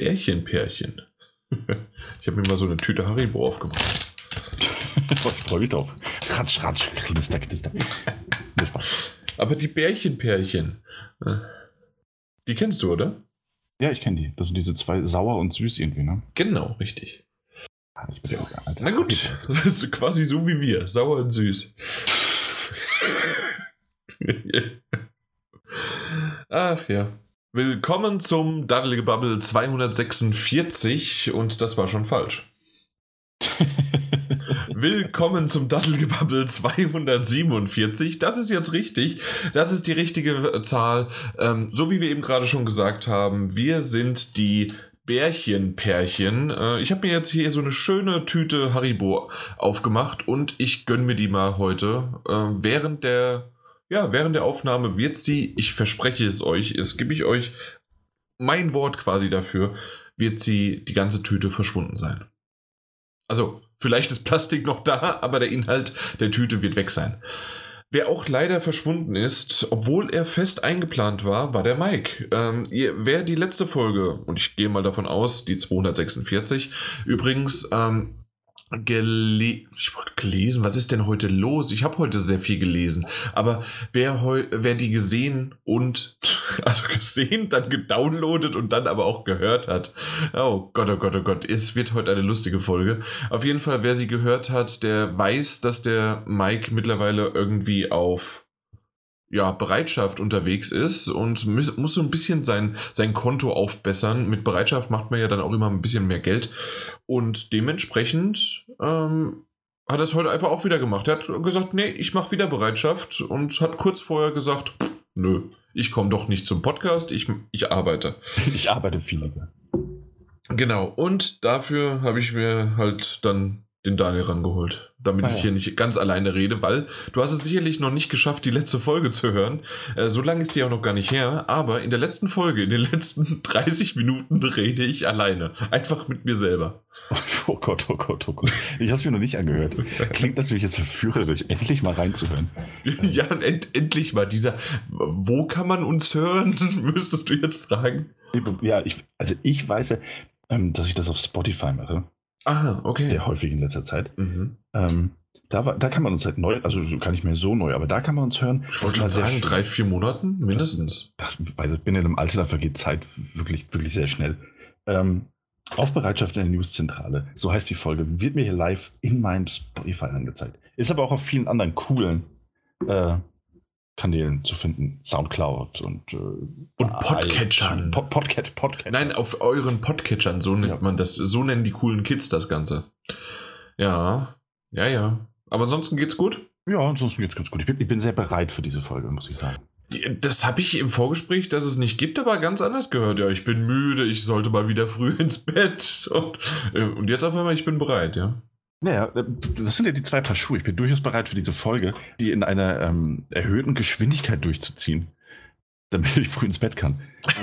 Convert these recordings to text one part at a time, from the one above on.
Bärchenpärchen. Ich habe mir mal so eine Tüte Haribo aufgemacht. ich freue mich drauf. Ratsch, ratsch, knister, knister. Aber die Bärchenpärchen, äh, die kennst du, oder? Ja, ich kenne die. Das sind diese zwei sauer und süß irgendwie, ne? Genau, richtig. Ah, ich bin ja auch Na gut, das ist quasi so wie wir. Sauer und süß. Ach ja. Willkommen zum Daddelgebubble 246 und das war schon falsch. Willkommen zum Daddelgebubble 247. Das ist jetzt richtig. Das ist die richtige Zahl. Ähm, so wie wir eben gerade schon gesagt haben, wir sind die Bärchenpärchen. Äh, ich habe mir jetzt hier so eine schöne Tüte Haribo aufgemacht und ich gönne mir die mal heute. Äh, während der ja, während der Aufnahme wird sie, ich verspreche es euch, es gebe ich euch mein Wort quasi dafür, wird sie die ganze Tüte verschwunden sein. Also, vielleicht ist Plastik noch da, aber der Inhalt der Tüte wird weg sein. Wer auch leider verschwunden ist, obwohl er fest eingeplant war, war der Mike. Ähm, wer die letzte Folge, und ich gehe mal davon aus, die 246, übrigens, ähm, gele ich gelesen, was ist denn heute los? Ich habe heute sehr viel gelesen, aber wer, wer die gesehen und, also gesehen, dann gedownloadet und dann aber auch gehört hat, oh Gott, oh Gott, oh Gott, es wird heute eine lustige Folge. Auf jeden Fall, wer sie gehört hat, der weiß, dass der Mike mittlerweile irgendwie auf ja, Bereitschaft unterwegs ist und muss so ein bisschen sein, sein Konto aufbessern. Mit Bereitschaft macht man ja dann auch immer ein bisschen mehr Geld. Und dementsprechend ähm, hat er es heute einfach auch wieder gemacht. Er hat gesagt, nee, ich mache wieder Bereitschaft und hat kurz vorher gesagt, pff, nö, ich komme doch nicht zum Podcast, ich, ich arbeite. Ich arbeite viel. Genau, und dafür habe ich mir halt dann den Daniel rangeholt, damit ah, ich hier nicht ganz alleine rede, weil du hast es sicherlich noch nicht geschafft, die letzte Folge zu hören. Äh, so lange ist die auch noch gar nicht her, aber in der letzten Folge, in den letzten 30 Minuten rede ich alleine. Einfach mit mir selber. Oh Gott, oh Gott, oh Gott. Ich habe es mir noch nicht angehört. Klingt natürlich jetzt verführerisch, endlich mal reinzuhören. ja, end, endlich mal. Dieser, wo kann man uns hören, müsstest du jetzt fragen. Ja, ich, also ich weiß ja, ähm, dass ich das auf Spotify mache. Ah, okay. Sehr häufig in letzter Zeit. Mhm. Ähm, da, war, da kann man uns halt neu, also gar nicht mehr so neu, aber da kann man uns hören. Ich wollte schon sagen, drei, vier Monaten mindestens. Das, das, also ich bin in einem Alter, da vergeht Zeit wirklich, wirklich sehr schnell. Ähm, Aufbereitschaft in der Newszentrale, so heißt die Folge, wird mir hier live in meinem Spotify angezeigt. Ist aber auch auf vielen anderen coolen äh, Kanälen zu finden. Soundcloud und, äh, und Podcatchern. Pod, Podcat, Podcat. Nein, auf euren Podcatchern, so nennt ja. man das. So nennen die coolen Kids das Ganze. Ja, ja, ja. Aber ansonsten geht's gut? Ja, ansonsten geht's ganz gut. Ich bin, ich bin sehr bereit für diese Folge, muss ich sagen. Das habe ich im Vorgespräch, dass es nicht gibt, aber ganz anders gehört. Ja, ich bin müde, ich sollte mal wieder früh ins Bett. Und, äh, und jetzt auf einmal, ich bin bereit, ja. Naja, äh, das sind ja die zwei Paar Schuhe. Ich bin durchaus bereit für diese Folge, die in einer ähm, erhöhten Geschwindigkeit durchzuziehen, damit ich früh ins Bett kann.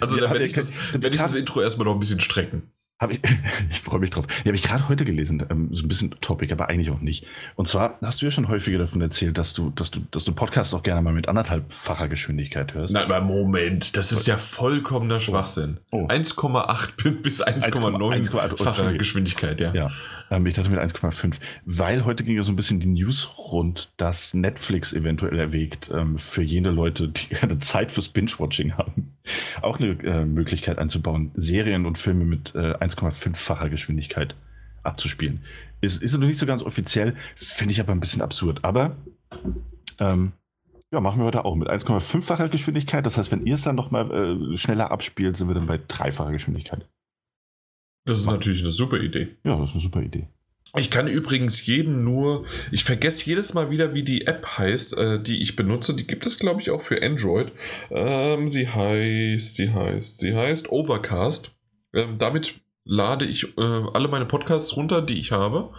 also, da werde ich, das, ich das Intro erstmal noch ein bisschen strecken. Hab ich, ich freue mich drauf. Die habe ich gerade heute gelesen, ähm, so ein bisschen Topic, aber eigentlich auch nicht. Und zwar hast du ja schon häufiger davon erzählt, dass du, dass du, dass du Podcasts auch gerne mal mit anderthalbfacher Geschwindigkeit hörst. Nein, aber Moment, das ist ja vollkommener Schwachsinn. Oh. Oh. 1,8 bis 1,9-facher Geschwindigkeit, ja. Ja, ähm, ich dachte mit 1,5. Weil heute ging ja so ein bisschen die News rund, dass Netflix eventuell erwägt, ähm, für jene Leute, die keine Zeit fürs Binge-Watching haben, auch eine äh, Möglichkeit einzubauen, Serien und Filme mit äh, 1,5-facher Geschwindigkeit abzuspielen. Ist, ist noch nicht so ganz offiziell, finde ich aber ein bisschen absurd. Aber ähm, ja, machen wir heute auch mit 1,5-facher Geschwindigkeit. Das heißt, wenn ihr es dann nochmal äh, schneller abspielt, sind wir dann bei dreifacher Geschwindigkeit. Das ist natürlich eine super Idee. Ja, das ist eine super Idee. Ich kann übrigens jedem nur, ich vergesse jedes Mal wieder, wie die App heißt, äh, die ich benutze. Die gibt es, glaube ich, auch für Android. Ähm, sie heißt, sie heißt, sie heißt Overcast. Ähm, damit lade ich äh, alle meine Podcasts runter, die ich habe.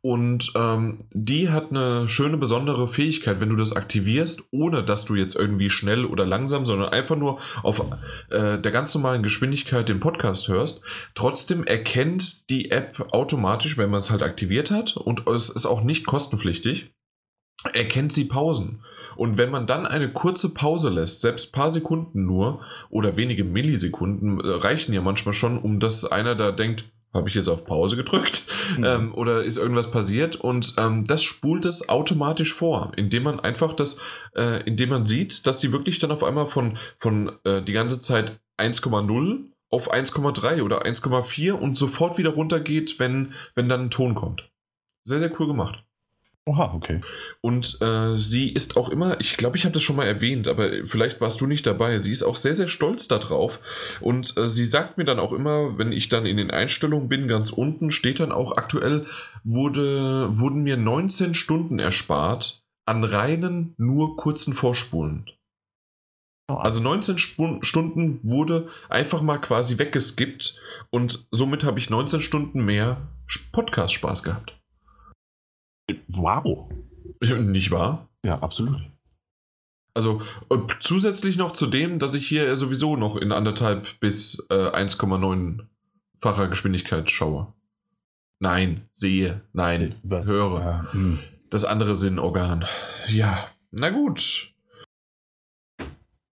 Und ähm, die hat eine schöne besondere Fähigkeit, wenn du das aktivierst, ohne dass du jetzt irgendwie schnell oder langsam, sondern einfach nur auf äh, der ganz normalen Geschwindigkeit den Podcast hörst. Trotzdem erkennt die App automatisch, wenn man es halt aktiviert hat und es ist auch nicht kostenpflichtig erkennt sie Pausen. Und wenn man dann eine kurze Pause lässt, selbst ein paar Sekunden nur oder wenige Millisekunden, äh, reichen ja manchmal schon, um dass einer da denkt, habe ich jetzt auf Pause gedrückt mhm. ähm, oder ist irgendwas passiert und ähm, das spult es automatisch vor, indem man einfach das, äh, indem man sieht, dass die wirklich dann auf einmal von, von äh, die ganze Zeit 1,0 auf 1,3 oder 1,4 und sofort wieder runtergeht, wenn, wenn dann ein Ton kommt. Sehr, sehr cool gemacht. Oha, okay. Und äh, sie ist auch immer, ich glaube, ich habe das schon mal erwähnt, aber vielleicht warst du nicht dabei. Sie ist auch sehr, sehr stolz darauf. Und äh, sie sagt mir dann auch immer, wenn ich dann in den Einstellungen bin, ganz unten steht dann auch aktuell, wurde, wurden mir 19 Stunden erspart an reinen, nur kurzen Vorspulen. Oh. Also 19 Sp Stunden wurde einfach mal quasi weggeskippt und somit habe ich 19 Stunden mehr Podcast-Spaß gehabt. Wow. Nicht wahr? Ja, absolut. Also äh, zusätzlich noch zu dem, dass ich hier sowieso noch in anderthalb bis äh, 1,9-facher Geschwindigkeit schaue. Nein, sehe, nein, Was? höre. Ja, hm. das andere Sinnorgan. Ja, na gut.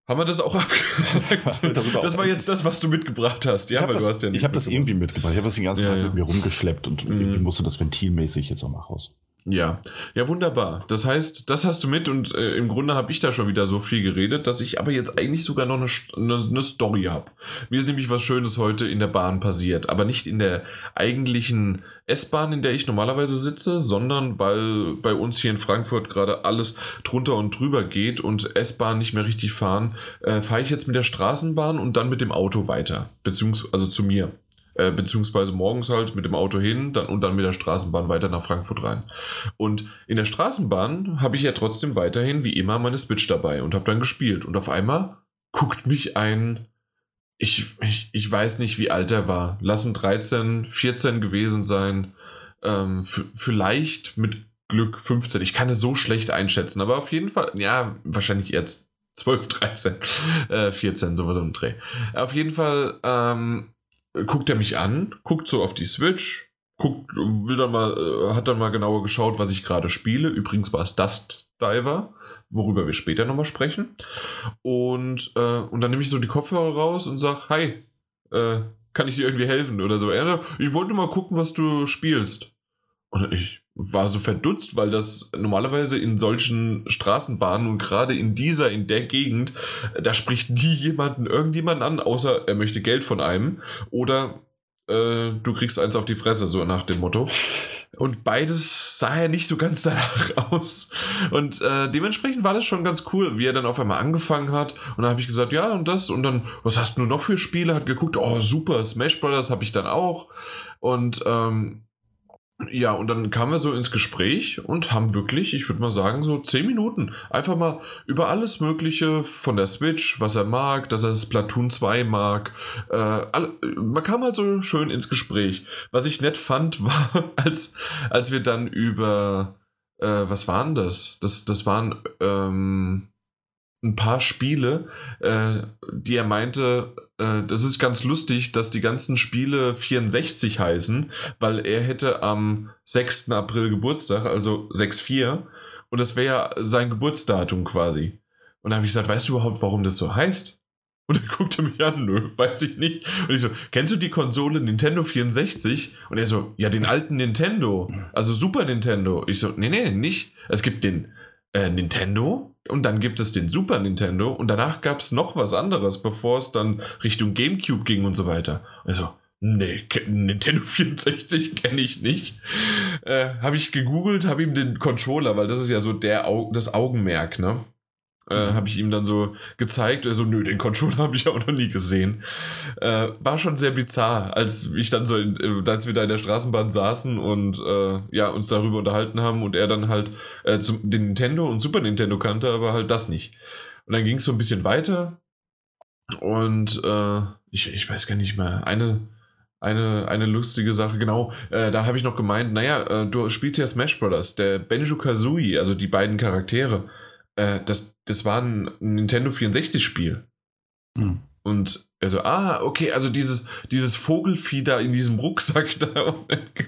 Haben wir das auch abgehakt? das war jetzt das, was du mitgebracht hast. Ja, weil das, du hast ja. Ich habe das irgendwie mitgebracht. Ich habe das den ganzen ja, Tag ja. mit mir rumgeschleppt und mhm. irgendwie musste das ventilmäßig jetzt auch mal raus. Ja, ja, wunderbar. Das heißt, das hast du mit und äh, im Grunde habe ich da schon wieder so viel geredet, dass ich aber jetzt eigentlich sogar noch eine, eine, eine Story habe. Mir ist nämlich was Schönes heute in der Bahn passiert, aber nicht in der eigentlichen S-Bahn, in der ich normalerweise sitze, sondern weil bei uns hier in Frankfurt gerade alles drunter und drüber geht und S-Bahn nicht mehr richtig fahren, äh, fahre ich jetzt mit der Straßenbahn und dann mit dem Auto weiter, beziehungsweise also zu mir. Äh, beziehungsweise morgens halt mit dem Auto hin dann, und dann mit der Straßenbahn weiter nach Frankfurt rein. Und in der Straßenbahn habe ich ja trotzdem weiterhin wie immer meine Switch dabei und habe dann gespielt. Und auf einmal guckt mich ein, ich, ich, ich weiß nicht, wie alt er war. Lassen 13, 14 gewesen sein. Ähm, vielleicht mit Glück 15. Ich kann es so schlecht einschätzen, aber auf jeden Fall, ja, wahrscheinlich jetzt 12, 13, äh, 14, sowas den Dreh. Auf jeden Fall ähm, guckt er mich an, guckt so auf die Switch, guckt, will dann mal, äh, hat dann mal genauer geschaut, was ich gerade spiele. Übrigens war es Dust Diver, worüber wir später nochmal sprechen. Und, äh, und dann nehme ich so die Kopfhörer raus und sage, hi, äh, kann ich dir irgendwie helfen oder so. Ich wollte mal gucken, was du spielst. Und ich war so verdutzt, weil das normalerweise in solchen Straßenbahnen und gerade in dieser, in der Gegend, da spricht nie jemanden, irgendjemanden an, außer er möchte Geld von einem oder äh, du kriegst eins auf die Fresse, so nach dem Motto. Und beides sah ja nicht so ganz danach aus. Und äh, dementsprechend war das schon ganz cool, wie er dann auf einmal angefangen hat. Und dann habe ich gesagt, ja, und das. Und dann, was hast du noch für Spiele? Hat geguckt, oh, super, Smash Brothers habe ich dann auch. Und ähm, ja, und dann kamen wir so ins Gespräch und haben wirklich, ich würde mal sagen, so zehn Minuten einfach mal über alles Mögliche von der Switch, was er mag, dass er das Platoon 2 mag. Äh, alle, man kam halt so schön ins Gespräch. Was ich nett fand, war, als, als wir dann über, äh, was waren das? Das, das waren, ähm, ein paar Spiele, äh, die er meinte, äh, das ist ganz lustig, dass die ganzen Spiele 64 heißen, weil er hätte am 6. April Geburtstag, also 6-4, und das wäre ja sein Geburtsdatum quasi. Und da habe ich gesagt, weißt du überhaupt, warum das so heißt? Und er guckte mich an, nö, weiß ich nicht. Und ich so, kennst du die Konsole Nintendo 64? Und er so, ja, den alten Nintendo, also Super Nintendo. Ich so, nee, nee, nicht. Es gibt den äh, Nintendo, und dann gibt es den Super Nintendo und danach gab es noch was anderes, bevor es dann Richtung GameCube ging und so weiter. Also, nee, Nintendo 64 kenne ich nicht. Äh, habe ich gegoogelt, habe ihm den Controller, weil das ist ja so der Au das Augenmerk, ne? Äh, mhm. habe ich ihm dann so gezeigt. Er so, nö, den Controller habe ich auch noch nie gesehen. Äh, war schon sehr bizarr, als ich dann so, in, äh, als wir da in der Straßenbahn saßen und äh, ja, uns darüber unterhalten haben und er dann halt äh, zum, den Nintendo und Super Nintendo kannte, aber halt das nicht. Und dann ging es so ein bisschen weiter und ich, ich weiß gar nicht mehr, eine, eine, eine lustige Sache, genau, äh, da habe ich noch gemeint, naja, äh, du spielst ja Smash Brothers, der Benjo Kazooie, also die beiden Charaktere, äh, das, das war ein Nintendo 64-Spiel. Hm. Und also, ah, okay, also dieses, dieses Vogelfieh da in diesem Rucksack da.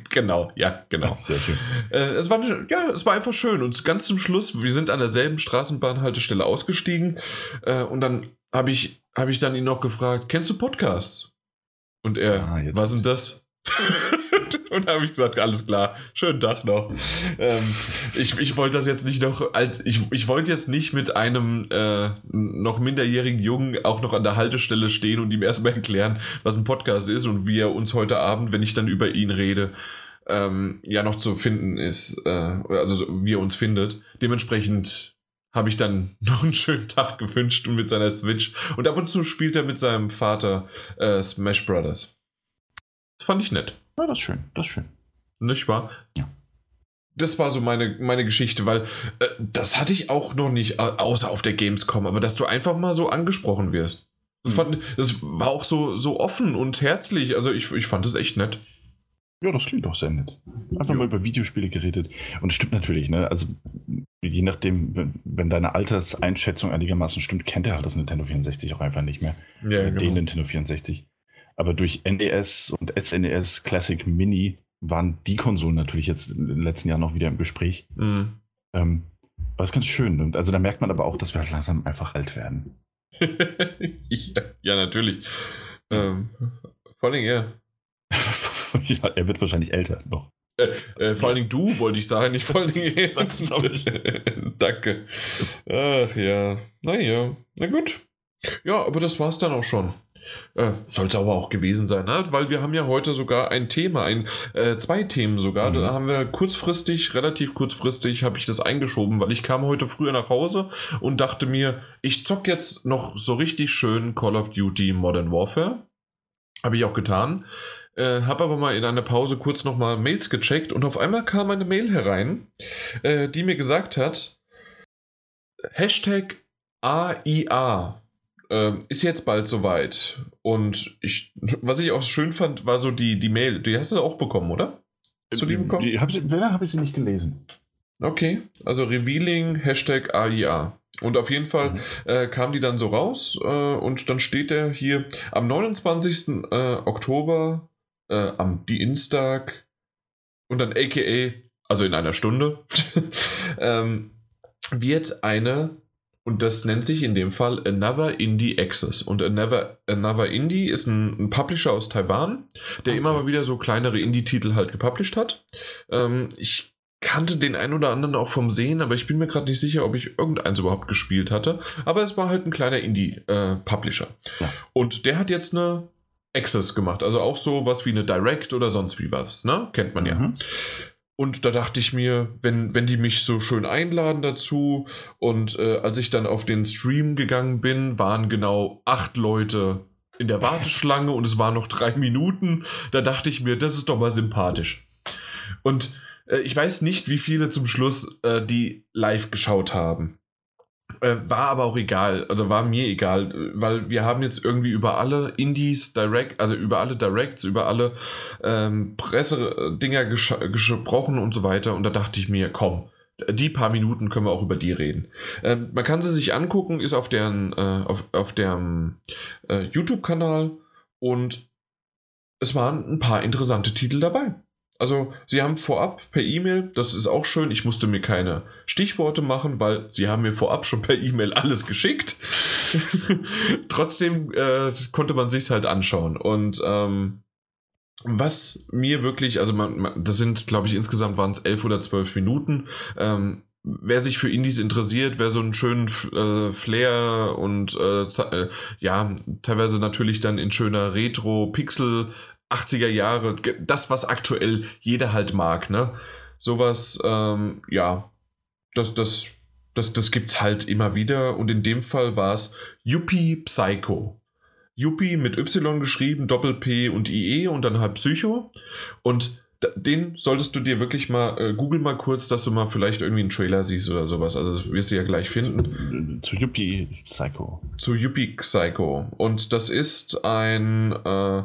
genau, ja, genau. Sehr schön. Äh, es war, ja, es war einfach schön. Und ganz zum Schluss, wir sind an derselben Straßenbahnhaltestelle ausgestiegen. Äh, und dann habe ich, hab ich dann ihn noch gefragt, kennst du Podcasts? Und er, Ah, was sind das? Und habe ich gesagt, alles klar, schönen Tag noch. Ähm, ich, ich wollte das jetzt nicht noch als ich, ich wollte jetzt nicht mit einem äh, noch minderjährigen Jungen auch noch an der Haltestelle stehen und ihm erstmal erklären, was ein Podcast ist und wie er uns heute Abend, wenn ich dann über ihn rede, ähm, ja noch zu finden ist, äh, also wie er uns findet. Dementsprechend habe ich dann noch einen schönen Tag gewünscht und mit seiner Switch. Und ab und zu spielt er mit seinem Vater äh, Smash Brothers. Das fand ich nett. Ja, das ist schön, das ist schön. Nicht wahr? Ja. Das war so meine, meine Geschichte, weil äh, das hatte ich auch noch nicht, au- außer auf der Gamescom, aber dass du einfach mal so angesprochen wirst. Das, Mhm. fand, das war auch so, so offen und herzlich. Also ich, ich fand das echt nett. Ja, das klingt doch sehr nett. Einfach Ja. mal über Videospiele geredet. Und es stimmt natürlich, ne? Also, je nachdem, wenn, wenn deine Alterseinschätzung einigermaßen stimmt, kennt er halt das Nintendo 64 auch einfach nicht mehr. Ja, Oder Den Nintendo 64. Aber durch NES und SNES Classic Mini waren die Konsolen natürlich jetzt in den letzten Jahren noch wieder im Gespräch. Mhm. Ähm, aber das ist ganz schön. Und also da merkt man aber auch, dass wir halt langsam einfach alt werden. ja, ja, natürlich. Ähm, vor allem er. ja, er wird wahrscheinlich älter noch. Äh, vor allen Dingen du, wollte ich sagen, nicht vor allen Dingen. Danke. Ach ja. Naja. Na gut. Ja, aber das war's dann auch schon. Äh, Soll es aber auch gewesen sein, ne? weil wir haben ja heute sogar ein Thema, ein, äh, zwei Themen sogar. Mhm. Da haben wir kurzfristig, relativ kurzfristig, habe ich das eingeschoben, weil ich kam heute früher nach Hause und dachte mir, ich zock jetzt noch so richtig schön Call of Duty Modern Warfare. Habe ich auch getan. Äh, habe aber mal in einer Pause kurz nochmal Mails gecheckt und auf einmal kam eine Mail herein, äh, die mir gesagt hat, Hashtag AIA äh, ist jetzt bald soweit. Und ich, was ich auch schön fand, war so die, die Mail. Die hast du auch bekommen, oder? Hast du die bekommen? Die, hab ich, wenn, habe ich sie nicht gelesen. Okay, also Revealing Hashtag AIA. Und auf jeden Fall Mhm. äh, kam die dann so raus äh, und dann steht er hier am 29. Äh, Oktober äh, am Dienstag und dann aka, also in einer Stunde, ähm, wird eine, und das nennt sich in dem Fall Another Indie Access. Und Another, Another Indie ist ein, ein Publisher aus Taiwan, der immer mal wieder so kleinere Indie-Titel halt gepublished hat. Ähm, ich kannte den einen oder anderen auch vom Sehen, aber ich bin mir gerade nicht sicher, ob ich irgendeins überhaupt gespielt hatte. Aber es war halt ein kleiner Indie-Publisher. Ja. Und der hat jetzt eine Access gemacht, also auch so was wie eine Direct oder sonst wie was, ne? Kennt man ja. Mhm. Und da dachte ich mir, wenn, wenn die mich so schön einladen dazu und äh, als ich dann auf den Stream gegangen bin, waren genau acht Leute in der Warteschlange und es waren noch drei Minuten, da dachte ich mir, das ist doch mal sympathisch. Und äh, ich weiß nicht, wie viele zum Schluss äh, die live geschaut haben. Äh, war aber auch egal, also war mir egal, weil wir haben jetzt irgendwie über alle Indies Direct, also über alle Directs, über alle ähm, Pressedinger gesprochen und so weiter. Und da dachte ich mir, komm, die paar Minuten können wir auch über die reden. Ähm, man kann sie sich angucken, ist auf deren, äh, auf, auf äh, YouTube-Kanal und es waren ein paar interessante Titel dabei. Also, sie haben vorab per E-Mail, das ist auch schön, ich musste mir keine Stichworte machen, weil sie haben mir vorab schon per E-Mail alles geschickt. Trotzdem äh, konnte man sich's halt anschauen. Und ähm, was mir wirklich, also man, man, das sind, glaube ich, insgesamt waren es elf oder zwölf Minuten. Ähm, wer sich für Indies interessiert, wer so einen schönen äh, Flair und äh, äh, ja, teilweise natürlich dann in schöner Retro-Pixel 80er Jahre, das, was aktuell jeder halt mag, ne? Sowas, ähm, ja, das, das, das, das gibt's halt immer wieder und in dem Fall war es Yuppie Psycho. Yuppie mit Y geschrieben, Doppel-P und IE und dann halt Psycho. Und den solltest du dir wirklich mal, äh, google mal kurz, dass du mal vielleicht irgendwie einen Trailer siehst oder sowas. Also das wirst du ja gleich finden. Zu Yuppie Psycho. Zu Yuppie Psycho. Und das ist ein, äh,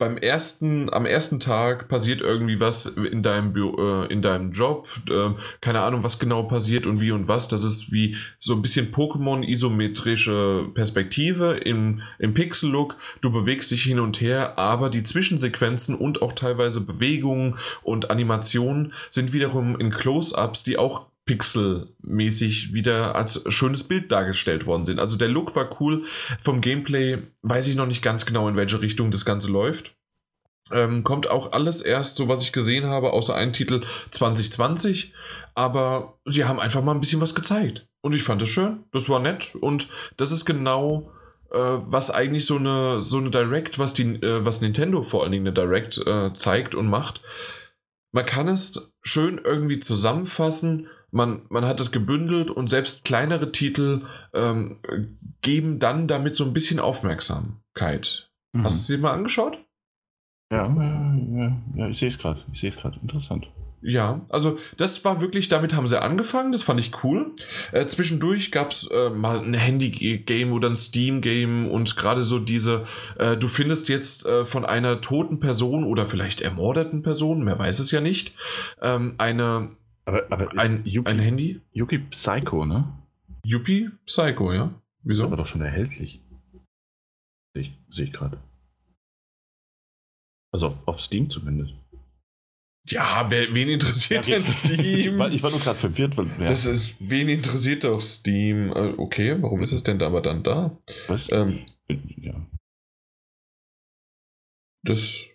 beim ersten, am ersten Tag passiert irgendwie was in deinem, äh, in deinem Job. Äh, keine Ahnung, was genau passiert und wie und was. Das ist wie so ein bisschen Pokémon-isometrische Perspektive im, im Pixel-Look. Du bewegst dich hin und her, aber die Zwischensequenzen und auch teilweise Bewegungen und Animationen sind wiederum in Close-Ups, die auch pixelmäßig wieder als schönes Bild dargestellt worden sind. Also der Look war cool. Vom Gameplay weiß ich noch nicht ganz genau, in welche Richtung das Ganze läuft. Ähm, kommt auch alles erst, so was ich gesehen habe, außer ein Titel 2020. Aber sie haben einfach mal ein bisschen was gezeigt. Und ich fand das schön. Das war nett. Und das ist genau, äh, was eigentlich so eine, so eine Direct, was, die, äh, was Nintendo vor allen Dingen eine Direct äh, zeigt und macht. Man kann es schön irgendwie zusammenfassen man, man hat es gebündelt und selbst kleinere Titel ähm, geben dann damit so ein bisschen Aufmerksamkeit. Mhm. Hast du sie mal angeschaut? Ja, ja, ja ich sehe es gerade. Ich sehe es gerade. Interessant. Ja, also das war wirklich, damit haben sie angefangen, das fand ich cool. Äh, zwischendurch gab es äh, mal ein Handy-Game oder ein Steam-Game und gerade so diese, äh, du findest jetzt äh, von einer toten Person oder vielleicht ermordeten Person, mehr weiß es ja nicht, ähm, eine aber, aber ein, Yuki, ein Handy? Yuki Psycho, ne? Yuppie Psycho, ja. Wieso? Ist aber doch schon erhältlich. Sehe ich, seh ich gerade. Also auf, auf, Steam zumindest. Ja, wer, wen interessiert ja, denn Steam? ich, war, ich war nur gerade verwirrt. Weil, ja. Das ist, wen interessiert doch Steam? Äh, okay, warum ist es denn aber dann da? Was? Ähm, ja. Das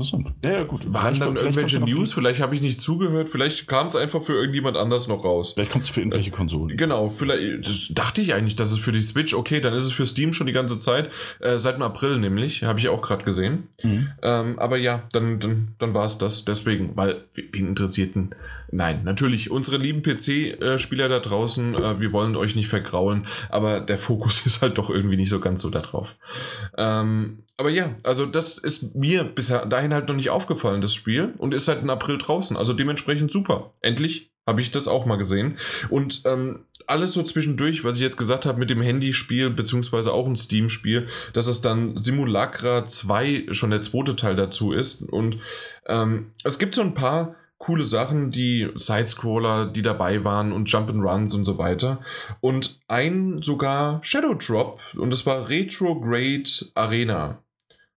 Interessant. Ja, ja, gut. Waren dann irgendwelche News? Vielleicht habe ich nicht zugehört. Vielleicht kam es einfach für irgendjemand anders noch raus. Vielleicht kommt es für irgendwelche Konsolen. Genau. Vielleicht das dachte ich eigentlich, dass es für die Switch, okay, dann ist es für Steam schon die ganze Zeit. Äh, seit dem April nämlich. Habe ich auch gerade gesehen. Mhm. Ähm, aber ja, dann, dann, dann war es das. Deswegen, weil, wen interessierten. Nein, natürlich, unsere lieben PC-Spieler da draußen, äh, wir wollen euch nicht vergraulen, aber der Fokus ist halt doch irgendwie nicht so ganz so da drauf. Ähm, aber ja, also das ist mir bisher dahin halt noch nicht aufgefallen, das Spiel. Und ist seit April draußen. Also dementsprechend super. Endlich habe ich das auch mal gesehen. Und ähm, alles so zwischendurch, was ich jetzt gesagt habe mit dem Handyspiel, beziehungsweise auch ein Steam-Spiel, dass es dann Simulacra 2 schon der zweite Teil dazu ist. Und ähm, es gibt so ein paar coole Sachen, die Sidescroller, die dabei waren und Jump'n'Runs und so weiter. Und ein sogar Shadow Drop und das war Retrograde Arena.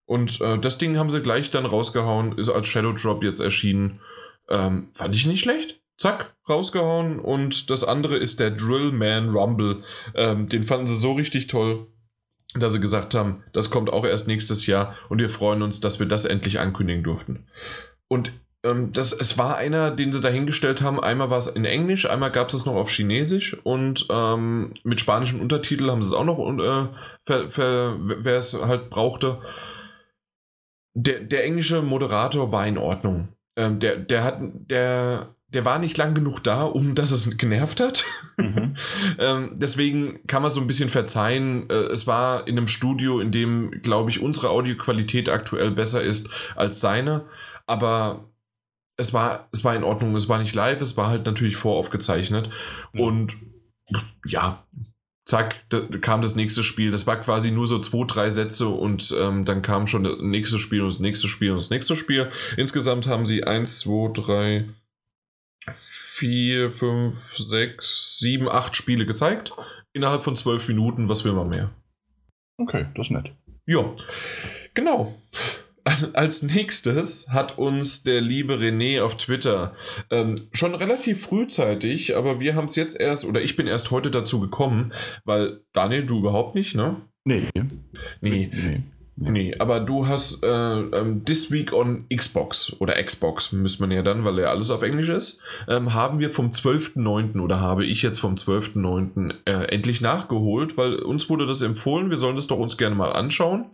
Und äh, das Ding haben sie gleich dann rausgehauen, ist als Shadow Drop jetzt erschienen. Ähm, fand ich nicht schlecht. Zack, rausgehauen. Und das andere ist der Drillman Rumble. Ähm, den fanden sie so richtig toll, dass sie gesagt haben, das kommt auch erst nächstes Jahr und wir freuen uns, dass wir das endlich ankündigen durften. Und das, es war einer, den sie dahingestellt haben. Einmal war es in Englisch, einmal gab es es noch auf Chinesisch und ähm, mit spanischen Untertiteln haben sie es auch noch, äh, wer es halt brauchte der, der englische Moderator war in Ordnung. Ähm, der, der hat, der, der war nicht lang genug da, um dass es genervt hat. Mhm. ähm, deswegen kann man so ein bisschen verzeihen. Äh, es war in einem Studio, in dem, glaube ich, unsere Audioqualität aktuell besser ist als seine. Aber es war, es war in Ordnung. Es war nicht live, es war halt natürlich voraufgezeichnet. Mhm. Und ja, zack, da kam das nächste Spiel. Das war quasi nur so zwei, drei Sätze und ähm, dann kam schon das nächste Spiel und das nächste Spiel und das nächste Spiel. Insgesamt haben sie eins, zwei, drei, vier, fünf, sechs, sieben, acht Spiele gezeigt. Innerhalb von zwölf Minuten, was will man mehr? Okay, das ist nett. Ja, genau. Als nächstes hat uns der liebe René auf Twitter ähm, schon relativ frühzeitig, aber wir haben es jetzt erst, oder ich bin erst heute dazu gekommen, weil Daniel, du überhaupt nicht, ne? Nee. Nee. nee. Nee, aber du hast äh, ähm, This Week on Xbox oder Xbox, müsste man ja dann, weil ja alles auf Englisch ist, ähm, haben wir vom 12.09. oder habe ich jetzt vom 12.09. Äh, endlich nachgeholt, weil uns wurde das empfohlen, wir sollen das doch uns gerne mal anschauen.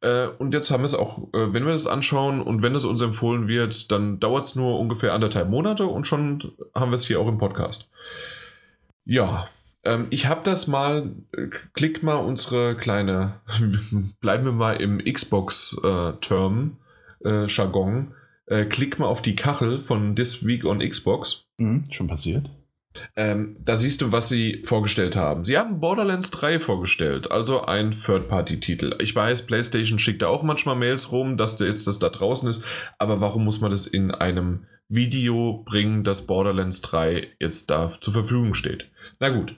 Äh, und jetzt haben wir es auch, äh, wenn wir das anschauen und wenn es uns empfohlen wird, dann dauert es nur ungefähr anderthalb Monate und schon haben wir es hier auch im Podcast. Ja, ähm, ich habe das mal, äh, klick mal unsere kleine, bleiben wir mal im Xbox-Term, äh, Jargon, äh, klick mal auf die Kachel von This Week on Xbox. Mhm, schon passiert. Ähm, da siehst du, was sie vorgestellt haben. Sie haben Borderlands 3 vorgestellt, also ein Third-Party-Titel. Ich weiß, PlayStation schickt da auch manchmal Mails rum, dass da jetzt das da draußen ist, aber warum muss man das in einem Video bringen, dass Borderlands 3 jetzt da zur Verfügung steht? Na gut.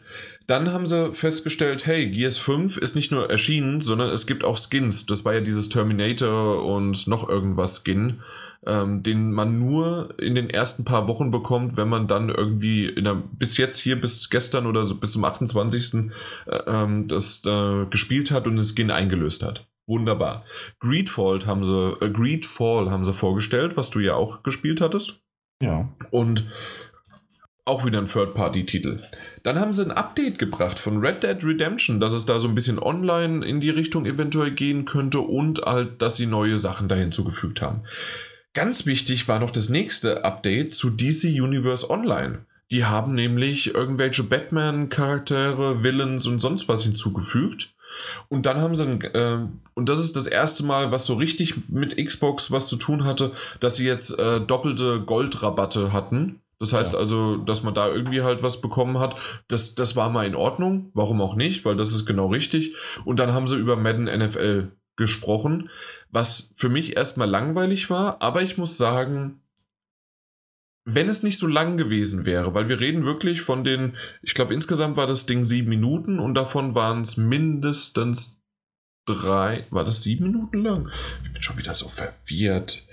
Dann haben sie festgestellt, hey, Gears 5 ist nicht nur erschienen, sondern es gibt auch Skins. Das war ja dieses Terminator und noch irgendwas Skin ähm, den man nur in den ersten paar Wochen bekommt, wenn man dann irgendwie in der, bis jetzt hier, bis gestern oder so, bis zum 28. Äh, ähm, das äh, gespielt hat und das Skin eingelöst hat. Wunderbar. Greedfall haben sie, äh, Greedfall haben sie vorgestellt, was du ja auch gespielt hattest. Ja. Und auch wieder ein Third-Party-Titel. Dann haben sie ein Update gebracht von Red Dead Redemption, dass es da so ein bisschen online in die Richtung eventuell gehen könnte und halt, dass sie neue Sachen da hinzugefügt haben. Ganz wichtig war noch das nächste Update zu DC Universe Online. Die haben nämlich irgendwelche Batman-Charaktere, Villains und sonst was hinzugefügt. Und dann haben sie, äh, und das ist das erste Mal, was so richtig mit Xbox was zu tun hatte, dass sie jetzt äh, doppelte Goldrabatte hatten. Das heißt ja. also, dass man da irgendwie halt was bekommen hat. Das, das war mal in Ordnung. Warum auch nicht? Weil das ist genau richtig. Und dann haben sie über Madden NFL gesprochen was für mich erstmal langweilig war, aber ich muss sagen, wenn es nicht so lang gewesen wäre, weil wir reden wirklich von den, ich glaube insgesamt war das Ding sieben Minuten und davon waren es mindestens drei, war das sieben Minuten lang? Ich bin schon wieder so verwirrt.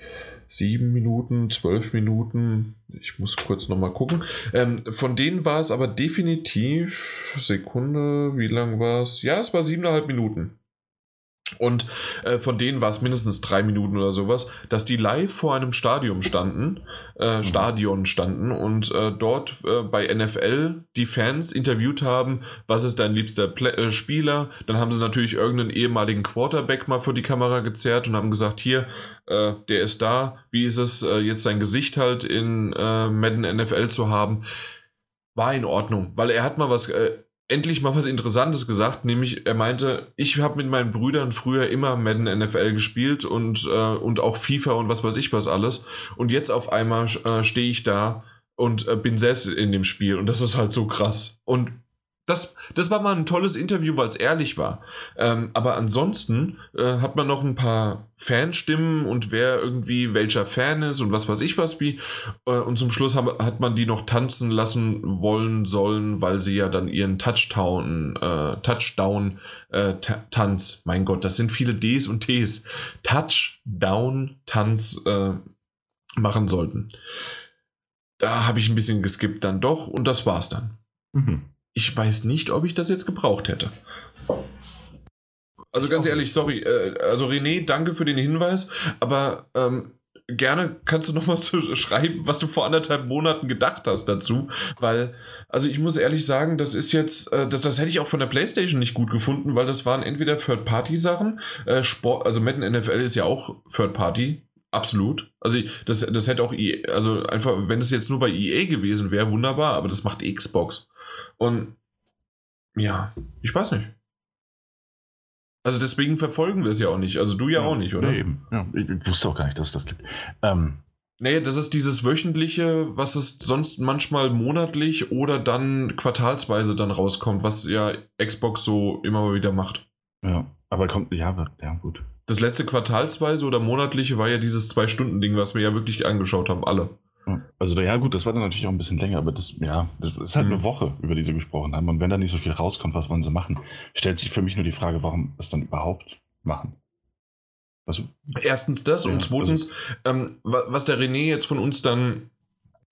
Sieben Minuten, zwölf Minuten, ich muss kurz nochmal gucken. Ähm, von denen war es aber definitiv, Sekunde, wie lang war es? Ja, es war siebeneinhalb Minuten. Und äh, von denen war es mindestens drei Minuten oder sowas, dass die live vor einem Stadion standen, äh, mhm. Stadion standen und äh, dort äh, bei NFL die Fans interviewt haben, was ist dein liebster Play äh, Spieler. Dann haben sie natürlich irgendeinen ehemaligen Quarterback mal vor die Kamera gezerrt und haben gesagt, hier, äh, der ist da, wie ist es jetzt sein Gesicht halt in Madden NFL zu haben. War in Ordnung, weil er hat mal was endlich mal was Interessantes gesagt, nämlich er meinte, ich habe mit meinen Brüdern früher immer Madden NFL gespielt und, äh, und auch FIFA und was weiß ich was alles. Und jetzt auf einmal äh, stehe ich da und äh, bin selbst in dem Spiel und das ist halt so krass. Und das, das war mal ein tolles Interview, weil es ehrlich war. Ähm, aber ansonsten äh, hat man noch ein paar Fanstimmen und wer irgendwie welcher Fan ist und was weiß ich was wie. Äh, und zum Schluss haben, hat man die noch tanzen lassen wollen sollen, weil sie ja dann ihren Touchdown, äh, Touchdown äh, Tanz, mein Gott, das sind viele Ds und Ts, Touchdown Tanz äh, machen sollten. Da habe ich ein bisschen geskippt dann doch und das war's dann. Mhm ich weiß nicht, ob ich das jetzt gebraucht hätte. Also ganz ehrlich, sorry, äh, also René, danke für den Hinweis, aber ähm, gerne kannst du nochmal schreiben, was du vor anderthalb Monaten gedacht hast dazu, weil, also ich muss ehrlich sagen, das ist jetzt, äh, das, das hätte ich auch von der Playstation nicht gut gefunden, weil das waren entweder Third-Party-Sachen, äh, Sport, also Madden NFL ist ja auch Third-Party, absolut. Also das, das hätte auch, EA, also einfach, wenn es jetzt nur bei EA gewesen wäre, wunderbar, aber das macht Xbox. Und ja, ich weiß nicht. Also deswegen verfolgen wir es ja auch nicht. Also du ja, ja auch nicht, oder? Nee, eben. Ja, ich wusste auch gar nicht, dass es das gibt. Ähm. Nee, das ist dieses wöchentliche, was es sonst manchmal monatlich oder dann quartalsweise dann rauskommt, was ja Xbox so immer mal wieder macht. Ja, aber kommt, ja, ja, gut. Das letzte quartalsweise oder monatliche war ja dieses Zwei-Stunden-Ding, was wir ja wirklich angeschaut haben, alle. Also, ja, gut, das war dann natürlich auch ein bisschen länger, aber das, ja, das ist halt mhm. eine Woche, über die sie gesprochen haben. Und wenn da nicht so viel rauskommt, was wollen sie machen? Stellt sich für mich nur die Frage, warum es dann überhaupt machen. Also, Erstens das ja, und zweitens, also, ähm, was der René jetzt von uns dann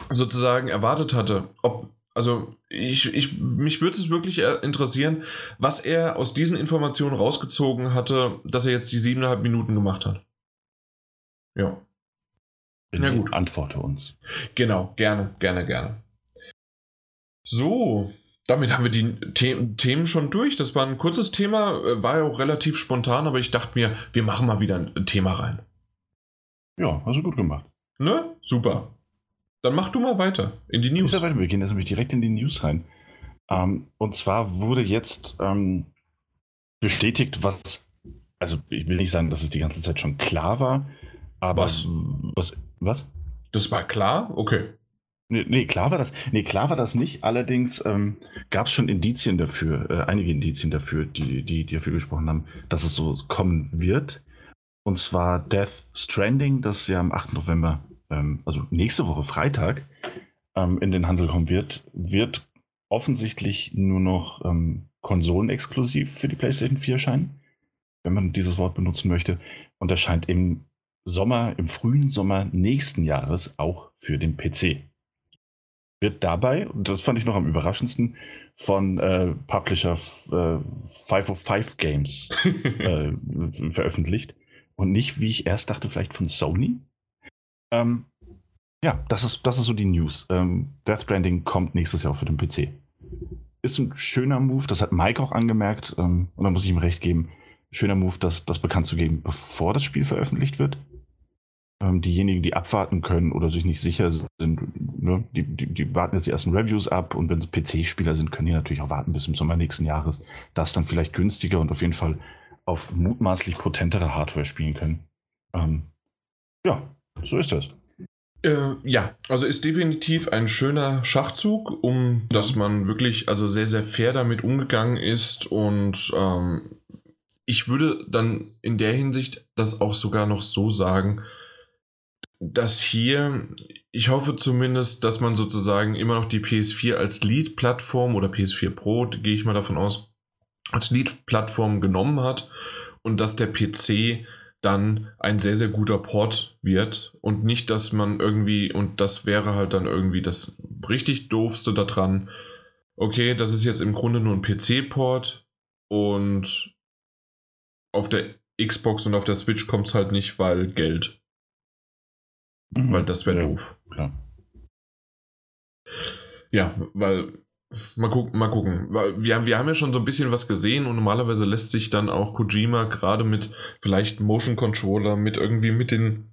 sozusagen erwartet hatte, ob, also ich, ich, mich würde es wirklich interessieren, was er aus diesen Informationen rausgezogen hatte, dass er jetzt die siebeneinhalb Minuten gemacht hat. Ja. Na gut. Antworte uns. Genau, gerne, gerne, gerne. So, damit haben wir die The Themen schon durch. Das war ein kurzes Thema, äh, war ja auch relativ spontan, aber ich dachte mir, wir machen mal wieder ein Thema rein. Ja, hast du gut gemacht. Ne? Super. Dann mach du mal weiter in die News. Ja, weiter. Wir gehen jetzt nämlich direkt in die News rein. Ähm, und zwar wurde jetzt ähm, bestätigt, was, also ich will nicht sagen, dass es die ganze Zeit schon klar war, aber was, was was? Das war klar? Okay. Nee, nee, klar war das. Nee, klar war das nicht. Allerdings ähm, gab es schon Indizien dafür, äh, einige Indizien dafür, die, die, die dafür gesprochen haben, dass es so kommen wird. Und zwar Death Stranding, das ja am 8. November, ähm, also nächste Woche Freitag, ähm, in den Handel kommen wird, wird offensichtlich nur noch ähm, konsolenexklusiv für die PlayStation 4 erscheinen, wenn man dieses Wort benutzen möchte. Und erscheint im Sommer, im frühen Sommer nächsten Jahres auch für den PC wird dabei, und das fand ich noch am überraschendsten, von äh, Publisher äh, 505 Games äh, veröffentlicht. Und nicht, wie ich erst dachte, vielleicht von Sony. Ähm, ja, das ist, das ist so die News. Ähm, Death Stranding kommt nächstes Jahr auch für den PC. Ist ein schöner Move, das hat Mike auch angemerkt. Ähm, und da muss ich ihm recht geben. Schöner Move, das, das bekannt zu geben, bevor das Spiel veröffentlicht wird ähm, diejenigen, die abwarten können oder sich nicht sicher sind, ne, die, die, die, warten jetzt die ersten Reviews ab und wenn sie PC-Spieler sind, können die natürlich auch warten bis zum Sommer nächsten Jahres. Das dann vielleicht günstiger und auf jeden Fall auf mutmaßlich potentere Hardware spielen können. Ähm, ja, so ist das. Äh, ja, also ist definitiv ein schöner Schachzug, um dass man wirklich also sehr, sehr fair damit umgegangen ist und ähm, ich würde dann in der Hinsicht das auch sogar noch so sagen, dass hier, ich hoffe zumindest, dass man sozusagen immer noch die PS4 als Lead-Plattform oder PS4 Pro, gehe ich mal davon aus, als Lead-Plattform genommen hat und dass der PC dann ein sehr, sehr guter Port wird und nicht, dass man irgendwie, und das wäre halt dann irgendwie das richtig doofste daran, okay, das ist jetzt im Grunde nur ein PC-Port und auf der Xbox und auf der Switch kommt es halt nicht, weil Geld. Mhm. Weil das wäre ja, doof. Klar. Ja, weil Mal gucken, mal gucken. Wir haben, wir haben ja schon so ein bisschen was gesehen und normalerweise lässt sich dann auch Kojima gerade mit vielleicht Motion Controller, mit irgendwie mit den.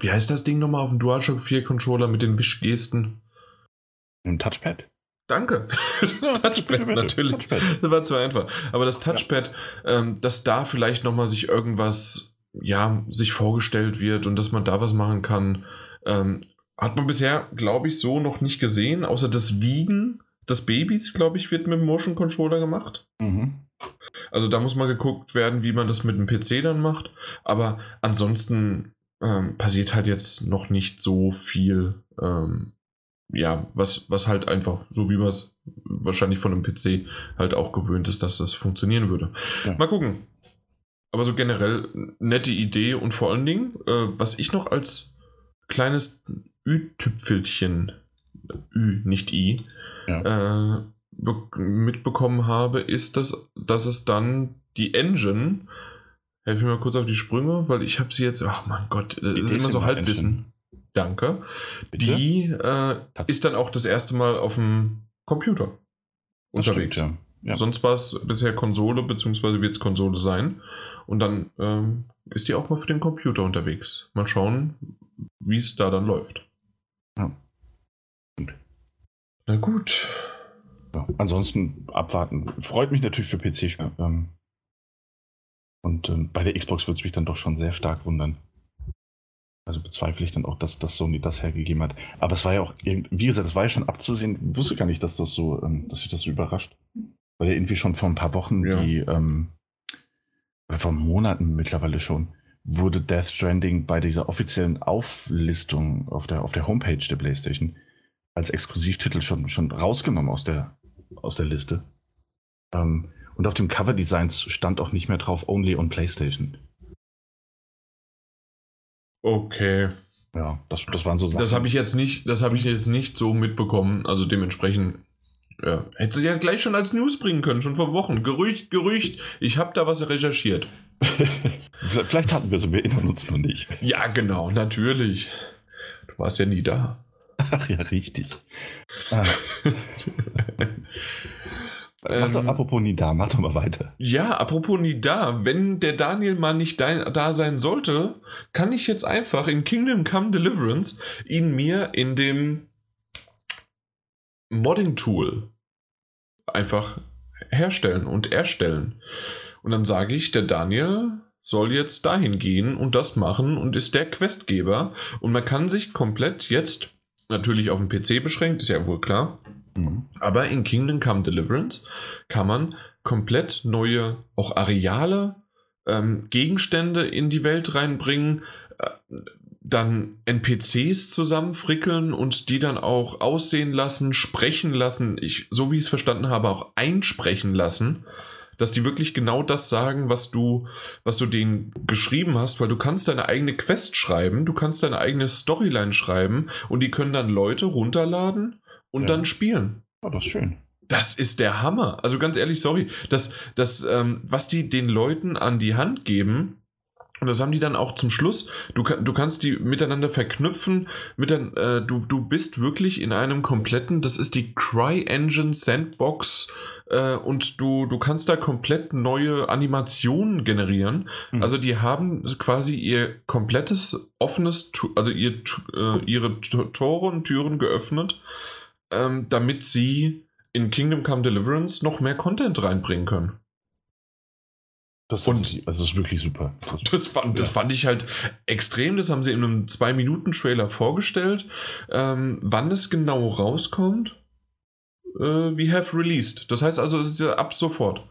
Wie heißt das Ding nochmal auf dem DualShock 4 Controller mit den Wischgesten? Ein Touchpad? Danke. Das ja, Touchpad, natürlich. Touchpad. Das war zu einfach. Aber das Touchpad, ja. ähm, dass da vielleicht nochmal sich irgendwas ja, sich vorgestellt wird und dass man da was machen kann. Ähm, hat man bisher, glaube ich, so noch nicht gesehen, außer das Wiegen des Babys, glaube ich, wird mit dem Motion Controller gemacht. Mhm. Also da muss mal geguckt werden, wie man das mit dem PC dann macht. Aber ansonsten ähm, passiert halt jetzt noch nicht so viel. Ähm, ja, was, was halt einfach, so wie man es wahrscheinlich von einem PC halt auch gewöhnt ist, dass das funktionieren würde. Ja. Mal gucken. Aber so generell nette Idee und vor allen Dingen, äh, was ich noch als kleines Ü-Tüpfelchen, Ü, nicht I, ja. äh, mitbekommen habe, ist, dass, dass es dann die Engine, helfe mir mal kurz auf die Sprünge, weil ich habe sie jetzt, ach mein Gott, es ist immer so Halbwissen. Engine. Danke. Bitte? Die äh, ist dann auch das erste Mal auf dem Computer das unterwegs. Stimmt, ja. Ja. Sonst war es bisher Konsole, beziehungsweise wird es Konsole sein. Und dann ähm, ist die auch mal für den Computer unterwegs. Mal schauen, wie es da dann läuft. Ja. Na gut. Ja, ansonsten abwarten. Freut mich natürlich für PC. Ähm, und ähm, bei der Xbox würde es mich dann doch schon sehr stark wundern. Also bezweifle ich dann auch, dass, dass Sony das hergegeben hat. Aber es war ja auch, wie gesagt, es war ja schon abzusehen. Ich wusste gar nicht, dass das so, ähm, dass sich das so überrascht. Weil ja irgendwie schon vor ein paar Wochen ja. die, ähm, oder vor Monaten mittlerweile schon, wurde Death Stranding bei dieser offiziellen Auflistung auf der, auf der Homepage der PlayStation als Exklusivtitel schon, schon rausgenommen aus der, aus der Liste. Ähm, und auf dem Cover-Designs stand auch nicht mehr drauf Only on PlayStation. Okay. Ja, das, das waren so Sachen. Das habe ich jetzt nicht, das habe ich jetzt nicht so mitbekommen. Also dementsprechend ja. Hätte sie ja gleich schon als News bringen können, schon vor Wochen. Gerücht, Gerücht. Ich habe da was recherchiert. Vielleicht hatten wir so, wir erinnern uns nur nicht. Ja, genau, natürlich. Du warst ja nie da. Ach ja, richtig. Ah. mach doch, ähm, apropos nie da, mach doch mal weiter. Ja, apropos nie da, wenn der Daniel mal nicht da sein sollte, kann ich jetzt einfach in Kingdom Come Deliverance ihn mir in dem Modding-Tool einfach herstellen und erstellen. Und dann sage ich, der Daniel soll jetzt dahin gehen und das machen und ist der Questgeber. Und man kann sich komplett jetzt natürlich auf den PC beschränkt, ist ja wohl klar. Mhm. Aber in Kingdom Come Deliverance kann man komplett neue, auch Areale, ähm, Gegenstände in die Welt reinbringen, äh, dann NPCs zusammenfrickeln und die dann auch aussehen lassen, sprechen lassen, ich, so wie ich es verstanden habe, auch einsprechen lassen, dass die wirklich genau das sagen, was du, was du denen geschrieben hast, weil du kannst deine eigene Quest schreiben, du kannst deine eigene Storyline schreiben und die können dann Leute runterladen und Ja. dann spielen. Oh, das ist schön. Das ist der Hammer. Also ganz ehrlich, sorry, das, das, ähm, was die den Leuten an die Hand geben, und das haben die dann auch zum Schluss, du, du kannst die miteinander verknüpfen, mit dann, äh, du, du bist wirklich in einem kompletten, das ist die CryEngine Sandbox äh, und du, du kannst da komplett neue Animationen generieren. Mhm. Also die haben quasi ihr komplettes offenes, also ihr, äh, ihre Tore und Türen geöffnet, ähm, damit sie in Kingdom Come Deliverance noch mehr Content reinbringen können. Das, Und- ist, also ist wirklich super. Das- fand, das Ja. fand ich halt extrem. Das haben sie in einem 2-Minuten-Trailer vorgestellt. Ähm, wann es genau rauskommt, äh, we have released. Das heißt also, es ist ja ab sofort.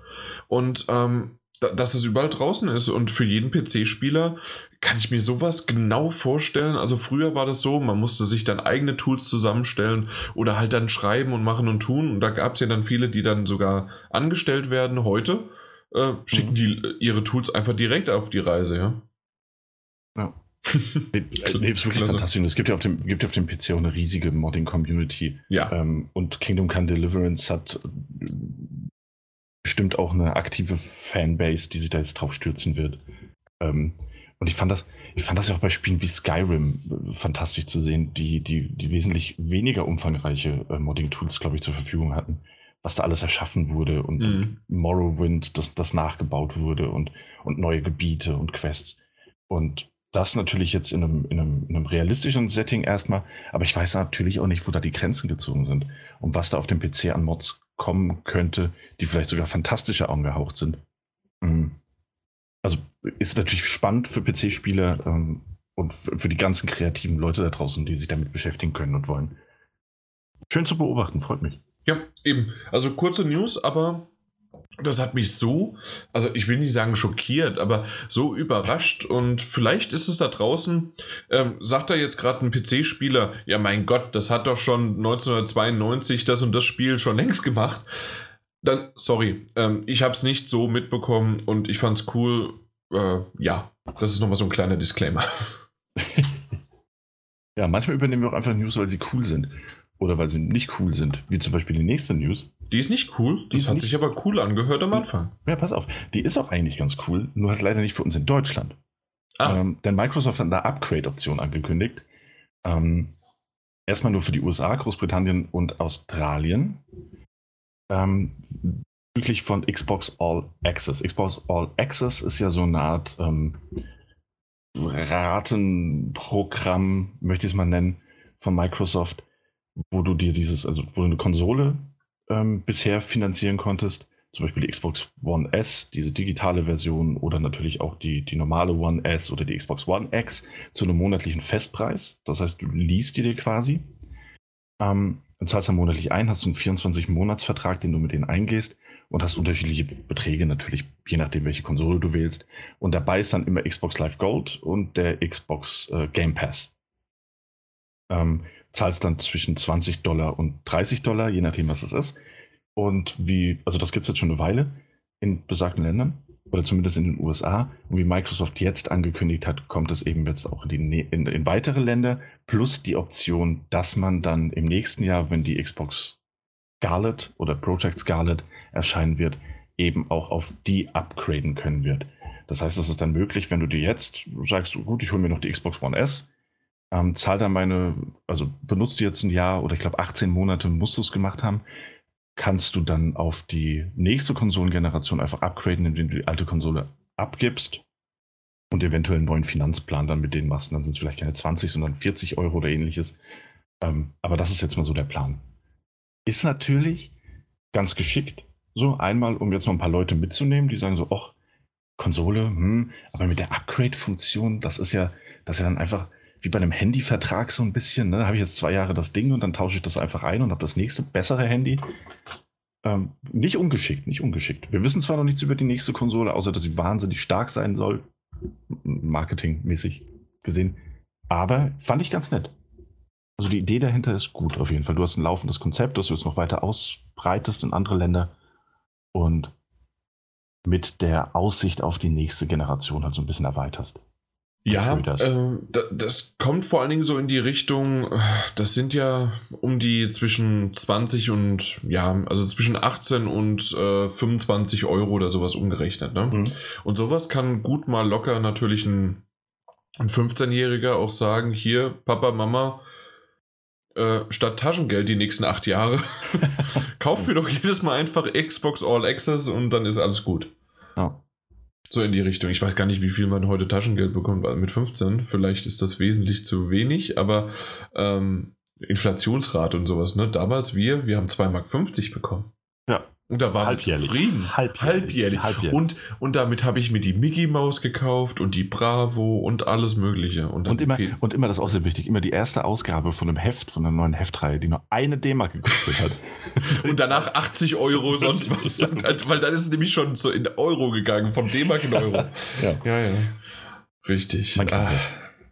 Und ähm, da, dass es überall draußen ist und für jeden PC-Spieler kann ich mir sowas genau vorstellen. Also früher war das so, man musste sich dann eigene Tools zusammenstellen oder halt dann schreiben und machen und tun. Und da gab es ja dann viele, die dann sogar angestellt werden. Heute äh, schicken Mhm. die äh, ihre Tools einfach direkt auf die Reise, ja. Ja. Nee, nee, ist wirklich Klasse. fantastisch. Und es gibt ja auf dem, gibt ja auf dem PC auch eine riesige Modding-Community. Ja. Ähm, und Kingdom Come Deliverance hat äh, bestimmt auch eine aktive Fanbase, die sich da jetzt drauf stürzen wird. Ähm, und ich fand das, ich fand das ja auch bei Spielen wie Skyrim äh, fantastisch zu sehen, die, die, die wesentlich weniger umfangreiche äh, Modding-Tools, glaube ich, zur Verfügung hatten, was da alles erschaffen wurde und Mhm. Morrowind, das, das nachgebaut wurde und, und neue Gebiete und Quests. Und das natürlich jetzt in einem, in, einem, in einem realistischen Setting erstmal, aber ich weiß natürlich auch nicht, wo da die Grenzen gezogen sind und was da auf dem PC an Mods kommen könnte, die vielleicht sogar fantastischer angehaucht sind. Mhm. Also ist natürlich spannend für PC-Spieler ähm, und für für die ganzen kreativen Leute da draußen, die sich damit beschäftigen können und wollen. Schön zu beobachten, freut mich. Ja, eben. Also kurze News, aber das hat mich so, also ich will nicht sagen schockiert, aber so überrascht und vielleicht ist es da draußen, ähm, sagt da jetzt gerade ein PC-Spieler, ja mein Gott, das hat doch schon 1992 das und das Spiel schon längst gemacht. Dann, sorry, ähm, ich habe es nicht so mitbekommen und ich fand es cool. Äh, ja, das ist nochmal so ein kleiner Disclaimer. Ja, manchmal übernehmen wir auch einfach News, weil sie cool sind. Oder weil sie nicht cool sind. Wie zum Beispiel die nächste News. Die ist nicht cool, Die das hat sich aber cool angehört am Anfang. Ja, pass auf. Die ist auch eigentlich ganz cool, nur halt leider nicht für uns in Deutschland. Ah, Ähm, denn Microsoft hat eine Upgrade-Option angekündigt. Ähm, erstmal nur für die USA, Großbritannien und Australien. Ähm, wirklich von Xbox All Access. Xbox All Access ist ja so eine Art ähm, Ratenprogramm, möchte ich es mal nennen, von Microsoft, wo du dir dieses, also wo du eine Konsole ähm, bisher finanzieren konntest, zum Beispiel die Xbox One S, diese digitale Version oder natürlich auch die, die normale One S oder die Xbox One X zu einem monatlichen Festpreis. Das heißt, du liest die dir quasi. Ähm, dann zahlst du monatlich ein, hast du einen 24-Monats-Vertrag, den du mit denen eingehst und hast unterschiedliche Beträge natürlich, je nachdem, welche Konsole du wählst. Und dabei ist dann immer Xbox Live Gold und der Xbox äh, Game Pass. Ähm, zahlst dann zwischen 20 Dollar und 30 Dollar, je nachdem, was es ist. Und wie, also das gibt es jetzt schon eine Weile in besagten Ländern oder zumindest in den USA. Und wie Microsoft jetzt angekündigt hat, kommt es eben jetzt auch in, die, Nä- in, in weitere Länder, plus die Option, dass man dann im nächsten Jahr, wenn die Xbox Scarlet oder Project Scarlet erscheinen wird, eben auch auf die upgraden können wird. Das heißt, es ist dann möglich, wenn du dir jetzt sagst, gut, ich hole mir noch die Xbox One S, ähm, zahl dann meine, also benutzt die jetzt ein Jahr oder ich glaube 18 Monate musst du es gemacht haben, kannst du dann auf die nächste Konsolengeneration einfach upgraden, indem du die alte Konsole abgibst und eventuell einen neuen Finanzplan dann mit denen machst. Und dann sind es vielleicht keine 20, sondern 40 Euro oder ähnliches. Ähm, aber das ist jetzt mal so der Plan. Ist natürlich ganz geschickt, so einmal, um jetzt noch ein paar Leute mitzunehmen, die sagen so, ach, Konsole, hm, aber mit der Upgrade-Funktion, das ist ja, das ist ja dann einfach wie bei einem Handyvertrag so ein bisschen. Ne? Da habe ich jetzt zwei Jahre das Ding und dann tausche ich das einfach ein und habe das nächste bessere Handy. Ähm, nicht ungeschickt, nicht ungeschickt. Wir wissen zwar noch nichts über die nächste Konsole, außer dass sie wahnsinnig stark sein soll, marketingmäßig gesehen, aber fand ich ganz nett. Also die Idee dahinter ist gut auf jeden Fall. Du hast ein laufendes Konzept, das du jetzt noch weiter ausbreitest in andere Länder und mit der Aussicht auf die nächste Generation halt so ein bisschen erweiterst. Ja, das. Äh, das kommt vor allen Dingen so in die Richtung, das sind ja um die zwischen 20 und, ja, also zwischen 18 und äh, 25 Euro oder sowas umgerechnet. Ne? Mhm. Und sowas kann gut mal locker natürlich ein, ein 15-Jähriger auch sagen, hier, Papa, Mama, äh, statt Taschengeld die nächsten acht Jahre, kauf mir doch jedes Mal einfach Xbox All Access und dann ist alles gut. Ja. So in die Richtung. Ich weiß gar nicht, wie viel man heute Taschengeld bekommt mit 15. Vielleicht ist das wesentlich zu wenig, aber ähm, Inflationsrate und sowas, ne? Damals wir, wir haben 2,50 Mark bekommen. Ja. Und da war ich zufrieden. Halbjährlich. Halbjährlich. Halbjährlich. Und, und damit habe ich mir die Mickey Maus gekauft und die Bravo und alles Mögliche. Und, und, immer, und immer, das ist auch sehr wichtig, immer die erste Ausgabe von einem Heft, von einer neuen Heftreihe, die nur eine D-Mark gekostet hat. und danach 80 Euro, sonst was. weil dann ist es nämlich schon so in Euro gegangen, vom D-Mark in Euro. ja. ja, ja. Richtig. Man ah.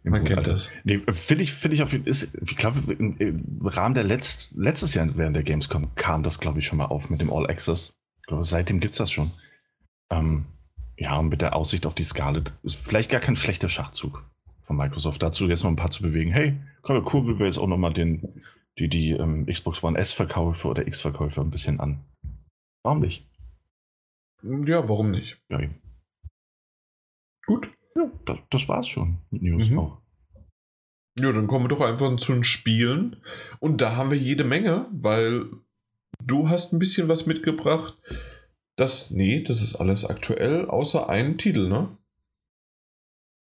Man kennt das. Nee, finde ich, finde ich auf jeden Fall, ich glaube, im Rahmen der Letzt, letztes Jahr während der Gamescom kam das, glaube ich, schon mal auf mit dem All Access. Ich glaube, seitdem gibt es das schon. Ähm, ja, und mit der Aussicht auf die Scarlet ist vielleicht gar kein schlechter Schachzug von Microsoft. Dazu jetzt noch ein paar zu bewegen. Hey, komm, kurbeln wir jetzt auch nochmal den, die, die ähm, Xbox One S-Verkäufe oder X-Verkäufe ein bisschen an. Warum nicht? Ja, warum nicht? Ja, eben. Gut. Ja, das, das war's schon mit News mhm. auch. Ja, dann kommen wir doch einfach zu den Spielen. Und da haben wir jede Menge, weil du hast ein bisschen was mitgebracht. Das, nee, das ist alles aktuell, außer einen Titel, ne?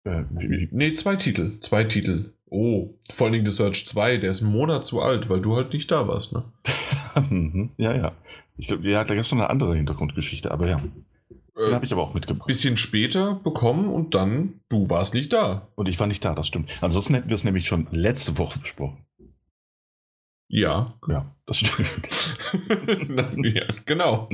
Äh, nee, zwei Titel. Zwei Titel. Oh, vor allem The Search 2, der ist einen Monat zu alt, weil du halt nicht da warst, ne? Mhm. ja, ja. Ich glaube, ja, da gab es noch eine andere Hintergrundgeschichte, aber ja. Den habe ich aber auch mitgebracht. Bisschen später bekommen und dann, du warst nicht da. Und ich war nicht da, das stimmt. Ansonsten hätten wir es nämlich schon letzte Woche besprochen. Ja. Ja, das stimmt. ja, genau.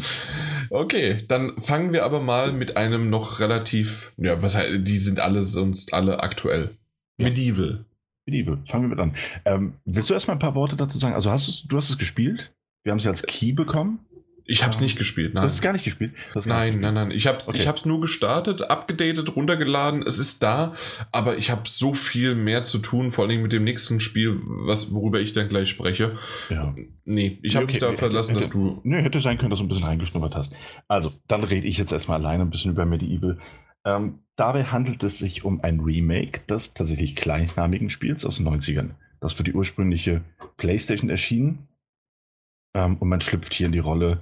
Okay, dann fangen wir aber mal mit einem noch relativ, ja, was heißt, die sind alle sonst alle aktuell. Ja. Medieval. Medieval, fangen wir mit an. Ähm, willst du erstmal ein paar Worte dazu sagen? Also hast du, du hast es gespielt? Wir haben es ja als Key bekommen. Ich habe es nicht gespielt, nein. Du hast es gar nicht gespielt? nein, nicht gespielt. nein, nein. Ich habe es okay. nur gestartet, abgedatet, runtergeladen. Es ist da, aber ich habe so viel mehr zu tun, vor allem mit dem nächsten Spiel, was, worüber ich dann gleich spreche. Ja. Nee, ich habe okay. mich da verlassen, hätte, dass du. Nee, hätte sein können, dass du ein bisschen reingeschnuppert hast. Also, dann rede ich jetzt erstmal alleine ein bisschen über Medieval. Ähm, dabei handelt es sich um ein Remake des tatsächlich gleichnamigen Spiels aus den 90ern, das für die ursprüngliche PlayStation erschien. Ähm, und man schlüpft hier in die Rolle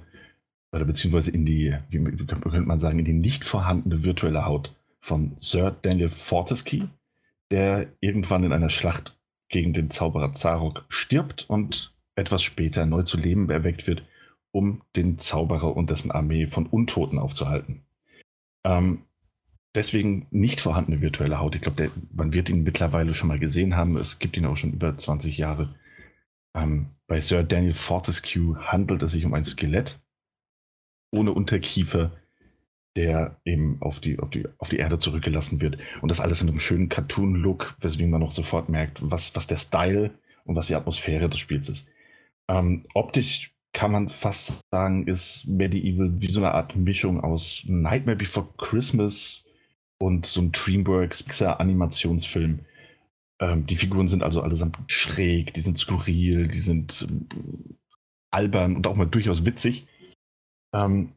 oder beziehungsweise in die, wie könnte man sagen, in die nicht vorhandene virtuelle Haut von Sir Daniel Fortescue, der irgendwann in einer Schlacht gegen den Zauberer Zarok stirbt und etwas später neu zu Leben erweckt wird, um den Zauberer und dessen Armee von Untoten aufzuhalten. Ähm, deswegen nicht vorhandene virtuelle Haut. Ich glaube, man wird ihn mittlerweile schon mal gesehen haben. Es gibt ihn auch schon über 20 Jahre. Ähm, bei Sir Daniel Fortescue handelt es sich um ein Skelett, ohne Unterkiefer, der eben auf die, auf, die, auf die Erde zurückgelassen wird. Und das alles in einem schönen Cartoon-Look, weswegen man noch sofort merkt, was, was der Style und was die Atmosphäre des Spiels ist. Ähm, optisch kann man fast sagen, ist Medieval wie so eine Art Mischung aus Nightmare Before Christmas und so ein DreamWorks Pixar-Animationsfilm. Ähm, die Figuren sind also allesamt schräg, die sind skurril, die sind ähm, albern und auch mal durchaus witzig. Ähm,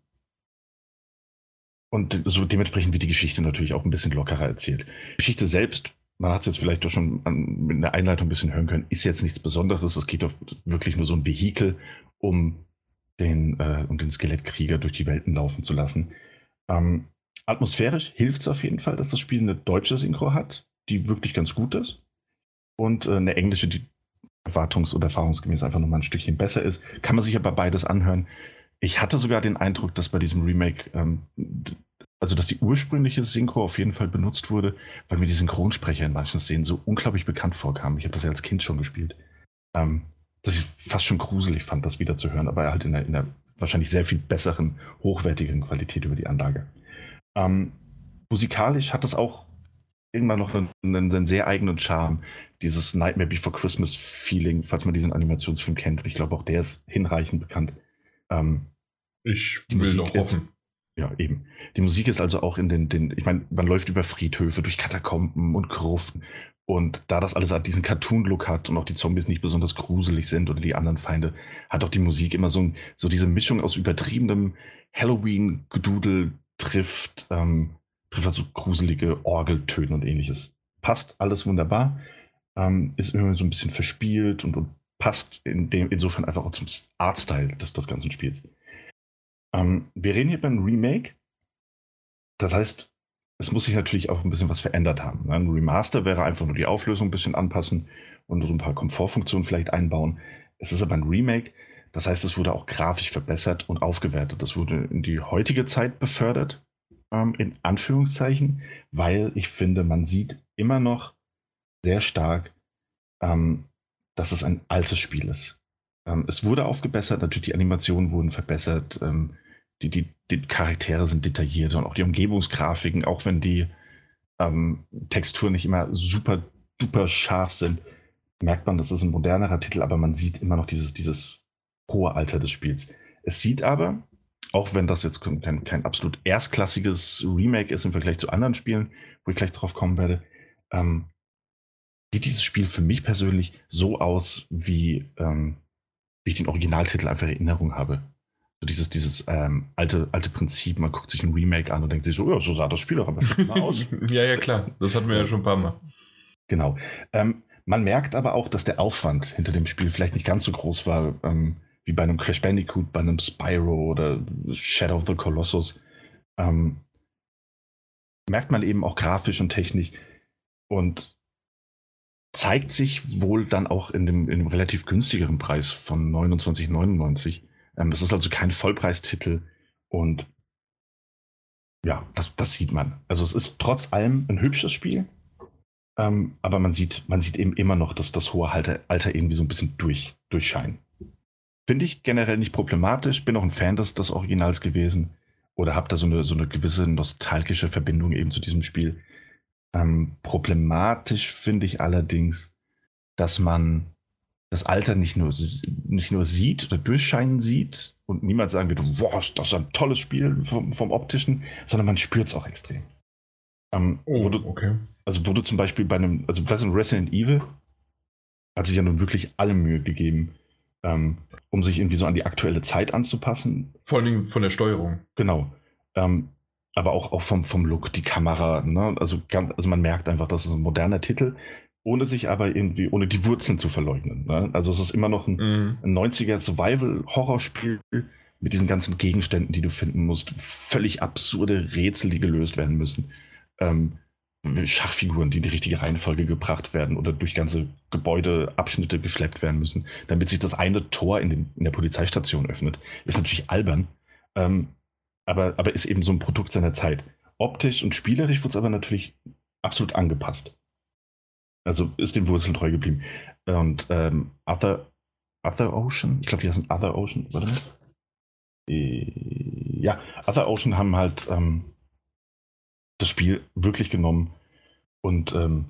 und so dementsprechend wird die Geschichte natürlich auch ein bisschen lockerer erzählt. Geschichte selbst, man hat es jetzt vielleicht doch schon an, in der Einleitung ein bisschen hören können, ist jetzt nichts Besonderes. Es geht doch wirklich nur so ein Vehikel, um den, äh, um den Skelettkrieger durch die Welten laufen zu lassen. Ähm, atmosphärisch hilft es auf jeden Fall, dass das Spiel eine deutsche Synchro hat, die wirklich ganz gut ist. Und äh, eine englische, die erwartungs- oder erfahrungsgemäß einfach nochmal ein Stückchen besser ist. Kann man sich aber beides anhören. Ich hatte sogar den Eindruck, dass bei diesem Remake ähm, also dass die ursprüngliche Synchro auf jeden Fall benutzt wurde, weil mir die Synchronsprecher in manchen Szenen so unglaublich bekannt vorkamen. Ich habe das ja als Kind schon gespielt. Ähm, dass ich fast schon gruselig fand, das wieder zu hören, aber halt in einer, in einer wahrscheinlich sehr viel besseren, hochwertigen Qualität über die Anlage. Ähm, musikalisch hat das auch irgendwann noch einen, einen, sehr eigenen Charme, dieses Nightmare Before Christmas Feeling, falls man diesen Animationsfilm kennt. Ich glaube, auch der ist hinreichend bekannt. Ähm, ich will Musik doch hoffen. ja, eben. Die Musik ist also auch in den, den ich meine, man läuft über Friedhöfe, durch Katakomben und Gruften. Und da das alles diesen Cartoon-Look hat und auch die Zombies nicht besonders gruselig sind oder die anderen Feinde, hat auch die Musik immer so, so diese Mischung aus übertriebenem Halloween-Gedudel trifft, ähm, trifft halt so gruselige Orgeltöne und ähnliches. Passt alles wunderbar, ähm, ist irgendwie so ein bisschen verspielt und, und passt in dem, insofern einfach auch zum Artstyle des, des ganzen Spiels. Ähm, wir reden hier beim Remake. Das heißt, es muss sich natürlich auch ein bisschen was verändert haben. Ne? Ein Remaster wäre einfach nur die Auflösung ein bisschen anpassen und so ein paar Komfortfunktionen vielleicht einbauen. Es ist aber ein Remake. Das heißt, es wurde auch grafisch verbessert und aufgewertet. Das wurde in die heutige Zeit befördert ähm, in Anführungszeichen, weil ich finde, man sieht immer noch sehr stark, ähm, dass es ein altes Spiel ist. Ähm, es wurde aufgebessert, natürlich die Animationen wurden verbessert, ähm, die, die, die, Charaktere sind detailliert und auch die Umgebungsgrafiken, auch wenn die ähm, Texturen nicht immer super duper scharf sind, merkt man, das ist ein modernerer Titel, aber man sieht immer noch dieses, dieses hohe Alter des Spiels. Es sieht aber, auch wenn das jetzt kein, kein absolut erstklassiges Remake ist im Vergleich zu anderen Spielen, wo ich gleich drauf kommen werde, ähm, sieht dieses Spiel für mich persönlich so aus, wie, ähm, wie ich den Originaltitel einfach in Erinnerung habe. So dieses, dieses ähm, alte, alte Prinzip, man guckt sich ein Remake an und denkt sich so, ja, so sah das Spiel doch aber schon mal aus. ja, ja, klar. Das hatten wir ja schon ein paar Mal. Genau. Ähm, man merkt aber auch, dass der Aufwand hinter dem Spiel vielleicht nicht ganz so groß war. Ähm, wie bei einem Crash Bandicoot, bei einem Spyro oder Shadow of the Colossus, ähm, merkt man eben auch grafisch und technisch und zeigt sich wohl dann auch in dem, in dem relativ günstigeren Preis von 29,99. Ähm, das ist also kein Vollpreistitel und ja, das, das sieht man. Also es ist trotz allem ein hübsches Spiel, ähm, aber man sieht, man sieht eben immer noch, dass das hohe Alter, Alter irgendwie so ein bisschen durch, durchscheint. Finde ich generell nicht problematisch, bin auch ein Fan des, des Originals gewesen oder habe da so eine, so eine gewisse nostalgische Verbindung eben zu diesem Spiel. Ähm, problematisch finde ich allerdings, dass man das Alter nicht nur, nicht nur sieht oder durchscheinen sieht und niemand sagen wird, wow, das ist ein tolles Spiel vom, vom Optischen, sondern man spürt es auch extrem. Ähm, oh, du, okay. Also wurde zum Beispiel bei einem, also bei einem Resident Evil hat sich ja nun wirklich alle Mühe gegeben, ähm, um sich irgendwie so an die aktuelle Zeit anzupassen. Vor allem von der Steuerung. Genau. Ähm, aber auch, auch vom, vom Look, die Kamera. Ne? Also, ganz, also man merkt einfach, das ist ein moderner Titel, ohne sich aber irgendwie, ohne die Wurzeln zu verleugnen. Ne? Also es ist immer noch ein, mhm. ein 90er Survival-Horrorspiel mit diesen ganzen Gegenständen, die du finden musst. Völlig absurde Rätsel, die gelöst werden müssen. Ähm, Schachfiguren, die in die richtige Reihenfolge gebracht werden oder durch ganze Gebäudeabschnitte geschleppt werden müssen, damit sich das eine Tor in, den, in der Polizeistation öffnet. Ist natürlich albern, ähm, aber, aber ist eben so ein Produkt seiner Zeit. Optisch und spielerisch wird es aber natürlich absolut angepasst. Also ist dem Wurzeln treu geblieben. Und ähm, Other, Other Ocean, ich glaube, die heißen Other Ocean, warte mal. Äh, ja, Other Ocean haben halt ähm, das Spiel wirklich genommen und, ähm,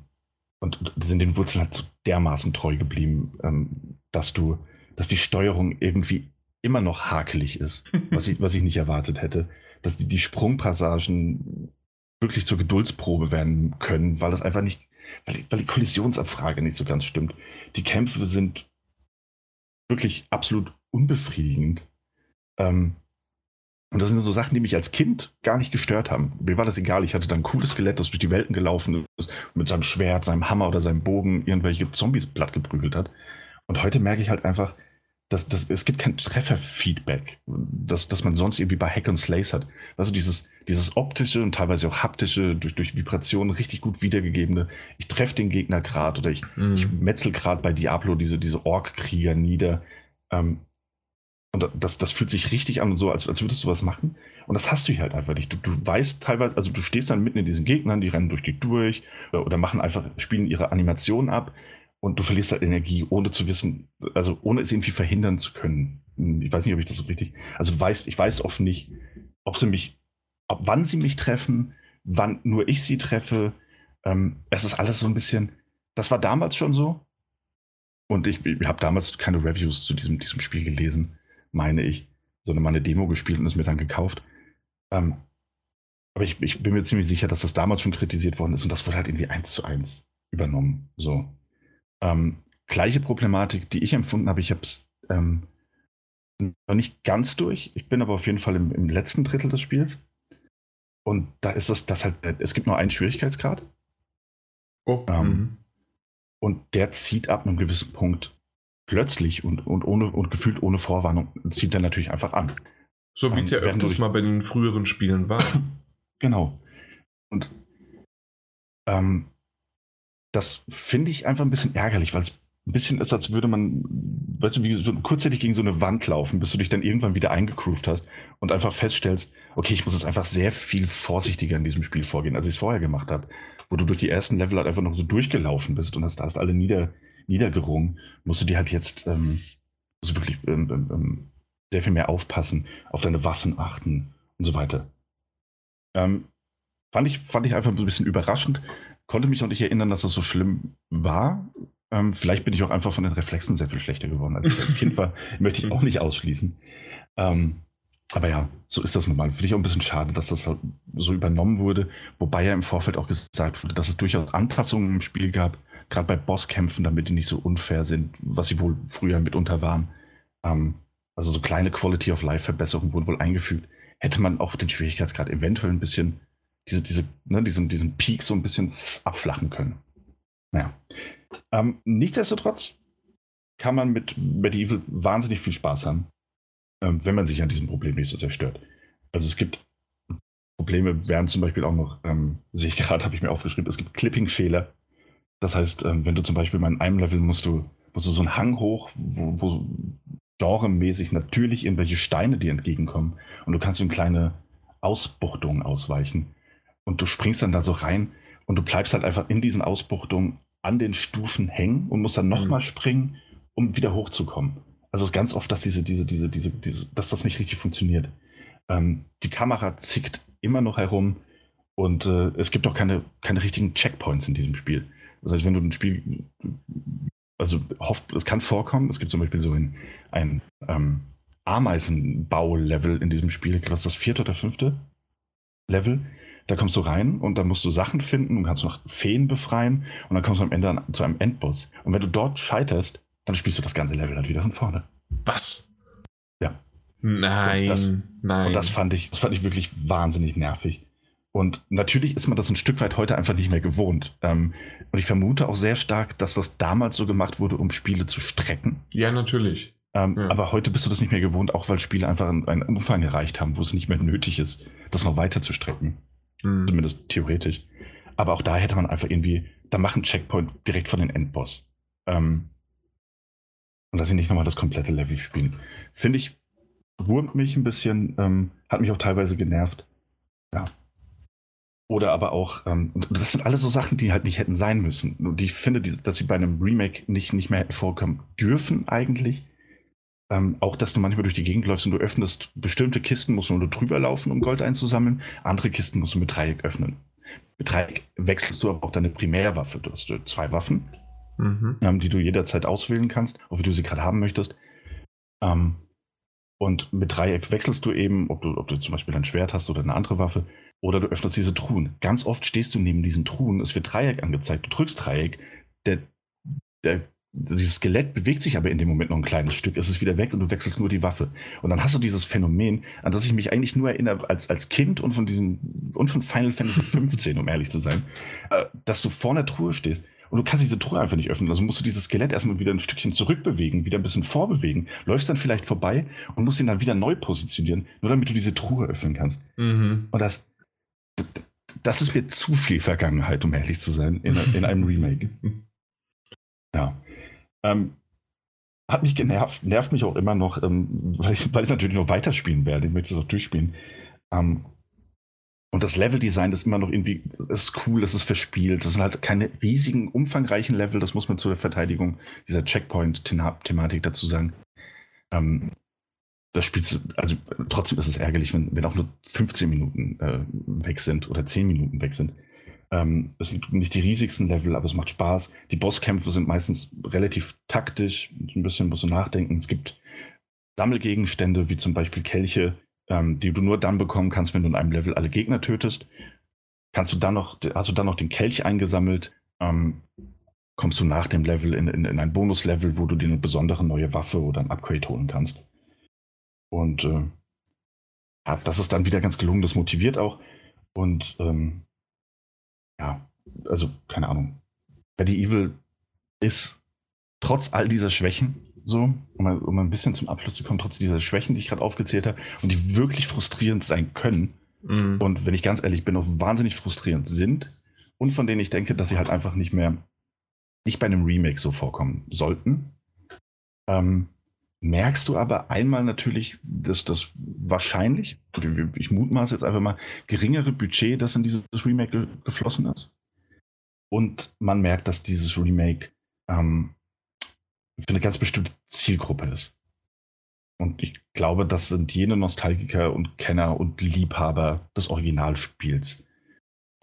und sind den Wurzeln halt so dermaßen treu geblieben, ähm, dass du, dass die Steuerung irgendwie immer noch hakelig ist, was ich, was ich nicht erwartet hätte. Dass die, die Sprungpassagen wirklich zur Geduldsprobe werden können, weil das einfach nicht, weil die, weil die Kollisionsabfrage nicht so ganz stimmt. Die Kämpfe sind wirklich absolut unbefriedigend. Ähm, und das sind so Sachen, die mich als Kind gar nicht gestört haben. Mir war das egal. Ich hatte dann ein cooles Skelett, das durch die Welten gelaufen ist, mit seinem Schwert, seinem Hammer oder seinem Bogen irgendwelche Zombies plattgeprügelt hat. Und heute merke ich halt einfach, dass, dass es gibt kein Trefferfeedback, das, das man sonst irgendwie bei Hack and Slays hat. Also dieses, dieses optische und teilweise auch haptische, durch, durch Vibrationen richtig gut wiedergegebene, ich treffe den Gegner gerade oder ich, mm. ich metzel gerade bei Diablo diese, diese Ork-Krieger nieder. Ähm, Und das, das fühlt sich richtig an und so, als, als würdest du was machen. Und das hast du hier halt einfach nicht. Du, du weißt teilweise, also du stehst dann mitten in diesen Gegnern, die rennen durch dich durch oder, oder machen einfach, spielen ihre Animation ab und du verlierst halt Energie, ohne zu wissen, also ohne es irgendwie verhindern zu können. Ich weiß nicht, ob ich das so richtig. Also weißt, ich weiß oft nicht, ob sie mich, ob wann sie mich treffen, wann nur ich sie treffe. Ähm, es ist alles so ein bisschen. Das war damals schon so. Und ich, ich habe damals keine Reviews zu diesem, diesem Spiel gelesen, meine ich, sondern mal eine Demo gespielt und es mir dann gekauft. Ähm, aber ich, ich, bin mir ziemlich sicher, dass das damals schon kritisiert worden ist und das wurde halt irgendwie eins zu eins übernommen. So. Ähm, gleiche Problematik, die ich empfunden habe, ich habe es ähm, noch nicht ganz durch. Ich bin aber auf jeden Fall im, im, letzten Drittel des Spiels. Und da ist es das halt, es gibt nur einen Schwierigkeitsgrad. Oh. Ähm, mhm. und der zieht ab einem gewissen Punkt plötzlich und, und, ohne, und gefühlt ohne Vorwarnung, zieht er natürlich einfach an. So wie es ja öfters mal bei den früheren Spielen war. genau. Und ähm, das finde ich einfach ein bisschen ärgerlich, weil es ein bisschen ist, als würde man, weißt du, wie so kurzzeitig gegen so eine Wand laufen, bis du dich dann irgendwann wieder eingegroovt hast und einfach feststellst, okay, ich muss jetzt einfach sehr viel vorsichtiger in diesem Spiel vorgehen, als ich es vorher gemacht habe. Wo du durch die ersten Level halt einfach noch so durchgelaufen bist und hast, hast alle nieder, niedergerungen, musst du dir halt jetzt ähm, also wirklich ähm, ähm, ähm, sehr viel mehr aufpassen, auf deine Waffen achten und so weiter. Ähm, fand, ich, fand ich einfach ein bisschen überraschend konnte mich noch nicht erinnern, dass das so schlimm war. Ähm, vielleicht bin ich auch einfach von den Reflexen sehr viel schlechter geworden, als ich als Kind war. Möchte ich auch nicht ausschließen. Ähm, aber ja, so ist das nun mal. Finde ich auch ein bisschen schade, dass das halt so übernommen wurde. Wobei ja im Vorfeld auch gesagt wurde, dass es durchaus Anpassungen im Spiel gab, gerade bei Bosskämpfen, damit die nicht so unfair sind, was sie wohl früher mitunter waren. Ähm, also so kleine Quality of Life Verbesserungen wurden wohl eingefügt. Hätte man auch den Schwierigkeitsgrad eventuell ein bisschen diese, diese, ne, diesen, diesen Peak so ein bisschen abflachen können. Naja. Ähm, nichtsdestotrotz kann man mit Medieval wahnsinnig viel Spaß haben, ähm, wenn man sich an diesem Problem nicht so sehr stört. Also es gibt Probleme, wären zum Beispiel auch noch, ähm, sehe ich gerade, habe ich mir aufgeschrieben, es gibt Clipping-Fehler. Das heißt, ähm, wenn du zum Beispiel mal in einem Level musst du, musst du so einen Hang hoch, wo, wo genremäßig natürlich irgendwelche Steine dir entgegenkommen und du kannst eine kleine Ausbuchtung ausweichen. Und du springst dann da so rein und du bleibst halt einfach in diesen Ausbuchtungen an den Stufen hängen und musst dann nochmal mhm. springen, um wieder hochzukommen. Also es ist ganz oft, dass diese, diese, diese, diese, diese, dass das nicht richtig funktioniert. Ähm, die Kamera zickt immer noch herum und äh, es gibt auch keine, keine richtigen Checkpoints in diesem Spiel. Das heißt, wenn du ein Spiel, also hofft, es kann vorkommen, es gibt zum Beispiel so ein, ein ähm, Ameisenbau-Level in diesem Spiel, ich glaube, das ist das vierte oder fünfte Level. Da kommst du rein und dann musst du Sachen finden und kannst noch Feen befreien und dann kommst du am Ende an, zu einem Endboss. Und wenn du dort scheiterst, dann spielst du das ganze Level halt wieder von vorne. Was? Ja. Nein, und das, nein. Und das fand ich, das fand ich wirklich wahnsinnig nervig. Und natürlich ist man das ein Stück weit heute einfach nicht mehr gewohnt. Ähm, und ich vermute auch sehr stark, dass das damals so gemacht wurde, um Spiele zu strecken. Ja, natürlich. Ähm, ja. Aber heute bist du das nicht mehr gewohnt, auch weil Spiele einfach einen Umfang erreicht haben, wo es nicht mehr nötig ist, das noch weiter zu strecken. Mhm. Zumindest theoretisch. Aber auch da hätte man einfach irgendwie, da machen Checkpoint direkt von den Endboss. Ähm, und dass sie nicht nochmal das komplette Level spielen. Finde ich, wurmt mich ein bisschen, ähm, hat mich auch teilweise genervt. Ja. Oder aber auch, ähm, das sind alles so Sachen, die halt nicht hätten sein müssen. Und ich finde, die, dass sie bei einem Remake nicht, nicht mehr hätten vorkommen dürfen eigentlich. Ähm, auch, dass du manchmal durch die Gegend läufst und du öffnest bestimmte Kisten, musst du nur drüber laufen, um Gold einzusammeln. Andere Kisten musst du mit Dreieck öffnen. Mit Dreieck wechselst du aber auch deine Primärwaffe. Du hast zwei Waffen, mhm. ähm, die du jederzeit auswählen kannst, wie du sie gerade haben möchtest. Ähm, und mit Dreieck wechselst du eben, ob du, ob du zum Beispiel ein Schwert hast oder eine andere Waffe, oder du öffnest diese Truhen. Ganz oft stehst du neben diesen Truhen, es wird Dreieck angezeigt, du drückst Dreieck, der, der dieses Skelett bewegt sich aber in dem Moment noch ein kleines Stück, es ist wieder weg und du wechselst nur die Waffe. Und dann hast du dieses Phänomen, an das ich mich eigentlich nur erinnere als, als Kind und von diesem und von Final Fantasy 15, um ehrlich zu sein, äh, dass du vor einer Truhe stehst und du kannst diese Truhe einfach nicht öffnen. Also musst du dieses Skelett erstmal wieder ein Stückchen zurückbewegen, wieder ein bisschen vorbewegen, läufst dann vielleicht vorbei und musst ihn dann wieder neu positionieren, nur damit du diese Truhe öffnen kannst. Mhm. Und das, das ist mir zu viel Vergangenheit, um ehrlich zu sein, in, in einem Remake. Ja. Ähm, hat mich genervt, nervt mich auch immer noch, ähm, weil ich es natürlich noch weiterspielen werde. Ich möchte es auch durchspielen. Ähm, und das Leveldesign ist immer noch irgendwie, ist cool, es ist verspielt. Das sind halt keine riesigen, umfangreichen Level, das muss man zur Verteidigung dieser Checkpoint-Thematik dazu sagen. Ähm, das spielst also trotzdem ist es ärgerlich, wenn, wenn auch nur 15 Minuten äh, weg sind oder 10 Minuten weg sind. Ähm, es sind nicht die riesigsten Level, aber es macht Spaß. Die Bosskämpfe sind meistens relativ taktisch, ein bisschen musst du nachdenken. Es gibt Sammelgegenstände, wie zum Beispiel Kelche, ähm, die du nur dann bekommen kannst, wenn du in einem Level alle Gegner tötest. Kannst du dann noch, hast du dann noch den Kelch eingesammelt, ähm, kommst du nach dem Level in, in, in ein Bonuslevel, wo du dir eine besondere neue Waffe oder ein Upgrade holen kannst. Und äh, ja, das ist dann wieder ganz gelungen, das motiviert auch. Und ähm, ja, also keine Ahnung. Evil ist trotz all dieser Schwächen, so, um um ein bisschen zum Abschluss zu kommen, trotz dieser Schwächen, die ich gerade aufgezählt habe und die wirklich frustrierend sein können. Mhm. Und wenn ich ganz ehrlich bin, auch wahnsinnig frustrierend sind und von denen ich denke, dass sie halt einfach nicht mehr, nicht bei einem Remake so vorkommen sollten. Ähm, merkst du aber einmal natürlich, dass das wahrscheinlich, ich mutmaße jetzt einfach mal, geringere Budget, das in dieses Remake geflossen ist. Und man merkt, dass dieses Remake ähm, für eine ganz bestimmte Zielgruppe ist. Und ich glaube, das sind jene Nostalgiker und Kenner und Liebhaber des Originalspiels.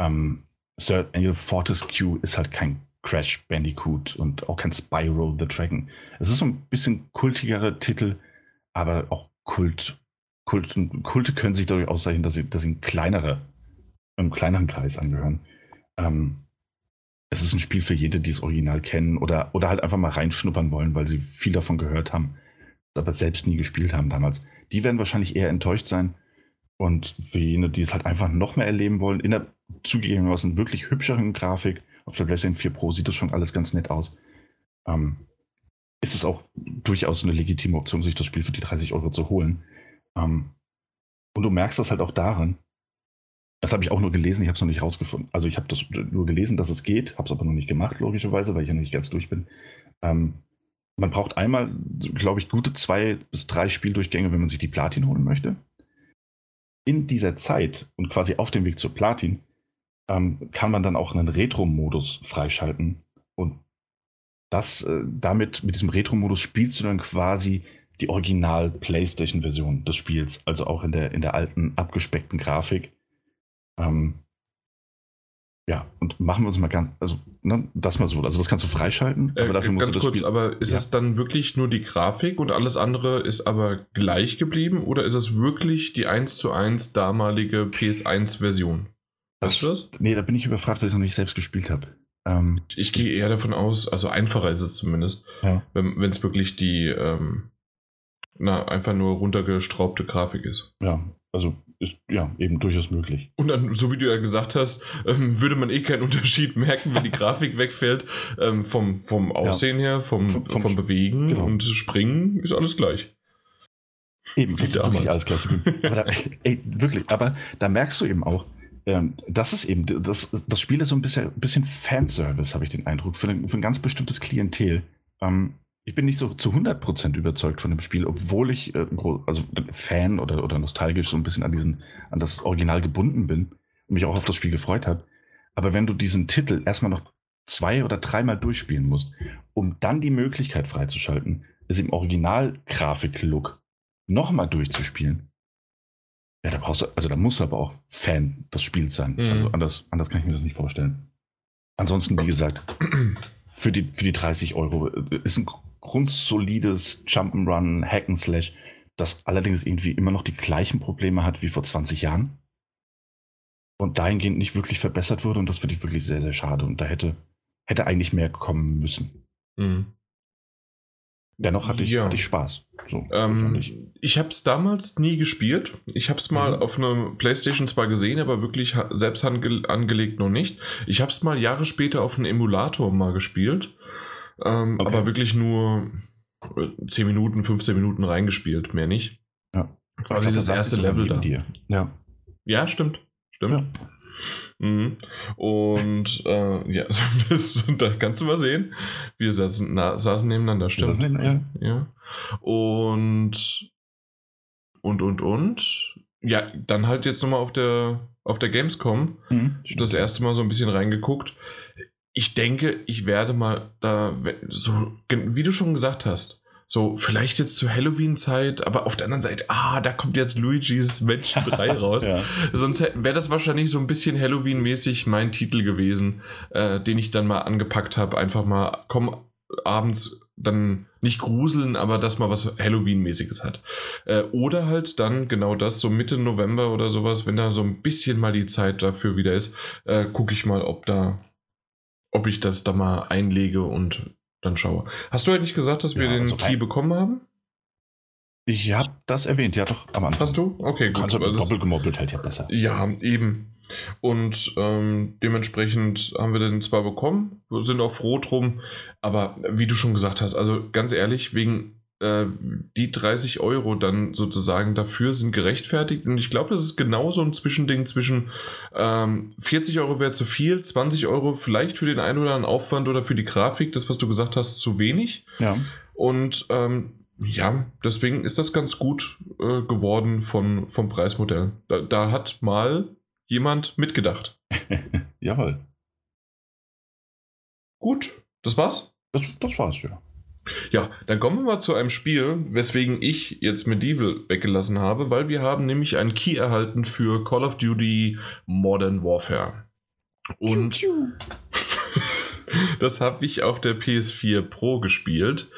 Ähm, Sir Daniel Fortescue ist halt kein Crash Bandicoot und auch kein Spyro the Dragon. Es ist so ein bisschen kultigere Titel, aber auch Kult. Kult Kulte können sich dadurch auszeichnen, dass sie, dass sie ein kleinere, einem kleineren Kreis angehören. Ähm, es ist ein Spiel für jede, die das Original kennen oder, oder halt einfach mal reinschnuppern wollen, weil sie viel davon gehört haben, aber selbst nie gespielt haben damals. Die werden wahrscheinlich eher enttäuscht sein. Und für jene, die es halt einfach noch mehr erleben wollen, in der zugegebenermaßen wirklich hübscheren Grafik, auf der PlayStation 4 Pro sieht das schon alles ganz nett aus. Ähm, ist es auch durchaus eine legitime Option, sich das Spiel für die 30 Euro zu holen. Ähm, und du merkst das halt auch daran, das habe ich auch nur gelesen, ich habe es noch nicht rausgefunden. Also ich habe das nur gelesen, dass es geht, habe es aber noch nicht gemacht, logischerweise, weil ich ja noch nicht ganz durch bin. Ähm, man braucht einmal, glaube ich, gute zwei bis drei Spieldurchgänge, wenn man sich die Platin holen möchte. In dieser Zeit und quasi auf dem Weg zur Platin ähm, kann man dann auch einen Retro-Modus freischalten. Und das äh, damit, mit diesem Retro-Modus spielst du dann quasi die Original-PlayStation-Version des Spiels, also auch in der, in der alten, abgespeckten Grafik. Ähm, ja, und machen wir uns mal ganz, also ne, das mal so. Also das kannst du freischalten, aber äh, dafür musst ganz du das kurz, Spiel, aber ist ja. es dann wirklich nur die Grafik und alles andere ist aber gleich geblieben oder ist es wirklich die 1 zu 1 damalige PS1-Version? Das, das? Nee, da bin ich überfragt, weil ich es noch nicht selbst gespielt habe. Ähm, ich gehe eher davon aus, also einfacher ist es zumindest, ja. wenn es wirklich die ähm, na, einfach nur runtergestraubte Grafik ist. Ja, also ist ja eben durchaus möglich. Und dann, so wie du ja gesagt hast, ähm, würde man eh keinen Unterschied merken, wenn die Grafik wegfällt. Ähm, vom, vom Aussehen ja. her, vom, vom, vom, vom Bewegen genau. und Springen ist alles gleich. Eben, das ist wirklich alles gleich. aber da, ey, wirklich, aber da merkst du eben auch, ähm, das ist eben, das, das Spiel ist so ein bisschen, bisschen Fanservice, habe ich den Eindruck, für ein, für ein ganz bestimmtes Klientel. Ähm, ich bin nicht so zu 100% überzeugt von dem Spiel, obwohl ich äh, also Fan oder, oder nostalgisch so ein bisschen an, diesen, an das Original gebunden bin und mich auch auf das Spiel gefreut habe. Aber wenn du diesen Titel erstmal noch zwei oder dreimal durchspielen musst, um dann die Möglichkeit freizuschalten, es im Original-Grafik-Look nochmal durchzuspielen, ja, da brauchst du, also da musst du aber auch Fan des Spiels sein. Mhm. Also anders, anders kann ich mir das nicht vorstellen. Ansonsten, wie gesagt, für die, für die 30 Euro äh, ist ein grundsolides Jump'n'Run, Hack'n'Slash, das allerdings irgendwie immer noch die gleichen Probleme hat wie vor 20 Jahren. Und dahingehend nicht wirklich verbessert wurde und das finde ich wirklich sehr, sehr schade. Und da hätte, hätte eigentlich mehr kommen müssen. Mhm. Dennoch hatte ich, ja. hatte ich Spaß. So, ähm, ich habe es damals nie gespielt. Ich habe es mal mhm. auf einer PlayStation zwar gesehen, aber wirklich selbst ange angelegt noch nicht. Ich habe es mal Jahre später auf einem Emulator mal gespielt. Ähm, okay. Aber wirklich nur 10 Minuten, 15 Minuten reingespielt, mehr nicht. Ja. Quasi das, das erste Level da. Dir. Ja. Ja, stimmt. Stimmt. Ja. Mhm. Und äh, ja, da kannst du mal sehen. Wir saßen, na, saßen nebeneinander, stimmt. Saßen neben- ja. Ja. Und und und und. Ja, dann halt jetzt nochmal auf der auf der Gamescom Mhm. das erste Mal so ein bisschen reingeguckt. Ich denke, ich werde mal da, so, wie du schon gesagt hast, so vielleicht jetzt zur Halloween-Zeit, aber auf der anderen Seite, ah, da kommt jetzt Luigi's Mansion 3 raus. Ja. Sonst wäre das wahrscheinlich so ein bisschen Halloween-mäßig mein Titel gewesen, äh, den ich dann mal angepackt habe. Einfach mal, komm, abends dann nicht gruseln, aber dass mal was Halloween-mäßiges hat. Äh, oder halt dann genau das, so Mitte November oder sowas, wenn da so ein bisschen mal die Zeit dafür wieder ist, äh, gucke ich mal, ob da, ob ich das da mal einlege und dann schaue. Hast du eigentlich gesagt, dass wir Ja, den also Key bekommen haben? Ich habe das erwähnt, ja doch, am Anfang. Hast du? Okay, gut. Also das- doppelt gemoppelt hält ja besser. Ja, eben. Und ähm, dementsprechend haben wir den zwar bekommen, sind auch froh drum, aber wie du schon gesagt hast, also ganz ehrlich, wegen äh, die 30 Euro dann sozusagen dafür sind gerechtfertigt und ich glaube, das ist genau so ein Zwischending zwischen ähm, 40 Euro wäre zu viel, 20 Euro vielleicht für den einen oder anderen Aufwand oder für die Grafik, das was du gesagt hast, zu wenig. Ja. Und ähm, ja, deswegen ist das ganz gut äh, geworden von, vom Preismodell. Da, da hat mal jemand mitgedacht. Jawohl. Gut, das war's. Das, das war's, ja. Ja, dann kommen wir mal zu einem Spiel, weswegen ich jetzt Medieval weggelassen habe, weil wir haben nämlich einen Key erhalten für Call of Duty Modern Warfare. Und das habe ich auf der PS4 Pro gespielt.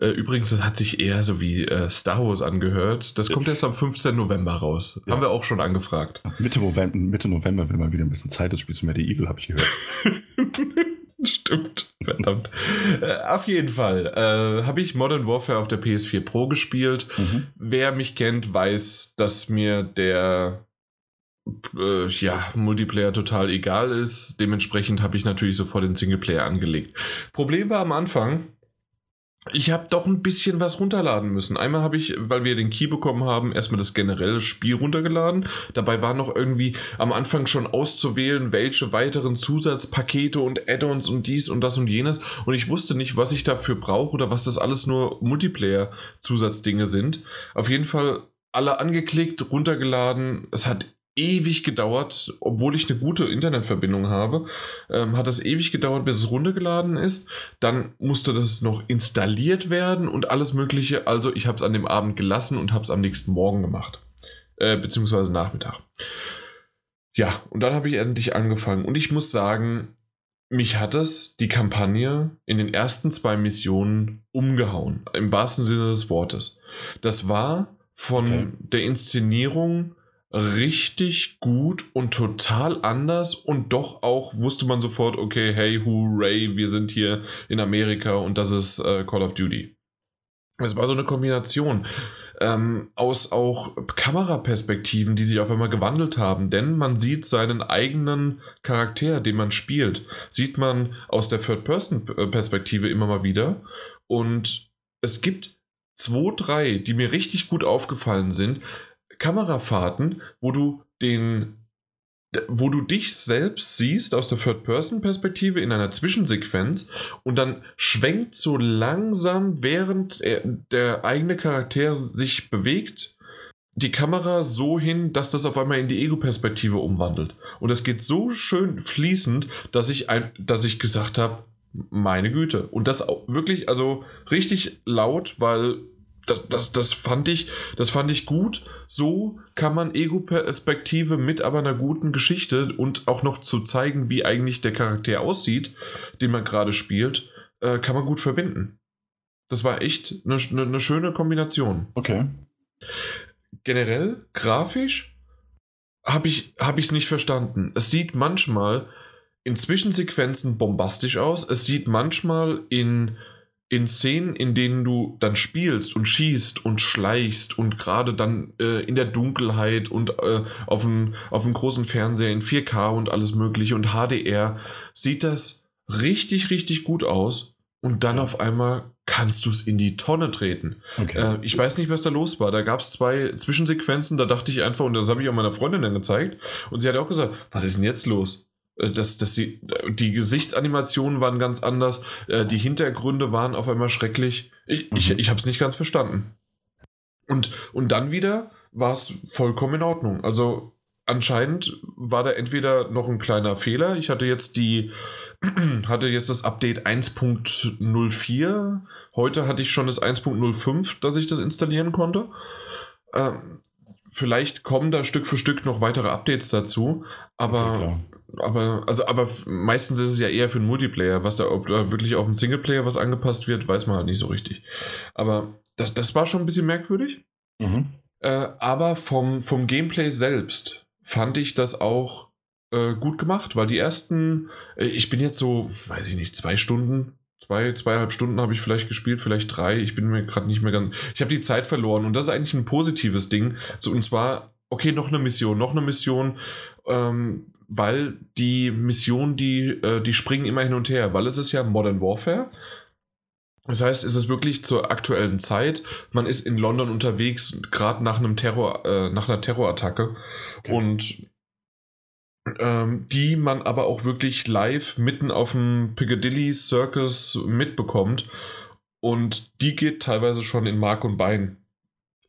Äh, Übrigens, das hat sich eher so wie äh, Star Wars angehört. Das kommt erst am 15. November raus. Ja. Haben wir auch schon angefragt. Mitte November, Mitte November will mal wieder ein bisschen Zeit, das Spiel zu Medieval, habe ich gehört. Stimmt, verdammt. Äh, auf jeden Fall äh, habe ich Modern Warfare auf der PS4 Pro gespielt. Mhm. Wer mich kennt, weiß, dass mir der äh, ja, Multiplayer total egal ist. Dementsprechend habe ich natürlich sofort den Singleplayer angelegt. Problem war am Anfang, ich habe doch ein bisschen was runterladen müssen. Einmal habe ich, weil wir den Key bekommen haben, erstmal das generelle Spiel runtergeladen. Dabei war noch irgendwie am Anfang schon auszuwählen, welche weiteren Zusatzpakete und Add-ons und dies und das und jenes. Und ich wusste nicht, was ich dafür brauche oder was das alles nur Multiplayer-Zusatzdinge sind. Auf jeden Fall alle angeklickt, runtergeladen. Es hat ewig gedauert, obwohl ich eine gute Internetverbindung habe, ähm, hat das ewig gedauert, bis es runtergeladen ist. Dann musste das noch installiert werden und alles Mögliche. Also ich habe es an dem Abend gelassen und habe es am nächsten Morgen gemacht, äh, beziehungsweise Nachmittag. Ja, und dann habe ich endlich angefangen und ich muss sagen, mich hat es die Kampagne in den ersten zwei Missionen umgehauen, im wahrsten Sinne des Wortes. Das war von Okay. der Inszenierung richtig gut und total anders und doch auch wusste man sofort, okay, hey, hooray, wir sind hier in Amerika und das ist äh, Call of Duty. Es war so eine Kombination ähm, aus auch Kameraperspektiven, die sich auf einmal gewandelt haben, denn man sieht seinen eigenen Charakter, den man spielt, sieht man aus der Third-Person-Perspektive immer mal wieder und es gibt zwei, drei, die mir richtig gut aufgefallen sind, Kamerafahrten, wo du den wo du dich selbst siehst aus der Third-Person-Perspektive in einer Zwischensequenz und dann schwenkt so langsam, während er, der eigene Charakter sich bewegt, die Kamera so hin, dass das auf einmal in die Ego-Perspektive umwandelt. Und das geht so schön fließend, dass ich, ein, dass ich gesagt habe, meine Güte. Und das wirklich, also richtig laut, weil das, das, das, fand ich, das fand ich gut. So kann man Ego-Perspektive mit aber einer guten Geschichte und auch noch zu zeigen, wie eigentlich der Charakter aussieht, den man gerade spielt, äh, kann man gut verbinden. Das war echt eine, eine, eine schöne Kombination. Okay. Generell, grafisch, habe ich es hab nicht verstanden. Es sieht manchmal in Zwischensequenzen bombastisch aus. Es sieht manchmal in in Szenen, in denen du dann spielst und schießt und schleichst und gerade dann äh, in der Dunkelheit und äh, auf dem auf dem großen Fernseher in 4K und alles mögliche und HDR, sieht das richtig, richtig gut aus. und dann auf einmal kannst du es in die Tonne treten. Okay. Äh, ich weiß nicht, was da los war. Da gab es zwei Zwischensequenzen, da dachte ich einfach, und das habe ich auch meiner Freundin dann gezeigt, und sie hat auch gesagt, was ist denn jetzt los? Äh, Das, das, die, die Gesichtsanimationen waren ganz anders, äh, die Hintergründe waren auf einmal schrecklich. Ich, ich, Mhm. ich habe es nicht ganz verstanden. Und, und dann wieder war es vollkommen in Ordnung. Also anscheinend war da entweder noch ein kleiner Fehler. Ich hatte jetzt die hatte jetzt das Update 1.04. Heute hatte ich schon das 1.05, dass ich das installieren konnte. Ähm, vielleicht kommen da Stück für Stück noch weitere Updates dazu, aber Okay. Aber, also, aber meistens ist es ja eher für den Multiplayer. Was da, ob da wirklich auf den Singleplayer was angepasst wird, weiß man halt nicht so richtig. Aber das, das war schon ein bisschen merkwürdig. Mhm. Äh, aber vom, vom Gameplay selbst fand ich das auch äh, gut gemacht, weil die ersten, äh, ich bin jetzt so, weiß ich nicht, zwei Stunden, zwei, zweieinhalb Stunden habe ich vielleicht gespielt, vielleicht drei. Ich bin mir gerade nicht mehr ganz. Ich habe die Zeit verloren und das ist eigentlich ein positives Ding. So, und zwar, okay, noch eine Mission, noch eine Mission, ähm, weil die Missionen, die, äh, die springen immer hin und her, weil es ist ja Modern Warfare. Das heißt, es ist wirklich zur aktuellen Zeit. Man ist in London unterwegs, gerade nach einem Terror, äh, nach einer Terrorattacke. Okay. Und ähm, die man aber auch wirklich live mitten auf dem Piccadilly Circus mitbekommt. Und die geht teilweise schon in Mark und Bein.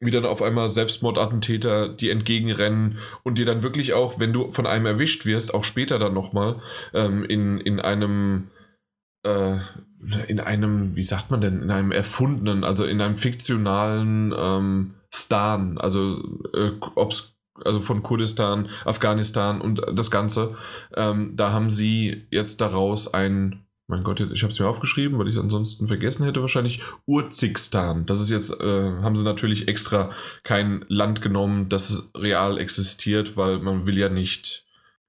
Wie dann auf einmal Selbstmordattentäter, die entgegenrennen und dir dann wirklich auch, wenn du von einem erwischt wirst, auch später dann nochmal ähm, in, in einem äh, in einem, wie sagt man denn, in einem erfundenen, also in einem fiktionalen ähm, Stan, also äh, ob's, also von Kurdistan, Afghanistan und das Ganze, ähm, da haben sie jetzt daraus ein, mein Gott, jetzt, ich habe es mir aufgeschrieben, weil ich es ansonsten vergessen hätte wahrscheinlich, Urzigstan. Das ist jetzt, äh, haben sie natürlich extra kein Land genommen, das real existiert, weil man will ja nicht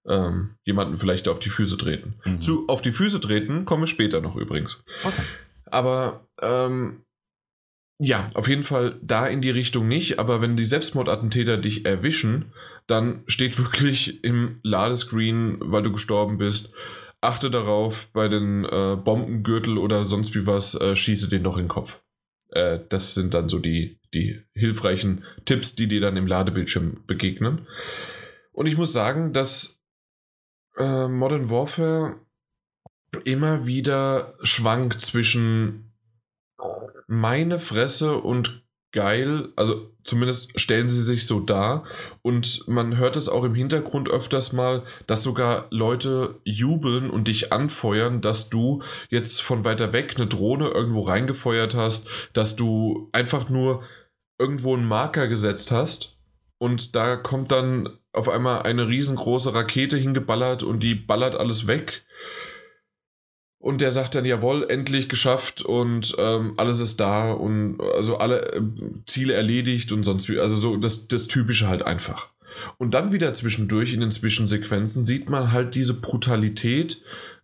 ähm, jemanden vielleicht auf die Füße treten. Mhm. Zu auf die Füße treten komme ich später noch übrigens. Okay. Aber ähm, ja, auf jeden Fall da in die Richtung nicht. Aber wenn die Selbstmordattentäter dich erwischen, dann steht wirklich im Ladescreen, weil du gestorben bist, achte darauf, bei den äh, Bombengürtel oder sonst wie was, äh, schieße den doch in den Kopf. Äh, das sind dann so die, die hilfreichen Tipps, die dir dann im Ladebildschirm begegnen. Und ich muss sagen, dass äh, Modern Warfare immer wieder schwankt zwischen meine Fresse und geil, also zumindest stellen sie sich so dar. Und man hört es auch im Hintergrund öfters mal, dass sogar Leute jubeln und dich anfeuern, dass du jetzt von weiter weg eine Drohne irgendwo reingefeuert hast, dass du einfach nur irgendwo einen Marker gesetzt hast. Und da kommt dann auf einmal eine riesengroße Rakete hingeballert und die ballert alles weg. Und der sagt dann, jawohl, endlich geschafft und ähm, alles ist da und also alle äh, Ziele erledigt und sonst wie. Also so das, das Typische halt einfach. Und dann wieder zwischendurch in den Zwischensequenzen sieht man halt diese Brutalität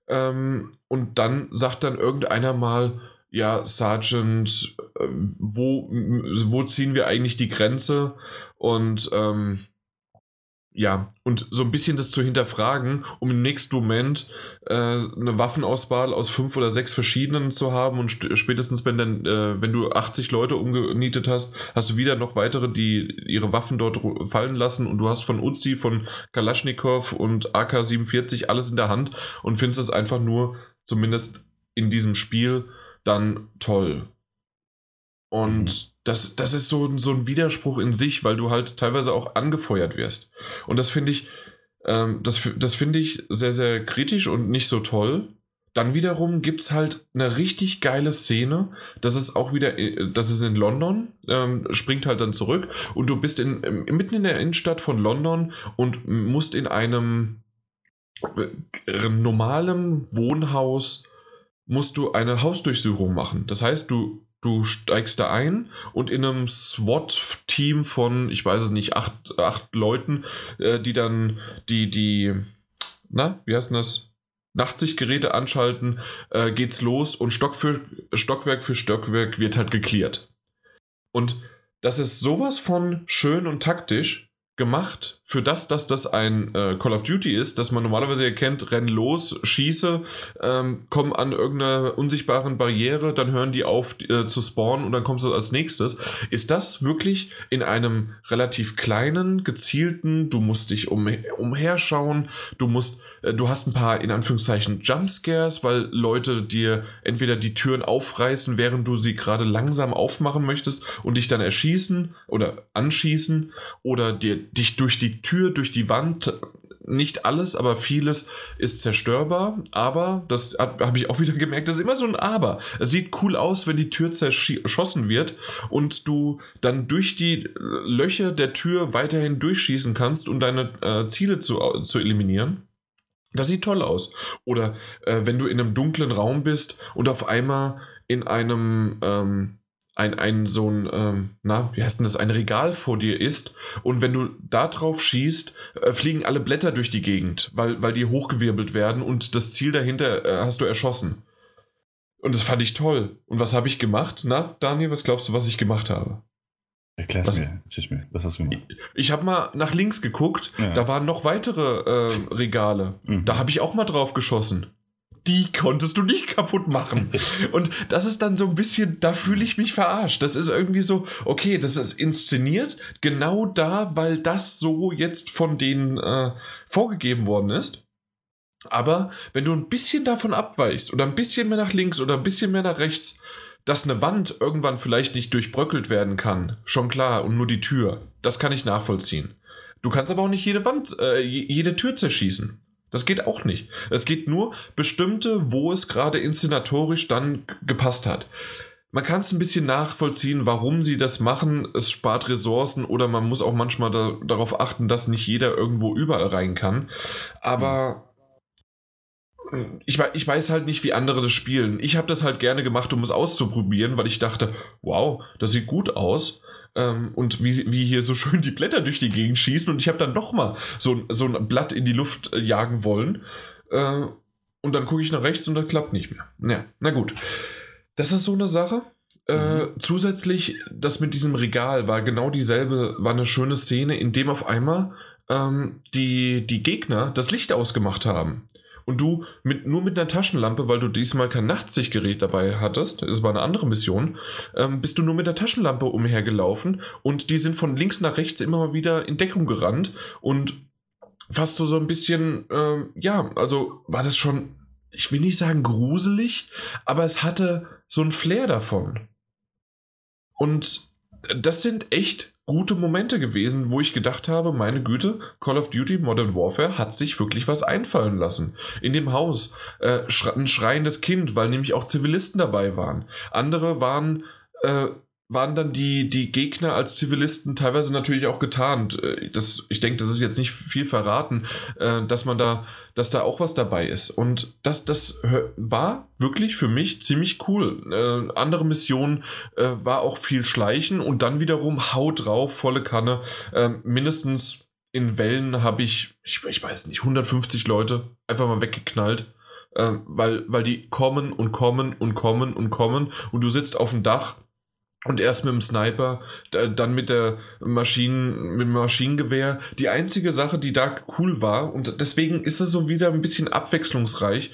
ähm, und dann sagt dann irgendeiner mal, ja, Sergeant, äh, wo, wo ziehen wir eigentlich die Grenze? Und ähm, ja, und so ein bisschen das zu hinterfragen, um im nächsten Moment äh, eine Waffenauswahl aus fünf oder sechs verschiedenen zu haben und st- spätestens, wenn dann, äh, wenn du 80 Leute umgenietet hast, hast du wieder noch weitere, die ihre Waffen dort fallen lassen und du hast von Uzi, von Kalaschnikow und AK-47 alles in der Hand und findest es einfach nur, zumindest in diesem Spiel, dann toll. Und Mhm. das, das ist so, ein- so ein Widerspruch in sich, weil du halt teilweise auch angefeuert wirst. Und das finde ich, ähm, das, das finde ich sehr, sehr kritisch und nicht so toll. Dann wiederum gibt es halt eine richtig geile Szene. Das ist auch wieder, äh, das ist in London, ähm, springt halt dann zurück und du bist in, im- mitten in der Innenstadt von London und musst in einem äh, normalen Wohnhaus musst du eine Hausdurchsuchung machen. Das heißt, du, du steigst da ein und in einem SWAT-Team von, ich weiß es nicht, acht, acht Leuten, äh, die dann die, die, na, wie heißt denn das? Nachtsichtgeräte anschalten, äh, geht's los und Stock für, Stockwerk für Stockwerk wird halt geklärt. Und das ist sowas von schön und taktisch, gemacht für das, dass das ein äh, Call of Duty ist, dass man normalerweise erkennt, renn los, schieße, ähm, komm an irgendeiner unsichtbaren Barriere, dann hören die auf äh, zu spawnen und dann kommst du als nächstes. Ist das wirklich in einem relativ kleinen, gezielten, du musst dich um, umherschauen, du musst, äh, du hast ein paar in Anführungszeichen Jumpscares, weil Leute dir entweder die Türen aufreißen, während du sie gerade langsam aufmachen möchtest und dich dann erschießen oder anschießen oder dir dich durch die Tür, durch die Wand, nicht alles, aber vieles ist zerstörbar. Aber, das habe hab ich auch wieder gemerkt, das ist immer so ein Aber. Es sieht cool aus, wenn die Tür zerschossen wird und du dann durch die Löcher der Tür weiterhin durchschießen kannst, um deine äh, Ziele zu, zu eliminieren. Das sieht toll aus. Oder äh, wenn du in einem dunklen Raum bist und auf einmal in einem ähm, ein, ein so ein, ähm, na, wie heißt denn das, ein Regal vor dir ist und wenn du da drauf schießt, äh, fliegen alle Blätter durch die Gegend, weil, weil die hochgewirbelt werden und das Ziel dahinter äh, hast du erschossen. Und das fand ich toll. Und was habe ich gemacht? Na, Daniel, was glaubst du, was ich gemacht habe? Erklär's was, mir, mir, was hast du gemacht? Ich, ich habe mal nach links geguckt, ja. da waren noch weitere äh, Regale. Mhm. Da habe ich auch mal drauf geschossen die konntest du nicht kaputt machen. Und das ist dann so ein bisschen, da fühle ich mich verarscht. Das ist irgendwie so, okay, das ist inszeniert, genau da, weil das so jetzt von denen äh, vorgegeben worden ist. Aber wenn du ein bisschen davon abweichst oder ein bisschen mehr nach links oder ein bisschen mehr nach rechts, dass eine Wand irgendwann vielleicht nicht durchbröckelt werden kann, schon klar, und nur die Tür, das kann ich nachvollziehen. Du kannst aber auch nicht jede Wand, äh, jede Tür zerschießen. Das geht auch nicht. Es geht nur bestimmte, wo es gerade inszenatorisch dann gepasst hat. Man kann es ein bisschen nachvollziehen, warum sie das machen. Es spart Ressourcen oder man muss auch manchmal da, darauf achten, dass nicht jeder irgendwo überall rein kann. Aber ich, ich weiß halt nicht, wie andere das spielen. Ich habe das halt gerne gemacht, um es auszuprobieren, weil ich dachte, wow, das sieht gut aus ähm, und wie, wie hier so schön die Blätter durch die Gegend schießen und ich habe dann nochmal so, so ein Blatt in die Luft äh, jagen wollen äh, und dann gucke ich nach rechts und das klappt nicht mehr. Ja, na gut. Das ist so eine Sache. Äh, mhm. zusätzlich, das mit diesem Regal war genau dieselbe, war eine schöne Szene, in dem auf einmal ähm, die, die Gegner das Licht ausgemacht haben und du mit, nur mit einer Taschenlampe, weil du diesmal kein Nachtsichtgerät dabei hattest, das war eine andere Mission, ähm, bist du nur mit der Taschenlampe umhergelaufen und die sind von links nach rechts immer mal wieder in Deckung gerannt und fast so, so ein bisschen, ähm, ja, also war das schon, ich will nicht sagen gruselig, aber es hatte so ein Flair davon. Und das sind echt gute Momente gewesen, wo ich gedacht habe, meine Güte, Call of Duty Modern Warfare hat sich wirklich was einfallen lassen. In dem Haus äh, ein schreiendes Kind, weil nämlich auch Zivilisten dabei waren. Andere waren äh, waren dann die, die Gegner als Zivilisten teilweise natürlich auch getarnt. Äh, das, ich denke, das ist jetzt nicht viel verraten, äh, dass man da, dass da auch was dabei ist. Und das, das war wirklich für mich ziemlich cool. Äh, andere Missionen war auch viel Schleichen und dann wiederum Haut drauf, volle Kanne. Mindestens in Wellen habe ich, ich, ich weiß nicht, 150 Leute einfach mal weggeknallt. Weil, weil die kommen und kommen und kommen und kommen und du sitzt auf dem Dach und erst mit dem Sniper, dann mit der Maschinen, mit dem Maschinengewehr. Die einzige Sache, die da cool war, und deswegen ist es so wieder ein bisschen abwechslungsreich,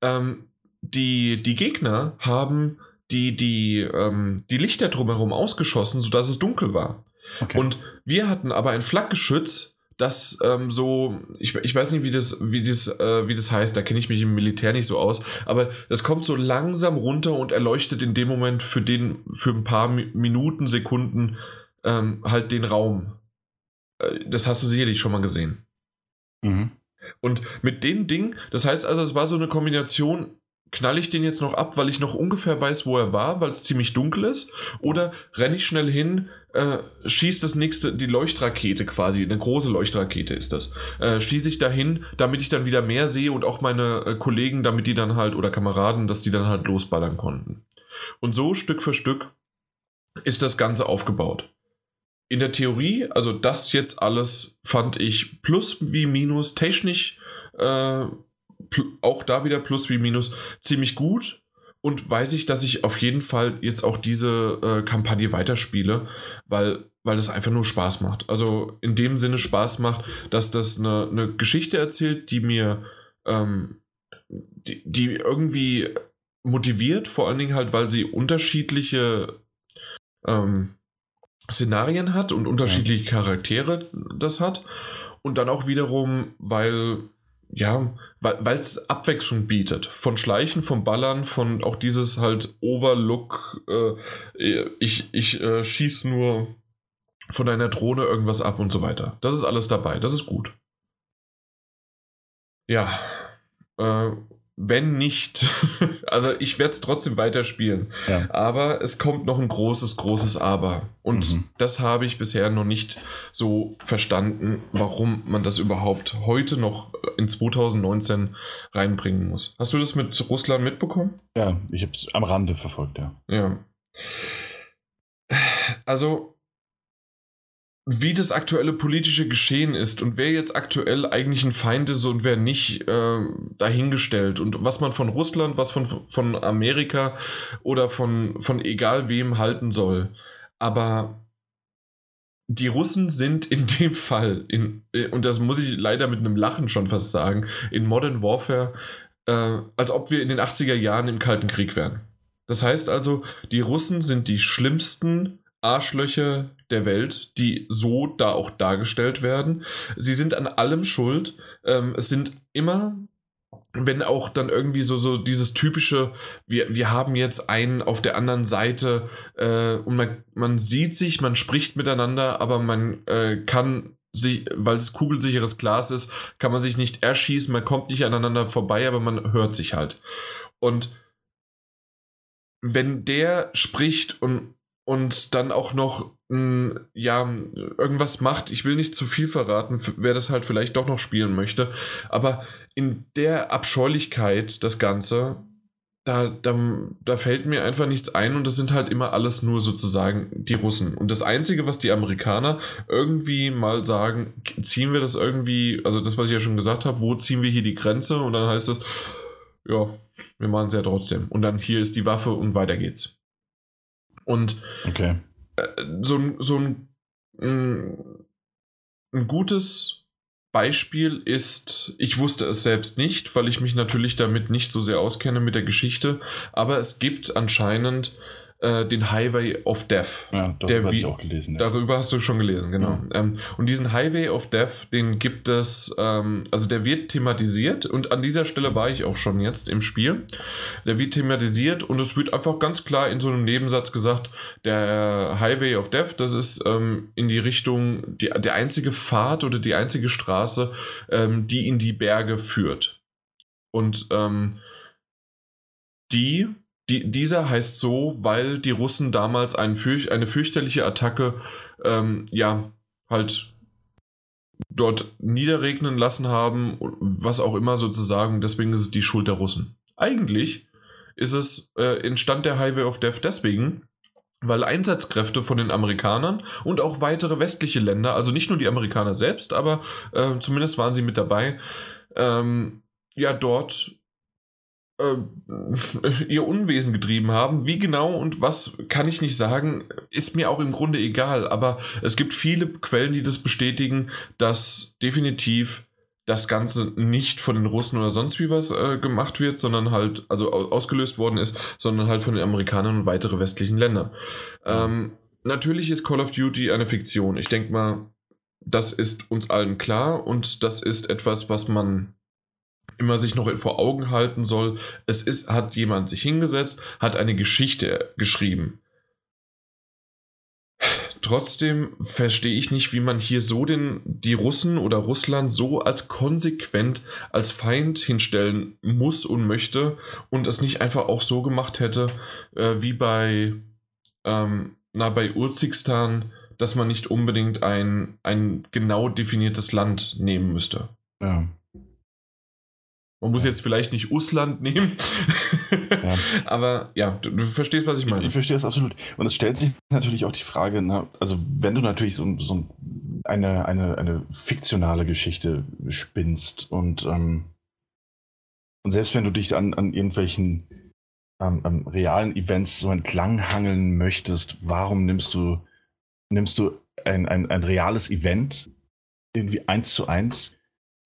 ähm, die, die Gegner haben die, die, ähm, die Lichter drumherum ausgeschossen, sodass es dunkel war. Okay. Und wir hatten aber ein Flakgeschütz, das ähm, so, ich, ich weiß nicht, wie das, wie das, äh, wie das heißt, da kenne ich mich im Militär nicht so aus, aber das kommt so langsam runter und erleuchtet in dem Moment für den, für ein paar Minuten, Sekunden ähm, halt den Raum. Äh, das hast du sicherlich schon mal gesehen. Mhm. Und mit dem Ding, das heißt also, es war so eine Kombination knall ich den jetzt noch ab, weil ich noch ungefähr weiß, wo er war, weil es ziemlich dunkel ist? Oder renne ich schnell hin, äh, schießt das nächste, die Leuchtrakete quasi, eine große Leuchtrakete ist das, äh, schieße ich dahin, damit ich dann wieder mehr sehe und auch meine äh, Kollegen, damit die dann halt, oder Kameraden, dass die dann halt losballern konnten. Und so Stück für Stück ist das Ganze aufgebaut. In der Theorie, also das jetzt alles fand ich plus wie minus technisch äh, auch da wieder Plus wie Minus ziemlich gut. Und weiß ich, dass ich auf jeden Fall jetzt auch diese äh, Kampagne weiterspiele, weil, weil es einfach nur Spaß macht. Also in dem Sinne Spaß macht, dass das eine, eine Geschichte erzählt, die mir, ähm, die, die irgendwie motiviert, vor allen Dingen halt, weil sie unterschiedliche ähm, Szenarien hat und unterschiedliche Charaktere das hat. Und dann auch wiederum, weil, ja, weil es Abwechslung bietet. Von Schleichen, vom Ballern, von auch dieses halt Overlook, äh, ich, ich äh, schieß nur von einer Drohne irgendwas ab und so weiter. Das ist alles dabei. Das ist gut. Ja. Äh, wenn nicht, also ich werde es trotzdem weiterspielen. Ja. Aber es kommt noch ein großes, großes Aber. Und mhm. das habe ich bisher noch nicht so verstanden, warum man das überhaupt heute noch in 2019 reinbringen muss. Hast du das mit Russland mitbekommen? Ja, ich habe es am Rande verfolgt, ja. Ja. Also, wie das aktuelle politische Geschehen ist und wer jetzt aktuell eigentlich ein Feind ist und wer nicht, äh, dahingestellt. Und was man von Russland, was von, von Amerika oder von, von egal wem halten soll. Aber die Russen sind in dem Fall, in, äh, und das muss ich leider mit einem Lachen schon fast sagen, in Modern Warfare, äh, als ob wir in den 80er Jahren im Kalten Krieg wären. Das heißt also, die Russen sind die schlimmsten Arschlöcher der Welt, die so da auch dargestellt werden. Sie sind an allem schuld. Ähm, es sind immer, wenn auch dann irgendwie so, so dieses typische, wir, wir haben jetzt einen auf der anderen Seite äh, und man, man sieht sich, man spricht miteinander, aber man äh, kann sich, weil es kugelsicheres Glas ist, kann man sich nicht erschießen, man kommt nicht aneinander vorbei, aber man hört sich halt. Und wenn der spricht und und dann auch noch mh, hm, ja irgendwas macht. Ich will nicht zu viel verraten, wer das halt vielleicht doch noch spielen möchte, aber in der Abscheulichkeit das Ganze, da, da, da fällt mir einfach nichts ein und das sind halt immer alles nur sozusagen die Russen. Und das Einzige, was die Amerikaner irgendwie mal sagen, ziehen wir das irgendwie, also das, was ich ja schon gesagt habe, wo ziehen wir hier die Grenze? Und dann heißt es, ja, wir machen es ja trotzdem. Und dann hier ist die Waffe und weiter geht's. Und okay. äh, so, so ein, ein, ein gutes Beispiel ist, ich wusste es selbst nicht, weil ich mich natürlich damit nicht so sehr auskenne mit der Geschichte, aber es gibt anscheinend äh, den Highway of Death. Ja, darüber habe ich auch gelesen. Ja. Darüber hast du schon gelesen, genau. Ja. Ähm, und diesen Highway of Death, den gibt es, ähm, also der wird thematisiert und an dieser Stelle war ich auch schon jetzt im Spiel. Der wird thematisiert und es wird einfach ganz klar in so einem Nebensatz gesagt, der Highway of Death, das ist ähm, in die Richtung, die, der einzige Pfad oder die einzige Straße, ähm, die in die Berge führt. Und ähm, die die, dieser heißt so, weil die Russen damals ein fürch eine fürchterliche Attacke, ähm, ja, halt dort niederregnen lassen haben, was auch immer sozusagen. Deswegen ist es die Schuld der Russen. Eigentlich ist es, äh, entstand der Highway of Death deswegen, weil Einsatzkräfte von den Amerikanern und auch weitere westliche Länder, also nicht nur die Amerikaner selbst, aber äh, zumindest waren sie mit dabei, ähm, ja, dort ihr Unwesen getrieben haben. Wie genau und was kann ich nicht sagen, ist mir auch im Grunde egal. Aber es gibt viele Quellen, die das bestätigen, dass definitiv das Ganze nicht von den Russen oder sonst wie was äh, gemacht wird, sondern halt, also ausgelöst worden ist, sondern halt von den Amerikanern und weitere westlichen Ländern. Ähm, natürlich ist Call of Duty eine Fiktion. Ich denke mal, das ist uns allen klar und das ist etwas, was man immer sich noch vor Augen halten soll, es ist, hat jemand sich hingesetzt, hat eine Geschichte geschrieben. Trotzdem verstehe ich nicht, wie man hier so den, die Russen oder Russland so als konsequent als Feind hinstellen muss und möchte und es nicht einfach auch so gemacht hätte, äh, wie bei, ähm, na, bei Urzikistan, dass man nicht unbedingt ein, ein genau definiertes Land nehmen müsste. Ja. Man muss jetzt vielleicht nicht Usland nehmen. ja. Aber ja, du, du, verstehst, was ich meine. Ich, ich verstehe es absolut. Und es stellt sich natürlich auch die Frage, na, also wenn du natürlich so, so eine, eine, eine fiktionale Geschichte spinnst und, ähm, und selbst wenn du dich an, an irgendwelchen ähm, realen Events so entlanghangeln möchtest, warum nimmst du, nimmst du ein, ein, ein reales Event, irgendwie eins zu eins,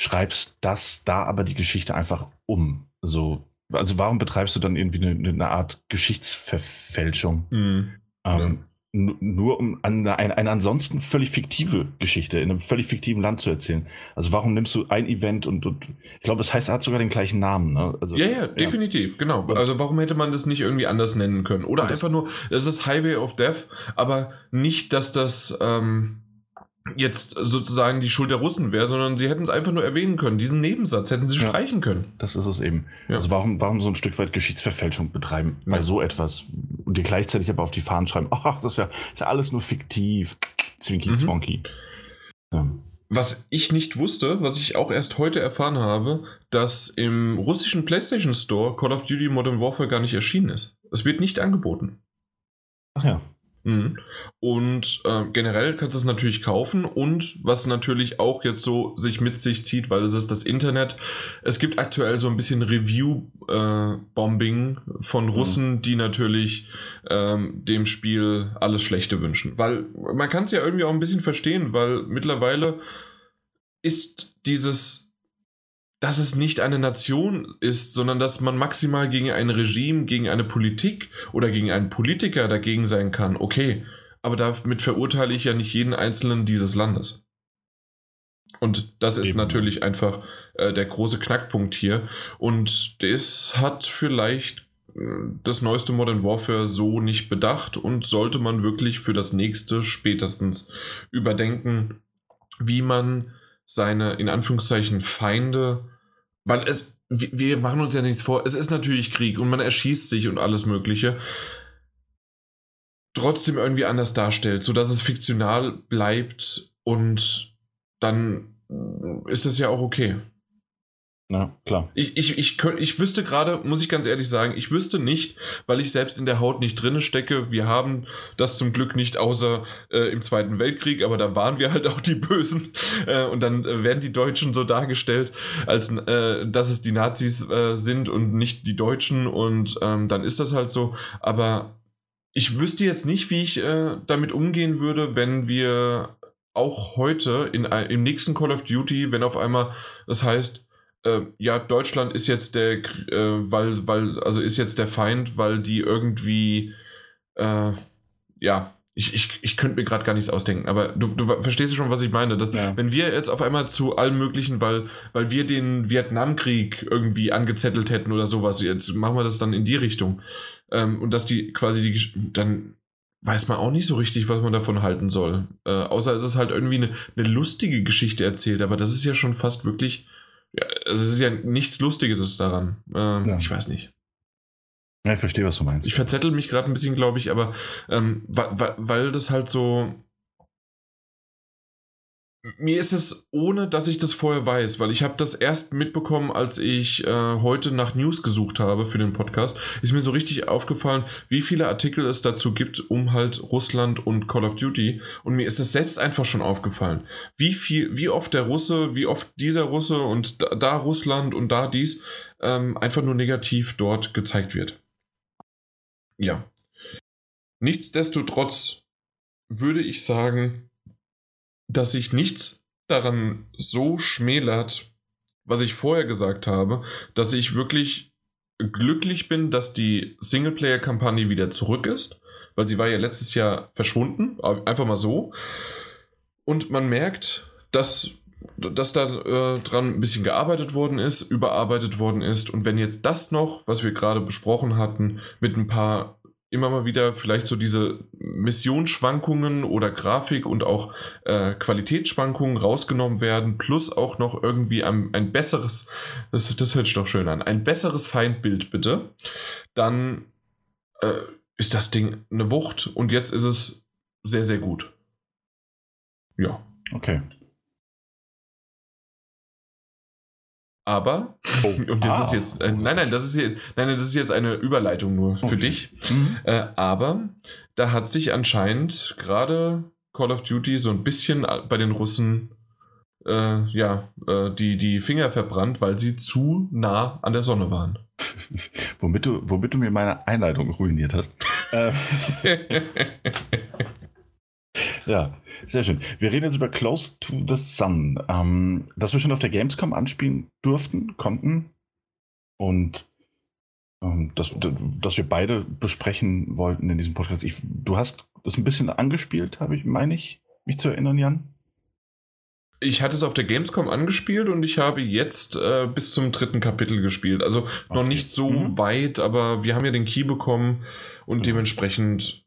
schreibst das da aber die Geschichte einfach um. So, also warum betreibst du dann irgendwie eine, eine Art Geschichtsverfälschung? Mhm. Ähm, nur um eine, eine, ansonsten völlig fiktive Geschichte in einem völlig fiktiven Land zu erzählen. Also warum nimmst du ein Event und, und ich glaube, das heißt, er hat sogar den gleichen Namen. Ne? Also, ja, ja, definitiv, ja. genau. Also warum hätte man das nicht irgendwie anders nennen können? Oder einfach nur, es ist Highway of Death, aber nicht, dass das ähm, jetzt sozusagen die Schuld der Russen wäre, sondern sie hätten es einfach nur erwähnen können. Diesen Nebensatz hätten sie ja, streichen können. Das ist es eben. Ja. Also warum, warum so ein Stück weit Geschichtsverfälschung betreiben bei so etwas und dir gleichzeitig aber auf die Fahnen schreiben, ach, das ist ja, ist ja alles nur fiktiv. Zwinky mhm. Zwonky. Was ich nicht wusste, was ich auch erst heute erfahren habe, dass im russischen PlayStation Store Call of Duty Modern Warfare gar nicht erschienen ist. Es wird nicht angeboten. Ach ja. Mhm. Und äh, generell kannst du es natürlich kaufen und was natürlich auch jetzt so sich mit sich zieht, weil es ist das Internet. Es gibt aktuell so ein bisschen Review-Bombing äh, von mhm. Russen, mhm. die natürlich ähm, dem Spiel alles Schlechte wünschen. Weil man kann es ja irgendwie auch ein bisschen verstehen, weil mittlerweile ist dieses dass es nicht eine Nation ist, sondern dass man maximal gegen ein Regime, gegen eine Politik oder gegen einen Politiker dagegen sein kann. Okay, aber damit verurteile ich ja nicht jeden Einzelnen dieses Landes. Und das ist Eben. natürlich einfach äh, der große Knackpunkt hier. Und das hat vielleicht äh, das neueste Modern Warfare so nicht bedacht und sollte man wirklich für das nächste spätestens überdenken, wie man seine in Anführungszeichen Feinde, weil es, wir machen uns ja nichts vor, es ist natürlich Krieg und man erschießt sich und alles Mögliche, trotzdem irgendwie anders darstellt, sodass es fiktional bleibt und dann ist das ja auch okay. Ja, klar. Ich, ich, ich, ich wüsste gerade, muss ich ganz ehrlich sagen, ich wüsste nicht, weil ich selbst in der Haut nicht drinne stecke. Wir haben das zum Glück nicht außer äh, im Zweiten Weltkrieg, aber da waren wir halt auch die Bösen. Äh, und dann äh, werden die Deutschen so dargestellt, als äh, dass es die Nazis äh, sind und nicht die Deutschen. Und ähm, dann ist das halt so. Aber ich wüsste jetzt nicht, wie ich äh, damit umgehen würde, wenn wir auch heute in, im nächsten Call of Duty, wenn auf einmal das heißt, äh, ja, Deutschland ist jetzt der, äh, weil, weil, also ist jetzt der Feind, weil die irgendwie, äh, ja, ich, ich, ich könnte mir gerade gar nichts ausdenken, aber du, du verstehst schon, was ich meine. Dass, ja. Wenn wir jetzt auf einmal zu allem Möglichen, weil, weil wir den Vietnamkrieg irgendwie angezettelt hätten oder sowas, jetzt machen wir das dann in die Richtung. Ähm, und dass die quasi die, dann weiß man auch nicht so richtig, was man davon halten soll. Äh, außer es ist halt irgendwie eine, eine lustige Geschichte erzählt, aber das ist ja schon fast wirklich ja, also es ist ja nichts Lustiges daran. Ähm, ja. Ich weiß nicht. Ja, ich verstehe, was du meinst. Ich verzettel mich gerade ein bisschen, glaube ich, aber ähm, weil, weil das halt so mir ist es, ohne dass ich das vorher weiß, weil ich habe das erst mitbekommen, als ich äh, heute nach News gesucht habe für den Podcast, ist mir so richtig aufgefallen, wie viele Artikel es dazu gibt, um halt Russland und Call of Duty. Und mir ist es selbst einfach schon aufgefallen, wie viel, wie oft der Russe, wie oft dieser Russe und da, da Russland und da dies ähm, einfach nur negativ dort gezeigt wird. Ja. Nichtsdestotrotz würde ich sagen, dass sich nichts daran so schmälert, was ich vorher gesagt habe, dass ich wirklich glücklich bin, dass die Singleplayer-Kampagne wieder zurück ist, weil sie war ja letztes Jahr verschwunden, einfach mal so. Und man merkt, dass, dass da äh, dran ein bisschen gearbeitet worden ist, überarbeitet worden ist. Und wenn jetzt das noch, was wir gerade besprochen hatten, mit ein paar immer mal wieder vielleicht so diese Missionsschwankungen oder Grafik und auch äh, Qualitätsschwankungen rausgenommen werden, plus auch noch irgendwie ein, ein besseres, das, das hört sich doch schön an, ein besseres Feindbild bitte, dann äh, ist das Ding eine Wucht und jetzt ist es sehr, sehr gut. Ja. Okay. Aber, oh, und das ah, ist jetzt, äh, nein, nein, das ist hier, nein, das ist jetzt eine Überleitung nur okay. für dich. Mhm. Äh, aber da hat sich anscheinend gerade Call of Duty so ein bisschen bei den Russen äh, ja, äh, die, die Finger verbrannt, weil sie zu nah an der Sonne waren. womit, du, womit du mir meine Einleitung ruiniert hast. Ähm, ja, sehr schön. Wir reden jetzt über Close to the Sun, ähm, das wir schon auf der Gamescom anspielen durften, konnten. Und ähm, das, das wir beide besprechen wollten in diesem Podcast. Ich, du hast das ein bisschen angespielt, habe ich, meine ich, mich zu erinnern, Jan? Ich hatte es auf der Gamescom angespielt und ich habe jetzt äh, bis zum dritten Kapitel gespielt. Also okay. noch nicht so mhm. weit, aber wir haben ja den Key bekommen und mhm. dementsprechend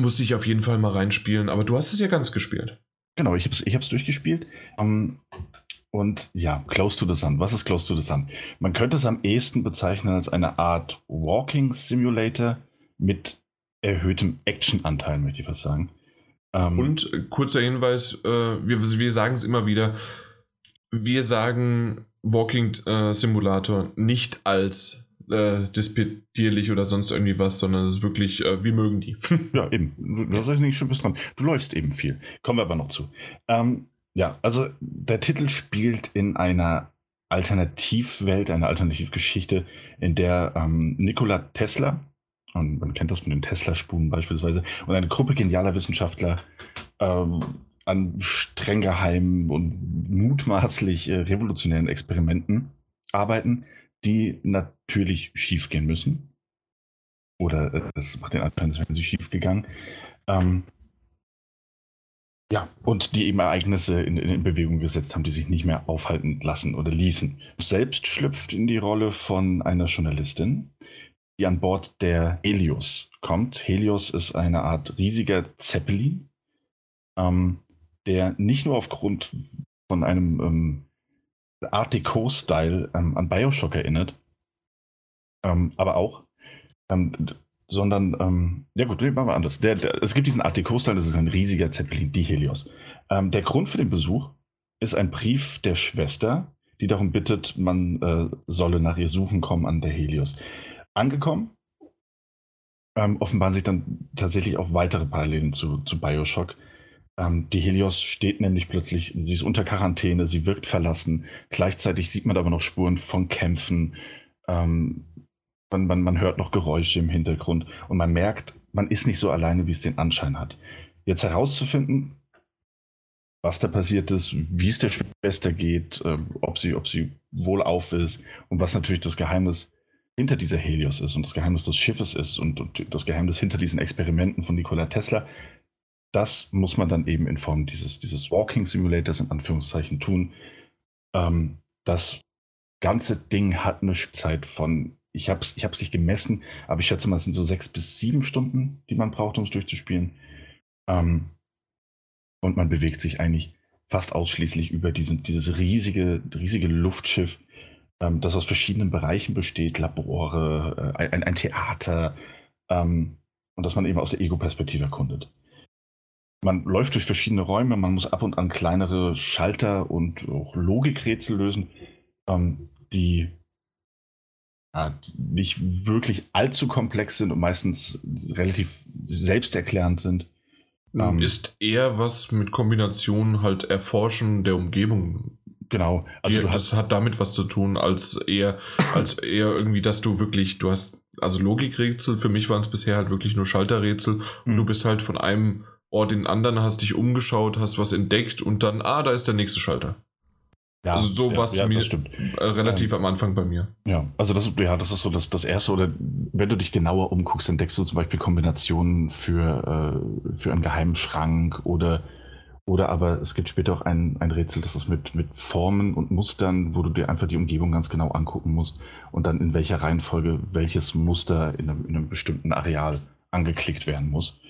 musste ich auf jeden Fall mal reinspielen. Aber du hast es ja ganz gespielt. Genau, ich habe es ich durchgespielt. Um, ähm, und ja, Close to the Sun. Was ist Close to the Sun? Man könnte es am ehesten bezeichnen als eine Art Walking Simulator mit erhöhtem Actionanteil, möchte ich was sagen. Ähm, und äh, kurzer Hinweis, äh, wir, wir sagen es immer wieder, wir sagen Walking äh, Simulator nicht als äh, disputierlich oder sonst irgendwie was, sondern es ist wirklich, äh, wir mögen die. ja, eben. Da ja. nicht schon bis dran. Du läufst eben viel. Kommen wir aber noch zu. Ähm, ja, also der Titel spielt in einer Alternativwelt, einer Alternativgeschichte, in der ähm, Nikola Tesla, und man kennt das von den Tesla-Spuren beispielsweise, und eine Gruppe genialer Wissenschaftler ähm, an streng geheimen und mutmaßlich äh, revolutionären Experimenten arbeiten, die natürlich schiefgehen müssen. Oder äh, es macht den Anschein, als wären sie schief gegangen. Ähm, ja, und die eben Ereignisse in, in, Bewegung gesetzt haben, die sich nicht mehr aufhalten lassen oder ließen. Selbst schlüpft in die Rolle von einer Journalistin, die an Bord der Helios kommt. Helios ist eine Art riesiger Zeppelin, ähm, der nicht nur aufgrund von einem ähm, Art Deco-Style ähm, an Bioshock erinnert, ähm, aber auch, ähm, sondern, ähm, ja gut, machen wir anders. Der, der, es gibt diesen Art Deco-Style, das ist ein riesiger Zeppelin, die Helios. der Grund für den Besuch ist ein Brief der Schwester, die darum bittet, man äh, solle nach ihr suchen kommen an der Helios angekommen. Ähm, offenbaren sich dann tatsächlich auch weitere Parallelen zu, zu Bioshock. Ähm, die Helios steht nämlich plötzlich, sie ist unter Quarantäne, sie wirkt verlassen. Gleichzeitig sieht man aber noch Spuren von Kämpfen. Ähm, man, man, man hört noch Geräusche im Hintergrund und man merkt, man ist nicht so alleine, wie es den Anschein hat. Jetzt herauszufinden, was da passiert ist, wie es der Schwester geht, äh, ob, sie, ob sie wohlauf ist und was natürlich das Geheimnis hinter dieser Helios ist und das Geheimnis des Schiffes ist und, und das Geheimnis hinter diesen Experimenten von Nikola Tesla, das muss man dann eben in Form dieses, dieses Walking Simulators in Anführungszeichen tun. Ähm, das ganze Ding hat eine Zeit von, ich habe es ich nicht gemessen, aber ich schätze mal, es sind so sechs bis sieben Stunden, die man braucht, um es durchzuspielen. Ähm, und man bewegt sich eigentlich fast ausschließlich über diesen, dieses riesige, riesige Luftschiff, ähm, das aus verschiedenen Bereichen besteht, Labore, äh, ein, ein, Theater ähm, und dass man eben aus der Ego-Perspektive erkundet. Man läuft durch verschiedene Räume, man muss ab und an kleinere Schalter und auch Logikrätsel lösen, ähm, die ja, nicht wirklich allzu komplex sind und meistens relativ selbsterklärend sind. Ähm, ist eher was mit Kombinationen halt Erforschen der Umgebung Genau. Also das hat damit was zu tun, als eher, als eher irgendwie, dass du wirklich, du hast, also Logikrätsel, für mich waren es bisher halt wirklich nur Schalterrätsel und mhm. du bist halt von einem In den anderen, hast dich umgeschaut, hast was entdeckt und dann, ah, da ist der nächste Schalter. Ja, also so ja, war es ja, mir äh, relativ ähm, am Anfang bei mir. Ja, also das, ja, das ist so das, das Erste. Oder wenn du dich genauer umguckst, entdeckst du zum Beispiel Kombinationen für, äh, für einen geheimen Schrank oder oder aber es gibt später auch ein, ein Rätsel, das ist mit, mit Formen und Mustern, wo du dir einfach die Umgebung ganz genau angucken musst und dann in welcher Reihenfolge welches Muster in einem, in einem bestimmten Areal angeklickt werden muss.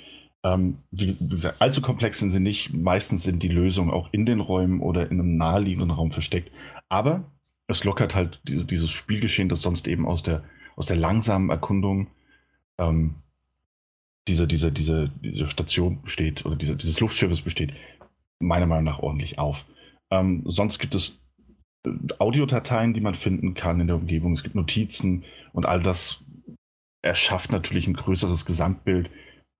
Ähm, wie, allzu komplex sind sie nicht. Meistens sind die Lösungen auch in den Räumen oder in einem naheliegenden Raum versteckt. Aber es lockert halt diese, dieses Spielgeschehen, das sonst eben aus der, aus der langsamen Erkundung ähm, diese, diese, diese, diese Station besteht oder diese, dieses Luftschiffes besteht, meiner Meinung nach ordentlich auf. Ähm, sonst gibt es äh, Audiodateien, die man finden kann in der Umgebung. Es gibt Notizen und all das erschafft natürlich ein größeres Gesamtbild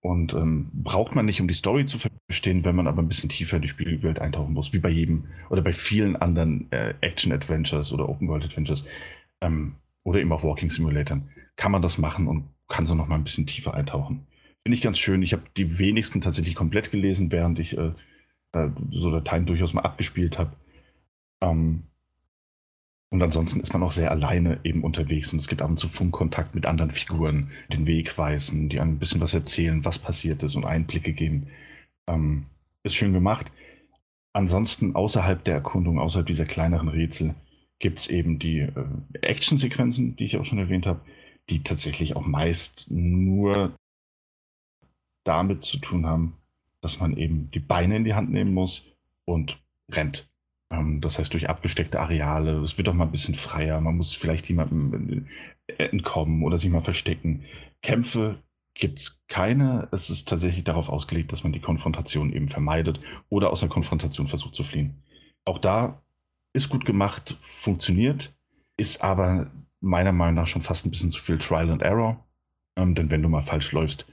Und ähm, braucht man nicht, um die Story zu verstehen, wenn man aber ein bisschen tiefer in die Spielwelt eintauchen muss, wie bei jedem oder bei vielen anderen äh, Action-Adventures oder Open-World-Adventures ähm, oder eben auch Walking Simulatoren, kann man das machen und kann so noch mal ein bisschen tiefer eintauchen. Finde ich ganz schön. Ich habe die wenigsten tatsächlich komplett gelesen, während ich äh, äh, so Dateien durchaus mal abgespielt habe. Ähm, und ansonsten ist man auch sehr alleine eben unterwegs und es gibt ab und zu Funkkontakt mit anderen Figuren, den Weg weisen, die ein bisschen was erzählen, was passiert ist und Einblicke geben. Ähm, ist schön gemacht. Ansonsten außerhalb der Erkundung, außerhalb dieser kleineren Rätsel, gibt es eben die äh, Actionsequenzen, die ich auch schon erwähnt habe, die tatsächlich auch meist nur damit zu tun haben, dass man eben die Beine in die Hand nehmen muss und rennt. Ähm, das heißt, durch abgesteckte Areale, es wird auch mal ein bisschen freier, man muss vielleicht jemandem äh, entkommen oder sich mal verstecken. Kämpfe gibt es keine. Es ist tatsächlich darauf ausgelegt, dass man die Konfrontation eben vermeidet oder aus der Konfrontation versucht zu fliehen. Auch da ist gut gemacht, funktioniert, ist aber meiner Meinung nach schon fast ein bisschen zu viel Trial and Error. Ähm, denn wenn du mal falsch läufst,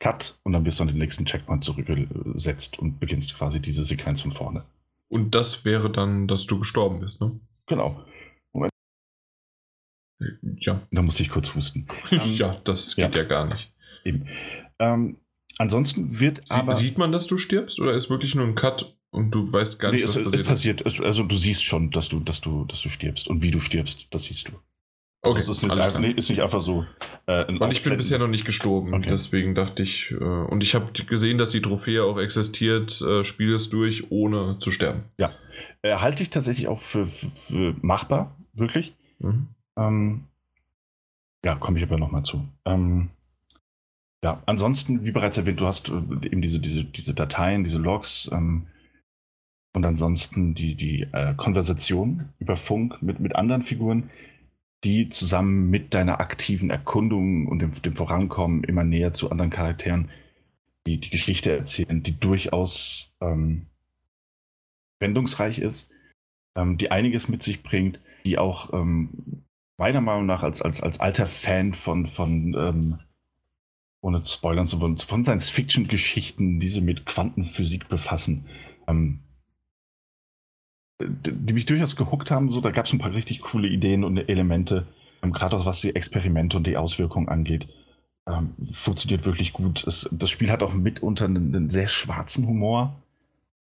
Cut und dann wirst du an den nächsten Checkpoint zurückgesetzt und beginnst quasi diese Sequenz von vorne. Und das wäre dann, dass du gestorben bist, ne? Genau. Moment. Ja. Da muss ich kurz husten. ja, das geht ja, ja gar nicht. Eben. Ähm, ansonsten wird Sie, aber. Sieht man, dass du stirbst oder ist wirklich nur ein Cut und du weißt gar nicht, nee, was es, passiert? Es passiert. Es, also du siehst schon, dass du, dass du, dass du stirbst und wie du stirbst, das siehst du. Okay, also ist, nicht einfach, nee, ist nicht einfach so. Äh, und ich bin bisher noch nicht gestorben, okay. deswegen dachte ich, äh, und ich habe gesehen, dass die Trophäe auch existiert, äh, spiel es durch, ohne zu sterben. Ja, äh, halte ich tatsächlich auch für, für, für machbar, wirklich. Mhm. Ähm, ja, komme ich aber nochmal zu. Ähm, ja, ansonsten, wie bereits erwähnt, du hast äh, eben diese, diese, diese Dateien, diese Logs ähm, und ansonsten die, die äh, Konversation über Funk mit, mit anderen Figuren die zusammen mit deiner aktiven Erkundung und dem, dem Vorankommen immer näher zu anderen Charakteren die, die Geschichte erzählen, die durchaus ähm, wendungsreich ist, ähm, die einiges mit sich bringt, die auch ähm, meiner Meinung nach als, als, als alter Fan von, von ähm, ohne spoilern zu wollen, von Science-Fiction-Geschichten, die sie mit Quantenphysik befassen, ähm, die mich durchaus gehuckt haben. So, da gab es ein paar richtig coole Ideen und Elemente, ähm, gerade auch was die Experimente und die Auswirkungen angeht. Ähm, funktioniert wirklich gut. Es, das Spiel hat auch mitunter einen, einen sehr schwarzen Humor,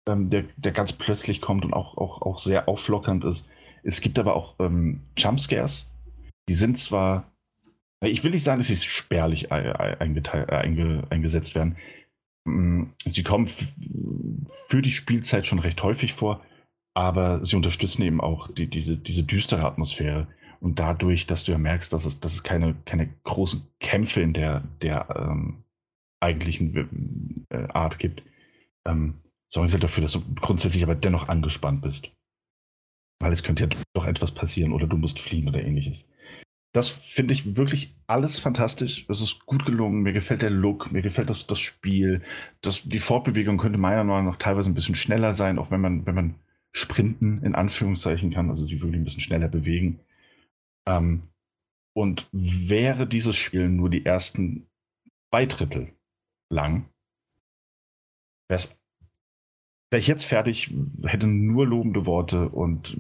ähm, der, der ganz plötzlich kommt und auch, auch, auch sehr auflockernd ist. Es gibt aber auch ähm, Jumpscares. Die sind zwar, ich will nicht sagen, dass sie spärlich einge, eingesetzt werden. Mm, sie kommen für die Spielzeit schon recht häufig vor aber sie unterstützen eben auch die, diese, diese düstere Atmosphäre. Und dadurch, dass du ja merkst, dass es, dass es keine, keine großen Kämpfe in der, der ähm, eigentlichen äh, Art gibt, ähm, sorgen sie halt dafür, dass du grundsätzlich aber dennoch angespannt bist. Weil es könnte ja doch etwas passieren oder du musst fliehen oder ähnliches. Das finde ich wirklich alles fantastisch. Es ist gut gelungen. Mir gefällt der Look, mir gefällt das, das Spiel. Das, die Fortbewegung könnte meiner Meinung nach teilweise ein bisschen schneller sein, auch wenn man, wenn man sprinten, in Anführungszeichen kann, also sich wirklich ein bisschen schneller bewegen. Ähm, und wäre dieses Spiel nur die ersten zwei Drittel lang, wäre ich jetzt fertig, hätte nur lobende Worte und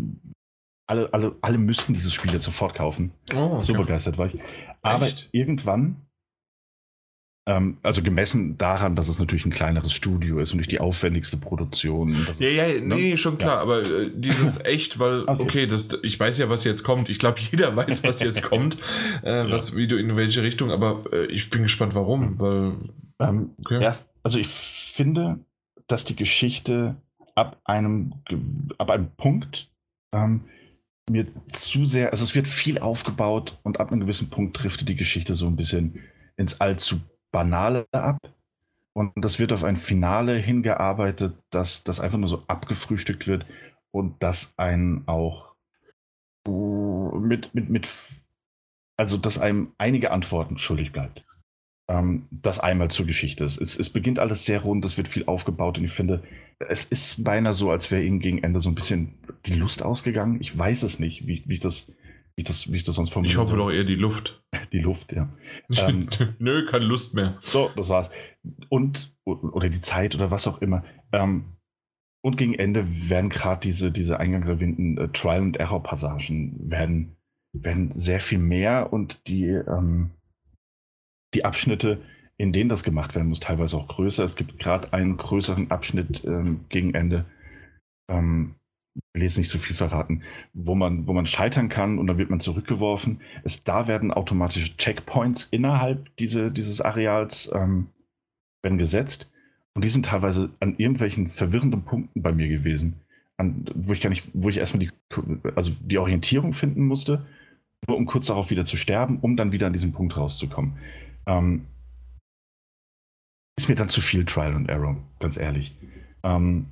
alle, alle, alle müssten dieses Spiel jetzt sofort kaufen. Oh, okay. So begeistert war ich. Aber Echt? irgendwann also gemessen daran, dass es natürlich ein kleineres Studio ist und nicht die aufwendigste Produktion. ja, ja, ne? nee, schon klar, ja. aber äh, dieses echt, weil, okay, okay das, ich weiß ja, was jetzt kommt. Ich glaube, jeder weiß, was jetzt kommt, äh, was, wie du in welche Richtung, aber äh, ich bin gespannt, warum, weil. Ähm, okay. ja, also ich finde, dass die Geschichte ab einem, ab einem Punkt ähm, mir zu sehr, also es wird viel aufgebaut und ab einem gewissen Punkt driftet die Geschichte so ein bisschen ins allzu Banale ab. Und das wird auf ein Finale hingearbeitet, dass das einfach nur so abgefrühstückt wird und das einen auch mit, mit, mit, also dass einem einige Antworten schuldig bleibt. Ähm, das einmal zur Geschichte. Es, es beginnt alles sehr rund, es wird viel aufgebaut und ich finde, es ist beinahe so, als wäre ihnen gegen Ende so ein bisschen die Lust ausgegangen. Ich weiß es nicht, wie, wie ich das wie ich das, wie ich das sonst formuliere. Ich hoffe doch eher die Luft. Die Luft, ja. Ähm, Nö, keine Lust mehr. So, das war's. Und, oder die Zeit oder was auch immer. Ähm, und gegen Ende werden gerade diese, diese eingangs erwähnten äh, Trial- and Error-Passagen werden, werden sehr viel mehr und die, ähm, die Abschnitte, in denen das gemacht werden muss, teilweise auch größer. Es gibt gerade einen größeren Abschnitt ähm, gegen Ende. Ähm, will jetzt nicht zu viel verraten, wo man, wo man scheitern kann und dann wird man zurückgeworfen. Es, da werden automatische Checkpoints innerhalb diese, dieses Areals ähm, werden gesetzt und die sind teilweise an irgendwelchen verwirrenden Punkten bei mir gewesen, an, wo ich gar nicht, wo ich erstmal die, also die Orientierung finden musste, nur um kurz darauf wieder zu sterben, um dann wieder an diesem Punkt rauszukommen. Ähm, ist mir dann zu viel Trial and Error, ganz ehrlich. Ähm,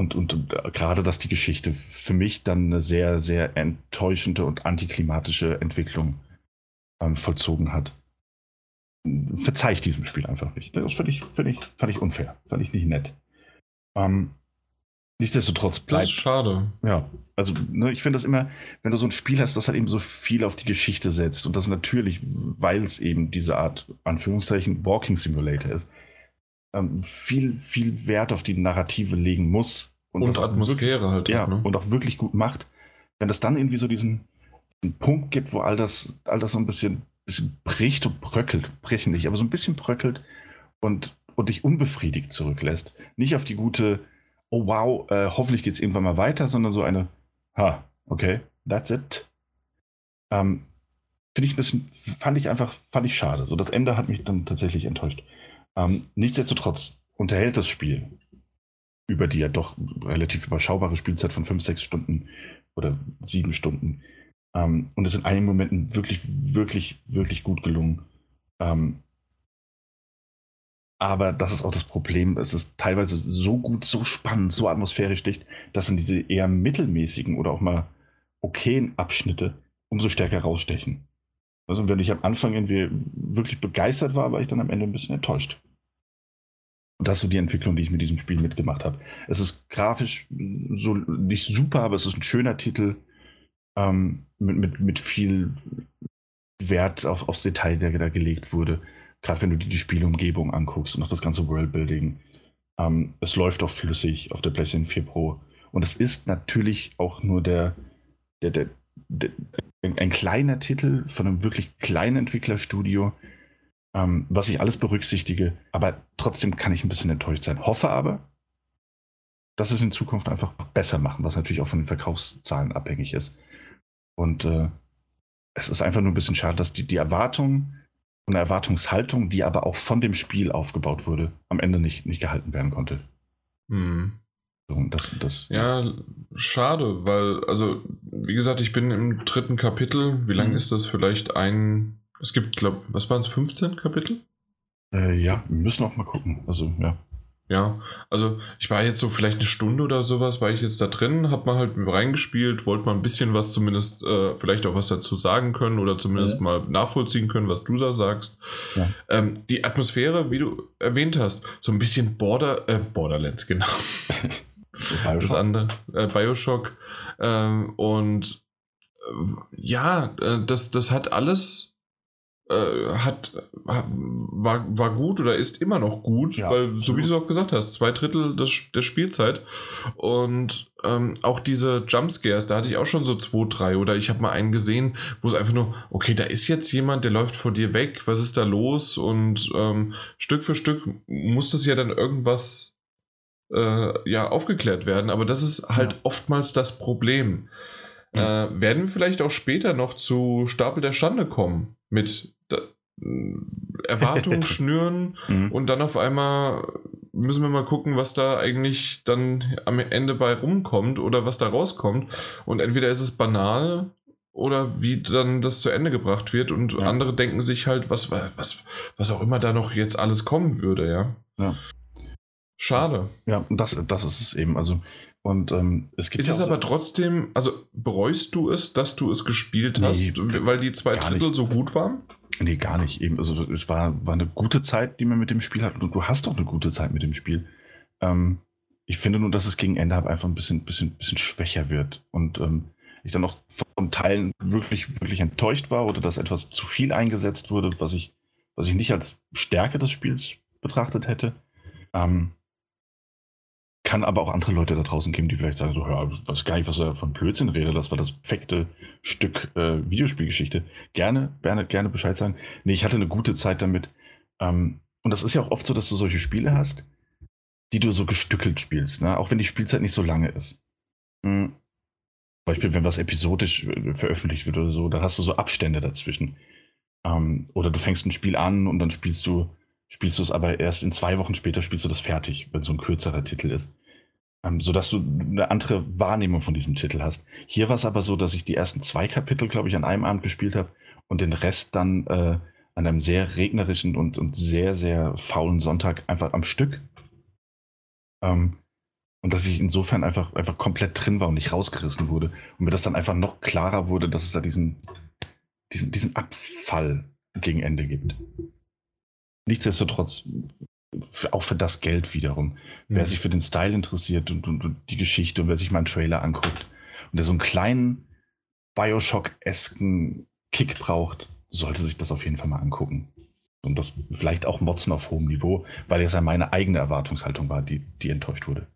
und, und, und äh, gerade, dass die Geschichte für mich dann eine sehr, sehr enttäuschende und antiklimatische Entwicklung ähm, vollzogen hat verzeih ich diesem Spiel einfach nicht. Das fand ich, fand ich, fand ich unfair. Fand ich nicht nett. Ähm, nichtsdestotrotz bleibt. Das ist schade. Ja, also ne, ich finde das immer, wenn du so ein Spiel hast, das halt eben so viel auf die Geschichte setzt und das natürlich, weil es eben diese Art, Anführungszeichen, Walking Simulator ist, ähm, viel, viel Wert auf die Narrative legen muss. Und, und Atmosphäre wirklich, halt. Ja, ne? und auch wirklich gut macht. Wenn das dann irgendwie so diesen, diesen Punkt gibt, wo all das, all das so ein bisschen bisschen bricht und bröckelt, brechen nicht, aber so ein bisschen bröckelt und, und dich unbefriedigt zurücklässt. Nicht auf die gute, oh wow, äh, hoffentlich geht es irgendwann mal weiter, sondern so eine, ha, okay, that's it. Ähm, Finde ich ein bisschen, fand ich einfach, fand ich schade. So, das Ende hat mich dann tatsächlich enttäuscht. Ähm, nichtsdestotrotz unterhält das Spiel über die ja doch relativ überschaubare Spielzeit von 5, 6 Stunden oder 7 Stunden ähm, und ist in einigen Momenten wirklich, wirklich, wirklich gut gelungen. Ähm, aber das ist auch das Problem. Es ist teilweise so gut, so spannend, so atmosphärisch dicht, dass in diese eher mittelmäßigen oder auch mal okayen Abschnitte umso stärker rausstechen. Also wenn ich am Anfang irgendwie wirklich begeistert war, war ich dann am Ende ein bisschen enttäuscht. Und das ist so die Entwicklung, die ich mit diesem Spiel mitgemacht habe. Es ist grafisch so nicht super, aber es ist ein schöner Titel ähm, mit, mit, mit viel Wert auf, aufs Detail, der da gelegt wurde. Gerade wenn du dir die Spielumgebung anguckst und auch das ganze Worldbuilding. Ähm, es läuft auch flüssig auf der PlayStation 4 Pro. Und es ist natürlich auch nur der, der, der, der ein kleiner Titel von einem wirklich kleinen Entwicklerstudio, ähm, was ich alles berücksichtige. Aber trotzdem kann ich ein bisschen enttäuscht sein. Hoffe aber, dass es in Zukunft einfach besser machen, was natürlich auch von den Verkaufszahlen abhängig ist. Und äh, es ist einfach nur ein bisschen schade, dass die, die Erwartung und Erwartungshaltung, die aber auch von dem Spiel aufgebaut wurde, am Ende nicht, nicht gehalten werden konnte. Hm. Das, das, ja, schade, weil, also, wie gesagt, ich bin im dritten Kapitel. Wie lang mhm. ist das? Vielleicht ein. Es gibt, glaube was waren es, 15 Kapitel? Äh, ja, wir müssen auch mal gucken. Also, ja. Ja, also ich war jetzt so vielleicht eine Stunde oder sowas, war ich jetzt da drin, hab mal halt reingespielt, wollte mal ein bisschen was zumindest, äh, vielleicht auch was dazu sagen können oder zumindest ja. mal nachvollziehen können, was du da sagst. Ja. Ähm, die Atmosphäre, wie du erwähnt hast, so ein bisschen Border, äh, Borderlands, genau. das andere, äh, Bioshock. Ähm, und äh, ja, äh, das, das hat alles äh, hat, war, war gut oder ist immer noch gut, ja, weil, so wie du es auch gesagt hast, zwei Drittel des, der Spielzeit. Und ähm, auch diese Jumpscares, da hatte ich auch schon so zwei, drei oder ich habe mal einen gesehen, wo es einfach nur, okay, da ist jetzt jemand, der läuft vor dir weg, was ist da los? Und ähm, Stück für Stück muss das ja dann irgendwas äh, ja, aufgeklärt werden, aber das ist halt ja. oftmals das Problem. Ja. Äh, werden wir vielleicht auch später noch zu Stapel der Schande kommen mit Erwartungen schnüren mhm. und dann auf einmal müssen wir mal gucken, was da eigentlich dann am Ende bei rumkommt oder was da rauskommt. Und entweder ist es banal oder wie dann das zu Ende gebracht wird und ja. andere denken sich halt, was, was, was auch immer da noch jetzt alles kommen würde, ja. ja. Schade. Ja, das, das ist es eben. Also, und ähm, es gibt Ist ja es aber so trotzdem, also bereust du es, dass du es gespielt nee, hast, weil die zwei Drittel so gut waren? Nee, gar nicht. Eben, also es war, war eine gute Zeit, die man mit dem Spiel hat. Und du hast auch eine gute Zeit mit dem Spiel. Ähm, ich finde nur, dass es gegen Ende einfach ein bisschen, bisschen, bisschen schwächer wird. Und ähm, ich dann auch von Teilen wirklich, wirklich enttäuscht war oder dass etwas zu viel eingesetzt wurde, was ich, was ich nicht als Stärke des Spiels betrachtet hätte. Ähm, kann aber auch andere Leute da draußen geben, die vielleicht sagen so, ja, weiß gar nicht, was er von Blödsinn redet, das war das perfekte Stück äh, Videospielgeschichte. Gerne, gerne, gerne Bescheid sagen. Nee, ich hatte eine gute Zeit damit. Ähm, und das ist ja auch oft so, dass du solche Spiele hast, die du so gestückelt spielst, ne? auch wenn die Spielzeit nicht so lange ist. Mhm. Beispiel, wenn was episodisch äh, veröffentlicht wird oder so, dann hast du so Abstände dazwischen. Ähm, oder du fängst ein Spiel an und dann spielst du, spielst du es aber erst in zwei Wochen später spielst du das fertig, wenn so ein kürzerer Titel ist. Ähm, sodass du eine andere Wahrnehmung von diesem Titel hast. Hier war es aber so, dass ich die ersten zwei Kapitel, glaube ich, an einem Abend gespielt habe und den Rest dann äh, an einem sehr regnerischen und, und sehr, sehr faulen Sonntag einfach am Stück. Ähm, und dass ich insofern einfach, einfach komplett drin war und nicht rausgerissen wurde. Und mir das dann einfach noch klarer wurde, dass es da diesen, diesen, diesen Abfall gegen Ende gibt. Nichtsdestotrotz, auch für das Geld wiederum. Mhm. Wer sich für den Style interessiert und, und, und, die Geschichte und wer sich mal einen Trailer anguckt und der so einen kleinen Bioshock-esken Kick braucht, sollte sich das auf jeden Fall mal angucken. Und das vielleicht auch motzen auf hohem Niveau, weil es ja meine eigene Erwartungshaltung war, die, die enttäuscht wurde.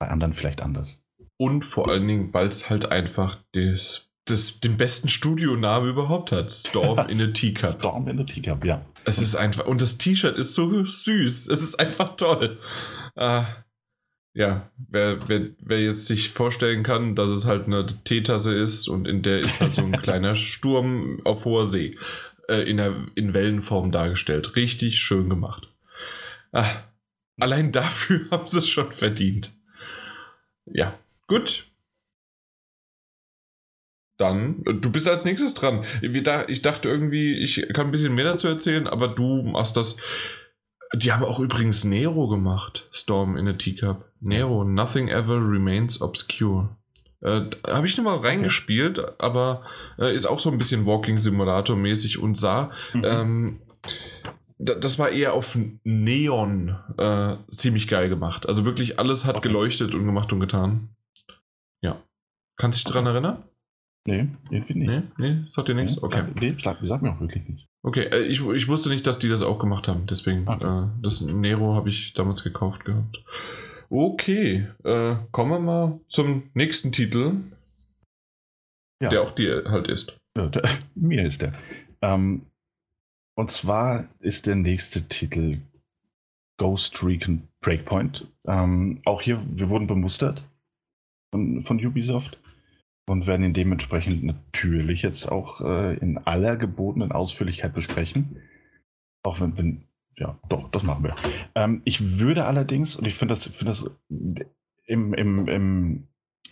Bei anderen vielleicht anders. Und vor allen Dingen, weil es halt einfach das, das, den besten Studionamen überhaupt hat. Storm in a Teacup. Storm in a Teacup, ja. Es ist einfach, und das T-Shirt ist so süß. Es ist einfach toll. Ah, ja, wer, wer, wer jetzt sich vorstellen kann, dass es halt eine Teetasse ist und in der ist halt so ein kleiner Sturm auf hoher See äh, in, der, in Wellenform dargestellt. Richtig schön gemacht. Ah, allein dafür haben sie es schon verdient. Ja, gut. Dann, du bist als nächstes dran. Ich dachte irgendwie, ich kann ein bisschen mehr dazu erzählen, aber du machst das die haben auch übrigens Nero gemacht, Storm in a Teacup. Nero, Nothing Ever Remains Obscure. Äh, habe ich nur mal reingespielt, okay. aber äh, ist auch so ein bisschen Walking Simulator mäßig und sah, mhm. ähm, das war eher auf Neon äh, ziemlich geil gemacht. Also wirklich alles hat okay. geleuchtet und gemacht und getan. Ja. Kannst du dich daran erinnern? Nee, irgendwie nicht. Nee, nee sagt dir nichts? Nee, okay. Nee, sag, sag mir auch wirklich nichts. Okay, äh, ich, ich wusste nicht, dass die das auch gemacht haben. Deswegen, okay. äh, das Nero habe ich damals gekauft gehabt. Okay, äh, kommen wir mal zum nächsten Titel. Ja. Der auch dir halt ist. Ja, der, mir ist der. Ähm, und zwar ist der nächste Titel Ghost Recon Breakpoint. Ähm, auch hier, wir wurden bemustert von, von Ubisoft und werden ihn dementsprechend natürlich jetzt auch äh, in aller gebotenen Ausführlichkeit besprechen. Auch wenn, wenn ja, doch, das machen wir. Ähm, ich würde allerdings, und ich finde das, find das im, im, im,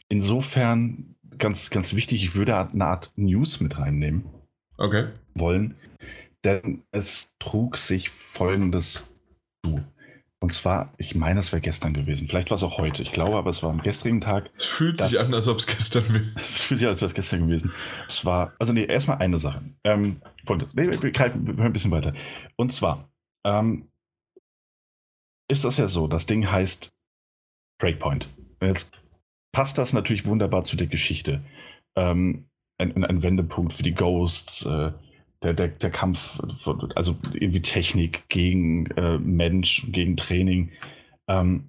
insofern ganz, ganz wichtig, ich würde eine Art News mit reinnehmen okay. wollen, denn es trug sich folgendes zu. Und zwar, ich meine, es wäre gestern gewesen. Vielleicht war es auch heute. Ich glaube aber, es war am gestrigen Tag. Es fühlt sich an, als ob es gestern wäre. Es fühlt sich an, als wäre es gestern gewesen. Es war, also nee, erstmal eine Sache. Ähm, nee, wir, greifen, wir hören ein bisschen weiter. Und zwar ähm, ist das ja so, das Ding heißt Breakpoint. Und jetzt passt das natürlich wunderbar zu der Geschichte. Ähm, ein, ein, Wendepunkt für die Ghosts. Äh, der, der, der Kampf, also irgendwie Technik gegen äh, Mensch, gegen Training. Ähm,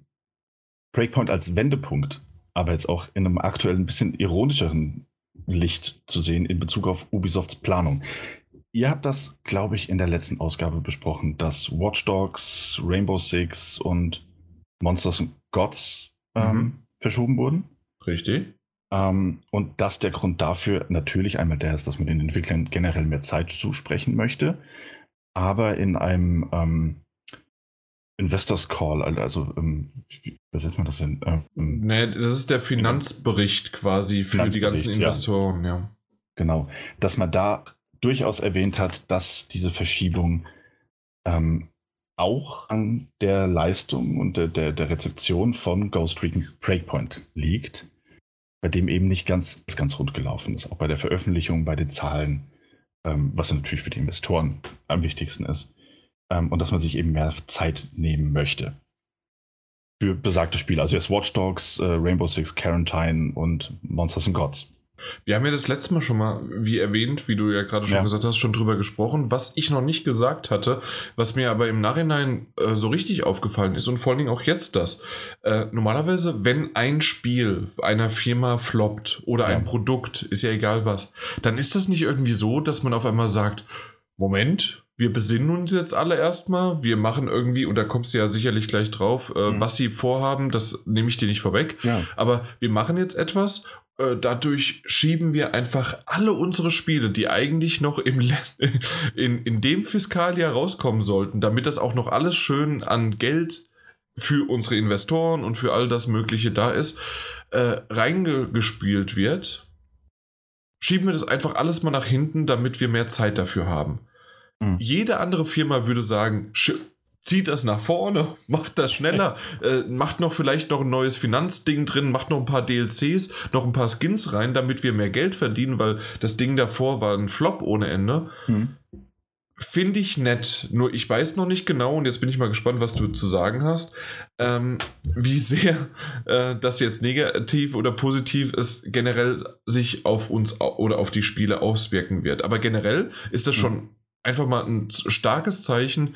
Breakpoint als Wendepunkt, aber jetzt auch in einem aktuell ein bisschen ironischeren Licht zu sehen in Bezug auf Ubisofts Planung. Ihr habt das, glaube ich, in der letzten Ausgabe besprochen, dass Watch Dogs, Rainbow Six und Monsters and Gods ähm, mhm. verschoben wurden. Richtig. Ähm, und dass der Grund dafür natürlich einmal der ist, dass man den Entwicklern generell mehr Zeit zusprechen möchte, aber in einem ähm, Investors Call, also ähm, wie übersetzt man das denn? Ähm, nee, das ist der Finanzbericht quasi für Finanzbericht, die ganzen Investoren, ja. ja. Genau, dass man da durchaus erwähnt hat, dass diese Verschiebung ähm, auch an der Leistung und der, der, der Rezeption von Ghost Recon Breakpoint liegt bei dem eben nicht ganz, ganz rund gelaufen ist. Auch bei der Veröffentlichung, bei den Zahlen, ähm, was natürlich für die Investoren am wichtigsten ist. Ähm, und dass man sich eben mehr Zeit nehmen möchte. Für besagte Spiele. Also jetzt Watch Dogs, äh, Rainbow Six, Quarantine und Monsters and Gods. Wir haben ja das letzte Mal schon mal, wie erwähnt, wie du ja gerade schon ja. gesagt hast, schon drüber gesprochen. Was ich noch nicht gesagt hatte, was mir aber im Nachhinein äh, so richtig aufgefallen ist und vor allen Dingen auch jetzt das. Äh, normalerweise, wenn ein Spiel einer Firma floppt oder ja. ein Produkt, ist ja egal was, dann ist das nicht irgendwie so, dass man auf einmal sagt, Moment, wir besinnen uns jetzt alle erstmal. Wir machen irgendwie, und da kommst du ja sicherlich gleich drauf, äh, mhm. was sie vorhaben, das nehme ich dir nicht vorweg. Ja. Aber wir machen jetzt etwas äh, dadurch schieben wir einfach alle unsere Spiele, die eigentlich noch im in, in dem Fiskaljahr rauskommen sollten, damit das auch noch alles schön an Geld für unsere Investoren und für all das Mögliche da ist, äh, reingespielt wird, schieben wir das einfach alles mal nach hinten, damit wir mehr Zeit dafür haben. Mhm. Jede andere Firma würde sagen, zieht das nach vorne, macht das schneller, äh, macht noch vielleicht noch ein neues Finanzding drin, macht noch ein paar DLCs, noch ein paar Skins rein, damit wir mehr Geld verdienen, weil das Ding davor war ein Flop ohne Ende. Mhm. Finde ich nett, nur ich weiß noch nicht genau und jetzt bin ich mal gespannt, was du zu sagen hast, ähm, wie sehr äh, das jetzt negativ oder positiv ist, generell sich auf uns oder auf die Spiele auswirken wird. Aber generell ist das schon mhm. einfach mal ein starkes Zeichen,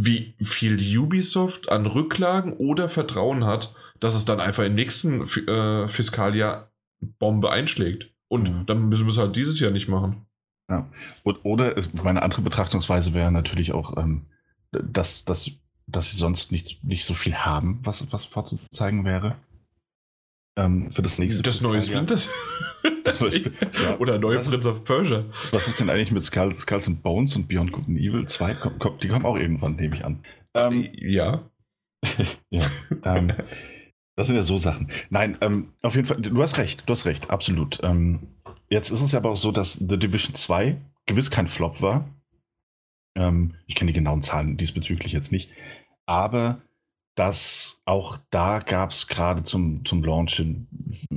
wie viel Ubisoft an Rücklagen oder Vertrauen hat, dass es dann einfach im nächsten äh, Fiskaljahr Bombe einschlägt. Und mhm. dann müssen wir es halt dieses Jahr nicht machen. Ja. Und, oder es, meine andere Betrachtungsweise wäre natürlich auch, ähm, dass, dass, dass sie sonst nicht, nicht so viel haben, was, was vorzuzeigen wäre. Ähm, für das nächste. Das neue Splinter das neue ja. Oder neue was, Prince of Persia. Was ist denn eigentlich mit Skull, Skulls and Bones und Beyond Good and Evil 2? Komm, komm, die kommen auch irgendwann, nehme ich an. Ähm, ja. ja. Ähm, das sind ja so Sachen. Nein, ähm, auf jeden Fall, du hast recht, du hast recht, absolut. Ähm, jetzt ist es ja aber auch so, dass The Division 2 gewiss kein Flop war. Ähm, ich kenne die genauen Zahlen diesbezüglich jetzt nicht. Aber dass auch da gab es gerade zum, zum Launch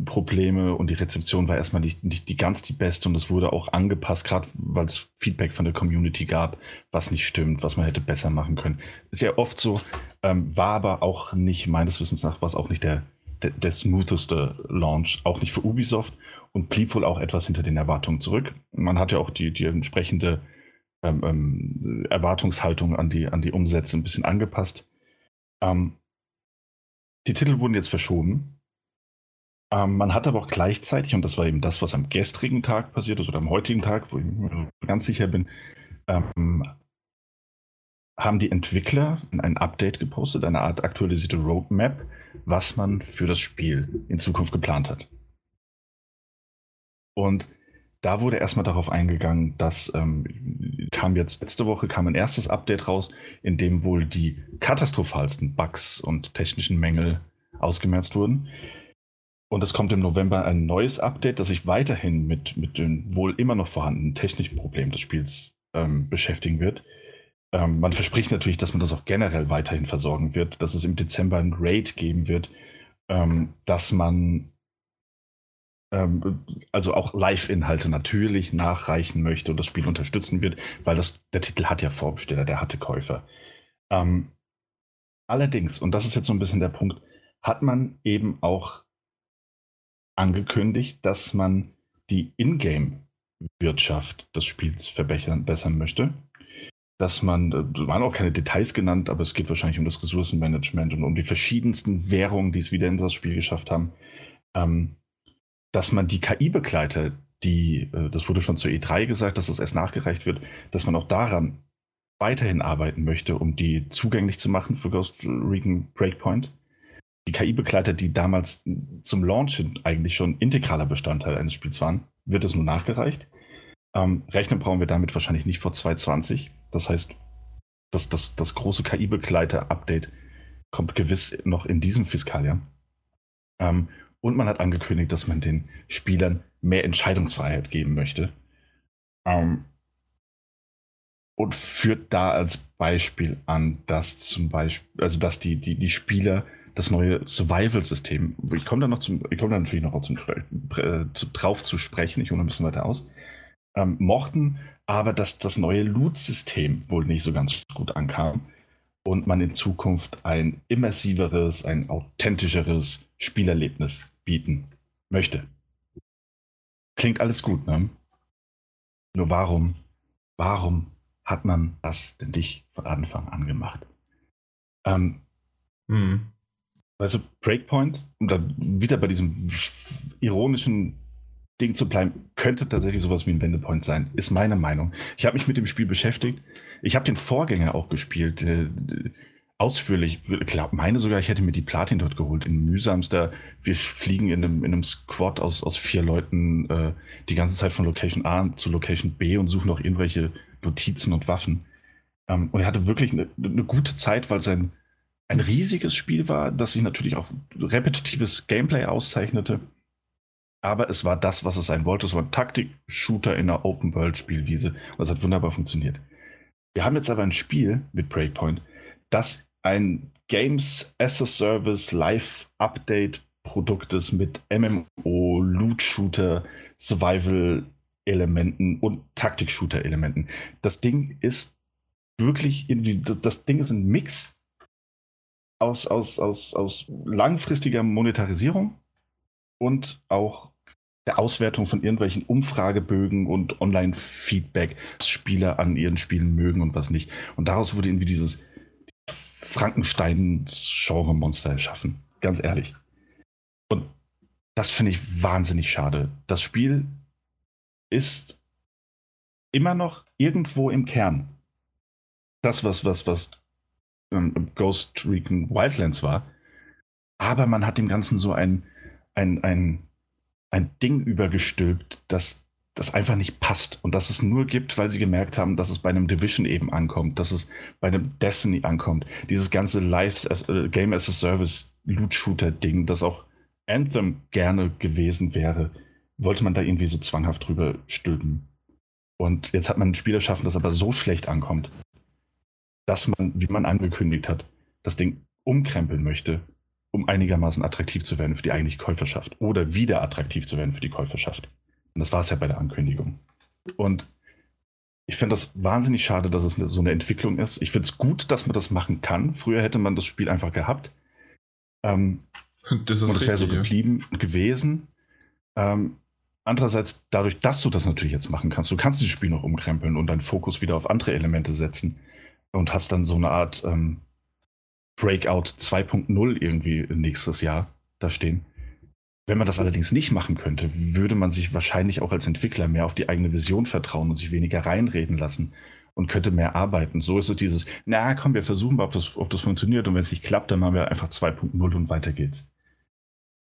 Probleme und die Rezeption war erstmal nicht, nicht die ganz die beste und es wurde auch angepasst, gerade weil es Feedback von der Community gab, was nicht stimmt, was man hätte besser machen können. Ist ja oft so, ähm, war aber auch nicht, meines Wissens nach, war es auch nicht der, der, der smootheste Launch, auch nicht für Ubisoft und blieb wohl auch etwas hinter den Erwartungen zurück. Man hat ja auch die, die entsprechende ähm, ähm, Erwartungshaltung an die, an die Umsätze ein bisschen angepasst. Ähm, die Titel wurden jetzt verschoben. Ähm, man hat aber auch gleichzeitig, und das war eben das, was am gestrigen Tag passiert ist oder am heutigen Tag, wo ich mir ganz sicher bin, ähm, haben die Entwickler ein Update gepostet, eine Art aktualisierte Roadmap, was man für das Spiel in Zukunft geplant hat. Und da wurde erstmal darauf eingegangen, dass ähm, kam jetzt letzte Woche kam ein erstes Update raus, in dem wohl die katastrophalsten Bugs und technischen Mängel ausgemerzt wurden. Und es kommt im November ein neues Update, das sich weiterhin mit, mit den wohl immer noch vorhandenen technischen Problemen des Spiels ähm, beschäftigen wird. Ähm, man verspricht natürlich, dass man das auch generell weiterhin versorgen wird, dass es im Dezember ein Raid geben wird, ähm, dass man also auch Live-Inhalte natürlich nachreichen möchte und das Spiel unterstützen wird, weil das, der Titel hat ja Vorbesteller, der hatte Käufer. Ähm, allerdings, und das ist jetzt so ein bisschen der Punkt, hat man eben auch angekündigt, dass man die Ingame-Wirtschaft des Spiels verbessern möchte. Dass man, äh, da waren auch keine Details genannt, aber es geht wahrscheinlich um das Ressourcenmanagement und um die verschiedensten Währungen, die es wieder in das Spiel geschafft haben. Ähm, dass man die KI-Begleiter, die, äh, das wurde schon zur E3 gesagt, dass das erst nachgereicht wird, dass man auch daran weiterhin arbeiten möchte, um die zugänglich zu machen für Ghost Recon Breakpoint. Die KI-Begleiter, die damals zum Launch eigentlich schon integraler Bestandteil eines Spiels waren, wird es nun nachgereicht. Ähm, rechnen brauchen wir damit wahrscheinlich nicht vor 2020. Das heißt, das, das, das große KI-Begleiter-Update kommt gewiss noch in diesem Fiskaljahr. Ähm, und man hat angekündigt, dass man den Spielern mehr Entscheidungsfreiheit geben möchte. Ähm, und führt da als Beispiel an, dass zum Beispiel, also dass die, die, die Spieler das neue Survival-System, ich komme da noch zum, ich komme da natürlich noch zum, äh, drauf zu sprechen, ich hole ein bisschen weiter aus, ähm, mochten, aber dass das neue Loot-System wohl nicht so ganz gut ankam und man in Zukunft ein immersiveres, ein authentischeres Spielerlebnis bieten möchte. klingt alles gut, ne? Nur warum, warum hat man das denn nicht von Anfang an gemacht? Ähm, hm. Also Breakpoint, um dann wieder bei diesem ironischen Ding zu bleiben, könnte tatsächlich sowas wie ein Wendepoint sein, ist meine Meinung. Ich habe mich mit dem Spiel beschäftigt. Ich habe den Vorgänger auch gespielt, äh, ausführlich. Ich glaube, meine sogar, ich hätte mir die Platin dort geholt, in mühsamster. Wir fliegen in einem, in einem Squad aus, aus vier Leuten äh, die ganze Zeit von Location A zu Location B und suchen noch irgendwelche Notizen und Waffen. Ähm, und er hatte wirklich eine, eine gute Zeit, weil es ein, ein riesiges Spiel war, das sich natürlich auch repetitives Gameplay auszeichnete. Aber es war das, was es sein wollte. Es war ein Taktik-Shooter in einer Open-World-Spielwiese. Es hat wunderbar funktioniert. Wir haben jetzt aber ein Spiel mit Breakpoint, das ein Games as a Service Live Update Produkt ist mit MMO, Loot Shooter, Survival Elementen und Taktik Shooter Elementen. Das Ding ist wirklich irgendwie, das Ding ist ein Mix aus, aus, aus, aus langfristiger Monetarisierung und auch der Auswertung von irgendwelchen Umfragebögen und Online-Feedback, was Spieler an ihren Spielen mögen und was nicht. Und daraus wurde irgendwie dieses Frankenstein-Genre-Monster erschaffen. Ganz ehrlich. Und das finde ich wahnsinnig schade. Das Spiel ist immer noch irgendwo im Kern. Das, was, was, was ähm, Ghost Recon Wildlands war. Aber man hat dem Ganzen so ein, ein, ein, ein Ding übergestülpt, das, das einfach nicht passt und dass es nur gibt, weil sie gemerkt haben, dass es bei einem Division eben ankommt, dass es bei einem Destiny ankommt. Dieses ganze Live äh, Game as a Service Loot Shooter Ding, das auch Anthem gerne gewesen wäre, wollte man da irgendwie so zwanghaft drüber stülpen. Und jetzt hat man ein Spiel erschaffen, das aber so schlecht ankommt, dass man, wie man angekündigt hat, das Ding umkrempeln möchte um einigermaßen attraktiv zu werden für die eigentliche Käuferschaft oder wieder attraktiv zu werden für die Käuferschaft. Und das war es ja bei der Ankündigung. Und ich finde das wahnsinnig schade, dass es so eine Entwicklung ist. Ich finde es gut, dass man das machen kann. Früher hätte man das Spiel einfach gehabt. Ähm, das und es wäre so geblieben ja. gewesen. Ähm, andererseits, dadurch, dass du das natürlich jetzt machen kannst, du kannst das Spiel noch umkrempeln und deinen Fokus wieder auf andere Elemente setzen und hast dann so eine Art ähm, Breakout 2.0 irgendwie nächstes Jahr da stehen. Wenn man das allerdings nicht machen könnte, würde man sich wahrscheinlich auch als Entwickler mehr auf die eigene Vision vertrauen und sich weniger reinreden lassen und könnte mehr arbeiten. So ist es dieses, na komm, wir versuchen mal, ob das, ob das funktioniert und wenn es nicht klappt, dann machen wir einfach 2.0 und weiter geht's.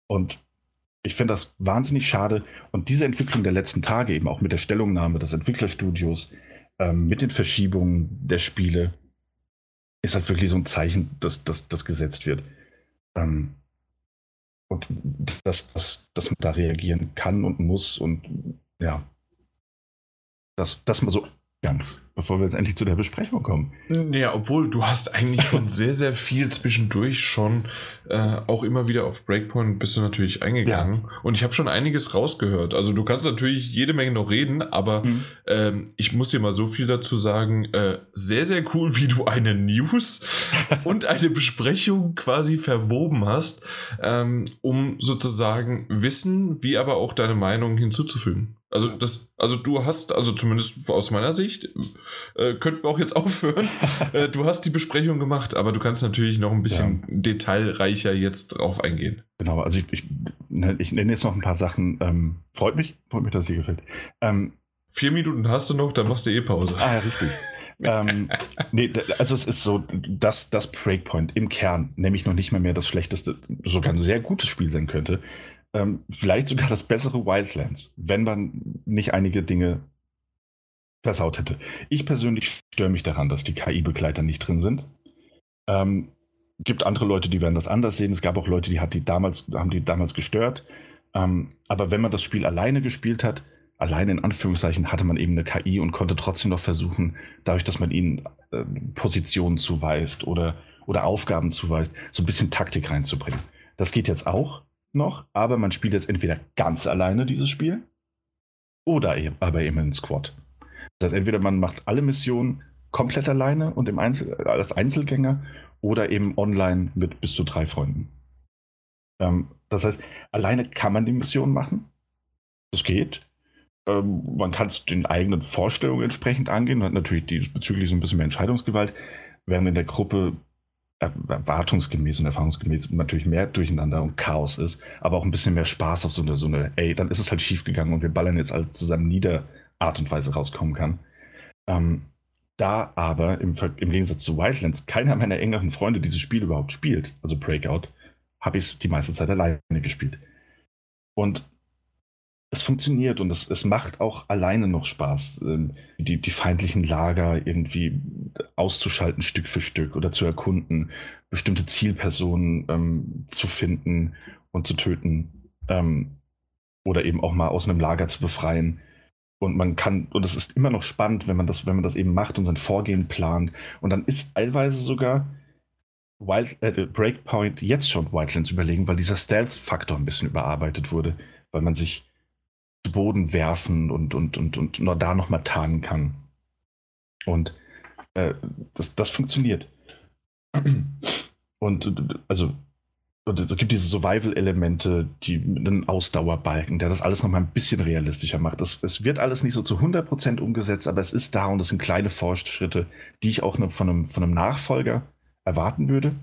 Und ich finde das wahnsinnig schade. Und diese Entwicklung der letzten Tage, eben auch mit der Stellungnahme des Entwicklerstudios, ähm, mit den Verschiebungen der Spiele, ist halt wirklich so ein Zeichen, dass das gesetzt wird. Ähm, und dass, dass, dass man da reagieren kann und muss und ja, dass, dass man so ganz, bevor wir jetzt endlich zu der Besprechung kommen. Ja, obwohl du hast eigentlich schon sehr, sehr viel zwischendurch schon äh, auch immer wieder auf Breakpoint bist du natürlich eingegangen. Ja. Und ich habe schon einiges rausgehört. Also du kannst natürlich jede Menge noch reden, aber mhm. ähm, ich muss dir mal so viel dazu sagen. Äh, sehr, sehr cool, wie du eine News und eine Besprechung quasi verwoben hast, ähm, um sozusagen Wissen, wie aber auch deine Meinung hinzuzufügen. Also das, also du hast, also zumindest aus meiner Sicht, äh, könnten wir auch jetzt aufhören. äh, du hast die Besprechung gemacht, aber du kannst natürlich noch ein bisschen ja. detailreicher jetzt drauf eingehen. Genau, also ich, ich, ne, ich nenne jetzt noch ein paar Sachen. Ähm, freut mich, freut mich, dass es dir gefällt. Ähm, Vier Minuten hast du noch, dann machst du eh Pause. Ah ja, richtig. ähm, nee, also es ist so, dass das Breakpoint im Kern nämlich noch nicht mal mehr das schlechteste, sogar ein sehr gutes Spiel sein könnte, ähm, vielleicht sogar das bessere Wildlands, wenn man nicht einige Dinge versaut hätte. Ich persönlich störe mich daran, dass die KI-Begleiter nicht drin sind. Ähm, gibt andere Leute, die werden das anders sehen. Es gab auch Leute, die, hat die damals, haben die damals gestört. Ähm, aber wenn man das Spiel alleine gespielt hat, alleine in Anführungszeichen, hatte man eben eine KI und konnte trotzdem noch versuchen, dadurch, dass man ihnen äh, Positionen zuweist oder, oder Aufgaben zuweist, so ein bisschen Taktik reinzubringen. Das geht jetzt auch noch, aber man spielt jetzt entweder ganz alleine dieses Spiel oder eben, aber eben in Squad. Das heißt, entweder man macht alle Missionen komplett alleine und im Einzel als Einzelgänger oder eben online mit bis zu drei Freunden. Ähm, das heißt, alleine kann man die Mission machen. Das geht. Ähm, man kann es den eigenen Vorstellungen entsprechend angehen. Man hat natürlich diesbezüglich so ein bisschen mehr Entscheidungsgewalt, während in der Gruppe erwartungsgemäß und erfahrungsgemäß natürlich mehr Durcheinander und Chaos ist, aber auch ein bisschen mehr Spaß auf so eine, so eine, ey, dann ist es halt schief gegangen und wir ballern jetzt alles zusammen nieder Art und Weise rauskommen kann. Ähm, da aber im, im, Gegensatz zu Wildlands keiner meiner engeren Freunde dieses Spiel überhaupt spielt, also Breakout, habe ich es die meiste Zeit alleine gespielt. Und es funktioniert und es, es macht auch alleine noch Spaß, ähm, die, die feindlichen Lager irgendwie auszuschalten, Stück für Stück oder zu erkunden, bestimmte Zielpersonen ähm, zu finden und zu töten ähm, oder eben auch mal aus einem Lager zu befreien. Und man kann, und es ist immer noch spannend, wenn man das, wenn man das eben macht und sein Vorgehen plant. Und dann ist teilweise sogar Wild, äh, Breakpoint jetzt schon Wildlands überlegen, weil dieser Stealth-Faktor ein bisschen überarbeitet wurde, weil man sich zu Boden werfen und, und, und, und nur da nochmal tarnen kann. Und äh, das, das funktioniert. Und also und es gibt diese Survival-Elemente, die einen Ausdauerbalken, der das alles nochmal ein bisschen realistischer macht. Das, es wird alles nicht so zu 100% umgesetzt, aber es ist da und es sind kleine Fortschritte, die ich auch von einem, von einem Nachfolger erwarten würde.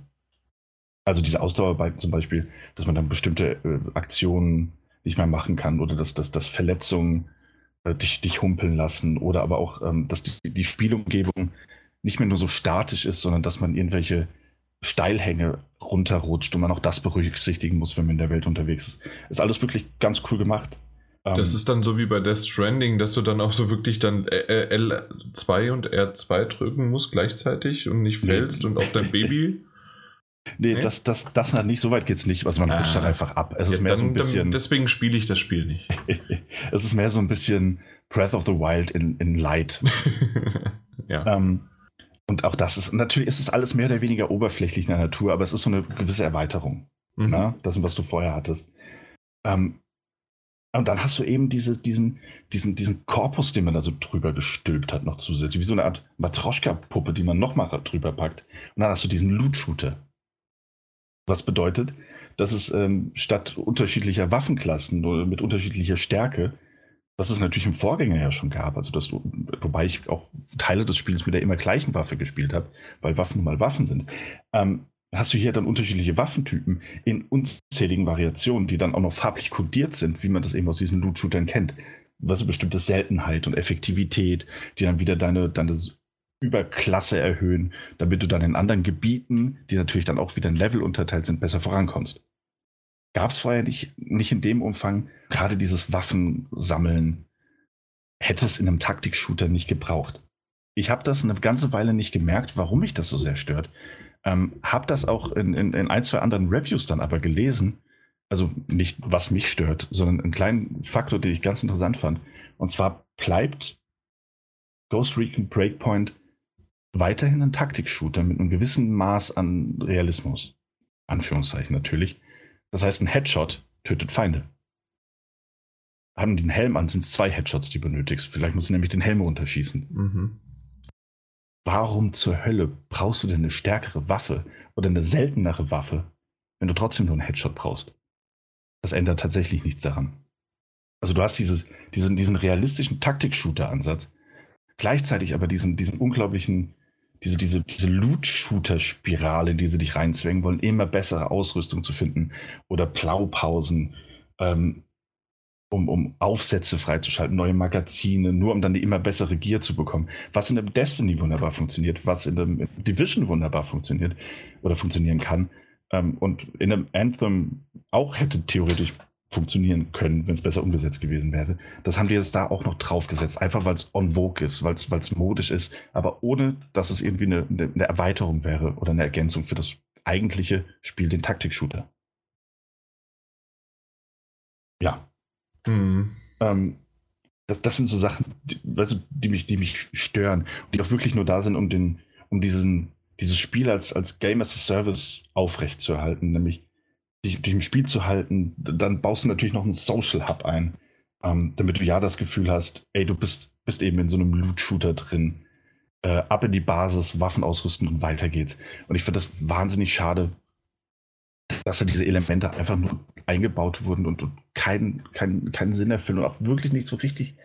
Also diese Ausdauerbalken zum Beispiel, dass man dann bestimmte äh, Aktionen nicht mehr machen kann oder dass, dass, dass Verletzungen äh, dich, dich humpeln lassen oder aber auch, ähm, dass die, die Spielumgebung nicht mehr nur so statisch ist, sondern dass man irgendwelche Steilhänge runterrutscht und man auch das berücksichtigen muss, wenn man in der Welt unterwegs ist. Ist alles wirklich ganz cool gemacht. Das ähm, ist dann so wie bei Death Stranding, dass du dann auch so wirklich dann L2 und R2 drücken musst gleichzeitig und nicht fällst nee. und auch dein Baby Nee, nee, Das, das, das nicht, so weit geht es nicht. Also man ah. rutscht dann einfach ab. Es ja, ist mehr dann, so ein bisschen. deswegen spiele ich das Spiel nicht. es ist mehr so ein bisschen Breath of the Wild in, in Light. ja. Ähm, und auch das ist, natürlich ist es alles mehr oder weniger oberflächlich in der Natur, aber es ist so eine gewisse Erweiterung. Mhm. Ne? das, was du vorher hattest. Ähm, und dann hast du eben diese, diesen, diesen, diesen Korpus, den man da so drüber gestülpt hat, noch zusätzlich, wie so eine Art Matroschka-Puppe, die man nochmal drüber packt. Und dann hast du diesen Loot-Shooter. Was bedeutet, dass es ähm, statt unterschiedlicher Waffenklassen oder mit unterschiedlicher Stärke, was es natürlich im Vorgänger ja schon gab, also dass du, wobei ich auch Teile des Spiels mit der immer gleichen Waffe gespielt habe, weil Waffen nun mal Waffen sind, ähm, hast du hier dann unterschiedliche Waffentypen in unzähligen Variationen, die dann auch noch farblich kodiert sind, wie man das eben aus diesen Loot-Shootern kennt. Was eine bestimmte Seltenheit und Effektivität, die dann wieder deine, deine Überklasse erhöhen, damit du dann in anderen Gebieten, die natürlich dann auch wieder in Level unterteilt sind, besser vorankommst. Gab es vorher nicht, nicht in dem Umfang, gerade dieses Waffensammeln hätte es in einem Taktik-Shooter nicht gebraucht. Ich habe das eine ganze Weile nicht gemerkt, warum mich das so sehr stört. Ähm, habe das auch in, in, in ein, zwei anderen Reviews dann aber gelesen. Also nicht, was mich stört, sondern einen kleinen Faktor, den ich ganz interessant fand. Und zwar bleibt Ghost Recon Breakpoint weiterhin ein Taktik-Shooter mit einem gewissen Maß an Realismus. Anführungszeichen natürlich. Das heißt, ein Headshot tötet Feinde. Haben die einen Helm an, sind es zwei Headshots, die benötigst. Vielleicht musst du nämlich den Helm runterschießen. Mhm. Warum zur Hölle brauchst du denn eine stärkere Waffe oder eine seltenere Waffe, wenn du trotzdem nur einen Headshot brauchst? Das ändert tatsächlich nichts daran. Also du hast dieses, diesen, diesen realistischen Taktik-Shooter-Ansatz, gleichzeitig aber diesen, diesen unglaublichen diese, diese, diese Loot-Shooter-Spirale, die sie dich reinzwängen wollen, immer bessere Ausrüstung zu finden oder Blaupausen, ähm, um, um Aufsätze freizuschalten, neue Magazine, nur um dann eine immer bessere Gear zu bekommen. Was in dem Destiny wunderbar funktioniert, was in dem Division wunderbar funktioniert oder funktionieren kann. Ähm, und in einem Anthem auch hätte theoretisch funktionieren können, wenn es besser umgesetzt gewesen wäre. Das haben die jetzt da auch noch draufgesetzt, einfach weil es on vogue ist, weil es modisch ist, aber ohne, dass es irgendwie eine, eine, Erweiterung wäre oder eine Ergänzung für das eigentliche Spiel, den Taktik-Shooter. Ja. Mhm. Ähm, das, das sind so Sachen, die, weißt du, die, mich, die mich stören und die auch wirklich nur da sind, um, den, um diesen, dieses Spiel als, als Game as a Service aufrechtzuerhalten, nämlich dich, dich im Spiel zu halten, dann baust du natürlich noch einen Social Hub ein, ähm, damit du ja das Gefühl hast, ey, du bist, bist eben in so einem Loot-Shooter drin. Äh, ab in die Basis, Waffen ausrüsten und weiter geht's. Und ich finde das wahnsinnig schade, dass da diese Elemente einfach nur eingebaut wurden und, und keinen kein, kein Sinn erfüllen und auch wirklich nicht so richtig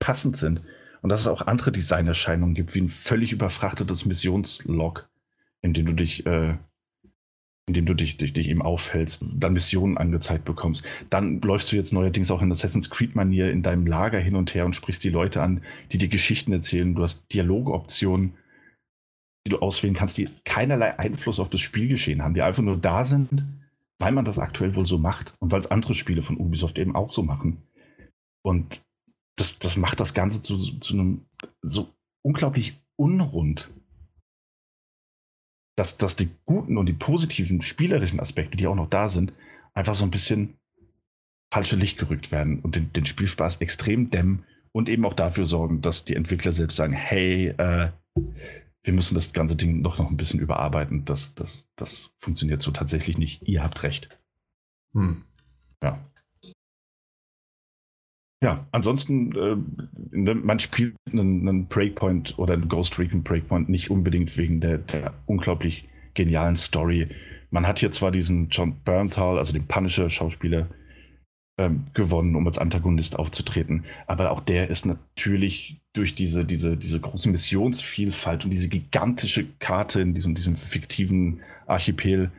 passend sind. Und dass es auch andere Designerscheinungen gibt, wie ein völlig überfrachtetes Missionslog, in dem du dich, äh, in dem du dich, dich, dich eben aufhältst, dann Missionen angezeigt bekommst. Dann läufst du jetzt neuerdings auch in Assassin's Creed-Manier in deinem Lager hin und her und sprichst die Leute an, die dir Geschichten erzählen. Du hast Dialogoptionen, die du auswählen kannst, die keinerlei Einfluss auf das Spielgeschehen haben, die einfach nur da sind, weil man das aktuell wohl so macht und weil es andere Spiele von Ubisoft eben auch so machen. Und das, das macht das Ganze zu, zu einem so unglaublich unrund, dass, dass die guten und die positiven spielerischen Aspekte, die auch noch da sind, einfach so ein bisschen falsche Licht gerückt werden und den, den Spielspaß extrem dämmen und eben auch dafür sorgen, dass die Entwickler selbst sagen, hey, äh, wir müssen das ganze Ding noch, noch ein bisschen überarbeiten. Das, das, das funktioniert so tatsächlich nicht. Ihr habt recht. Hm. Ja. Ja, ansonsten, äh, man spielt einen, einen, Breakpoint oder einen Ghost Recon Breakpoint nicht unbedingt wegen der, der, unglaublich genialen Story. Man hat hier zwar diesen John Bernthal, also den Punisher-Schauspieler, ähm, gewonnen, um als Antagonist aufzutreten, aber auch der ist natürlich durch diese, diese, diese große Missionsvielfalt und diese gigantische Karte in diesem, diesem fiktiven Archipel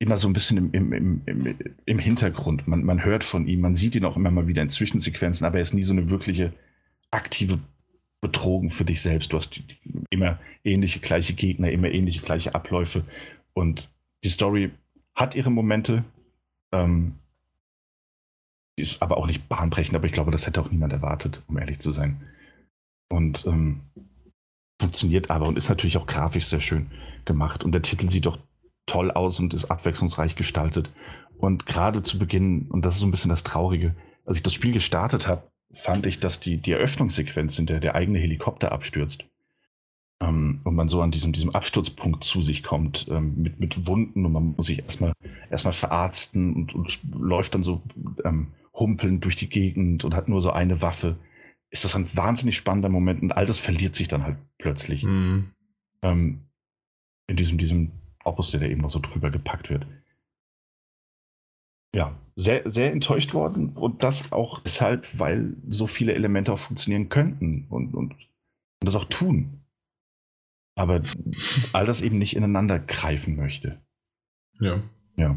immer so ein bisschen im, im, im, im Hintergrund. Man, man hört von ihm, man sieht ihn auch immer mal wieder in Zwischensequenzen, aber er ist nie so eine wirkliche aktive Betrogen für dich selbst. Du hast immer ähnliche gleiche Gegner, immer ähnliche gleiche Abläufe und die Story hat ihre Momente, ähm, ist aber auch nicht bahnbrechend, aber ich glaube, das hätte auch niemand erwartet, um ehrlich zu sein. Und ähm, funktioniert aber und ist natürlich auch grafisch sehr schön gemacht. Und der Titel sieht doch toll aus und ist abwechslungsreich gestaltet. Und gerade zu Beginn, und das ist so ein bisschen das Traurige, als ich das Spiel gestartet habe, fand ich, dass die, die Eröffnungssequenz, in der der eigene Helikopter abstürzt, ähm, und man so an diesem, diesem Absturzpunkt zu sich kommt, ähm, mit, mit Wunden und man muss sich erstmal erstmal verarzten und, und läuft dann so ähm, humpelnd durch die Gegend und hat nur so eine Waffe, ist das ein wahnsinnig spannender Moment und all das verliert sich dann halt plötzlich. Mhm. Ähm, in diesem, diesem Opus, der da eben noch so drüber gepackt wird. Ja, sehr, sehr enttäuscht worden und das auch deshalb, weil so viele Elemente auch funktionieren könnten und, und, und das auch tun. Aber all das eben nicht ineinander greifen möchte. Ja. Ja.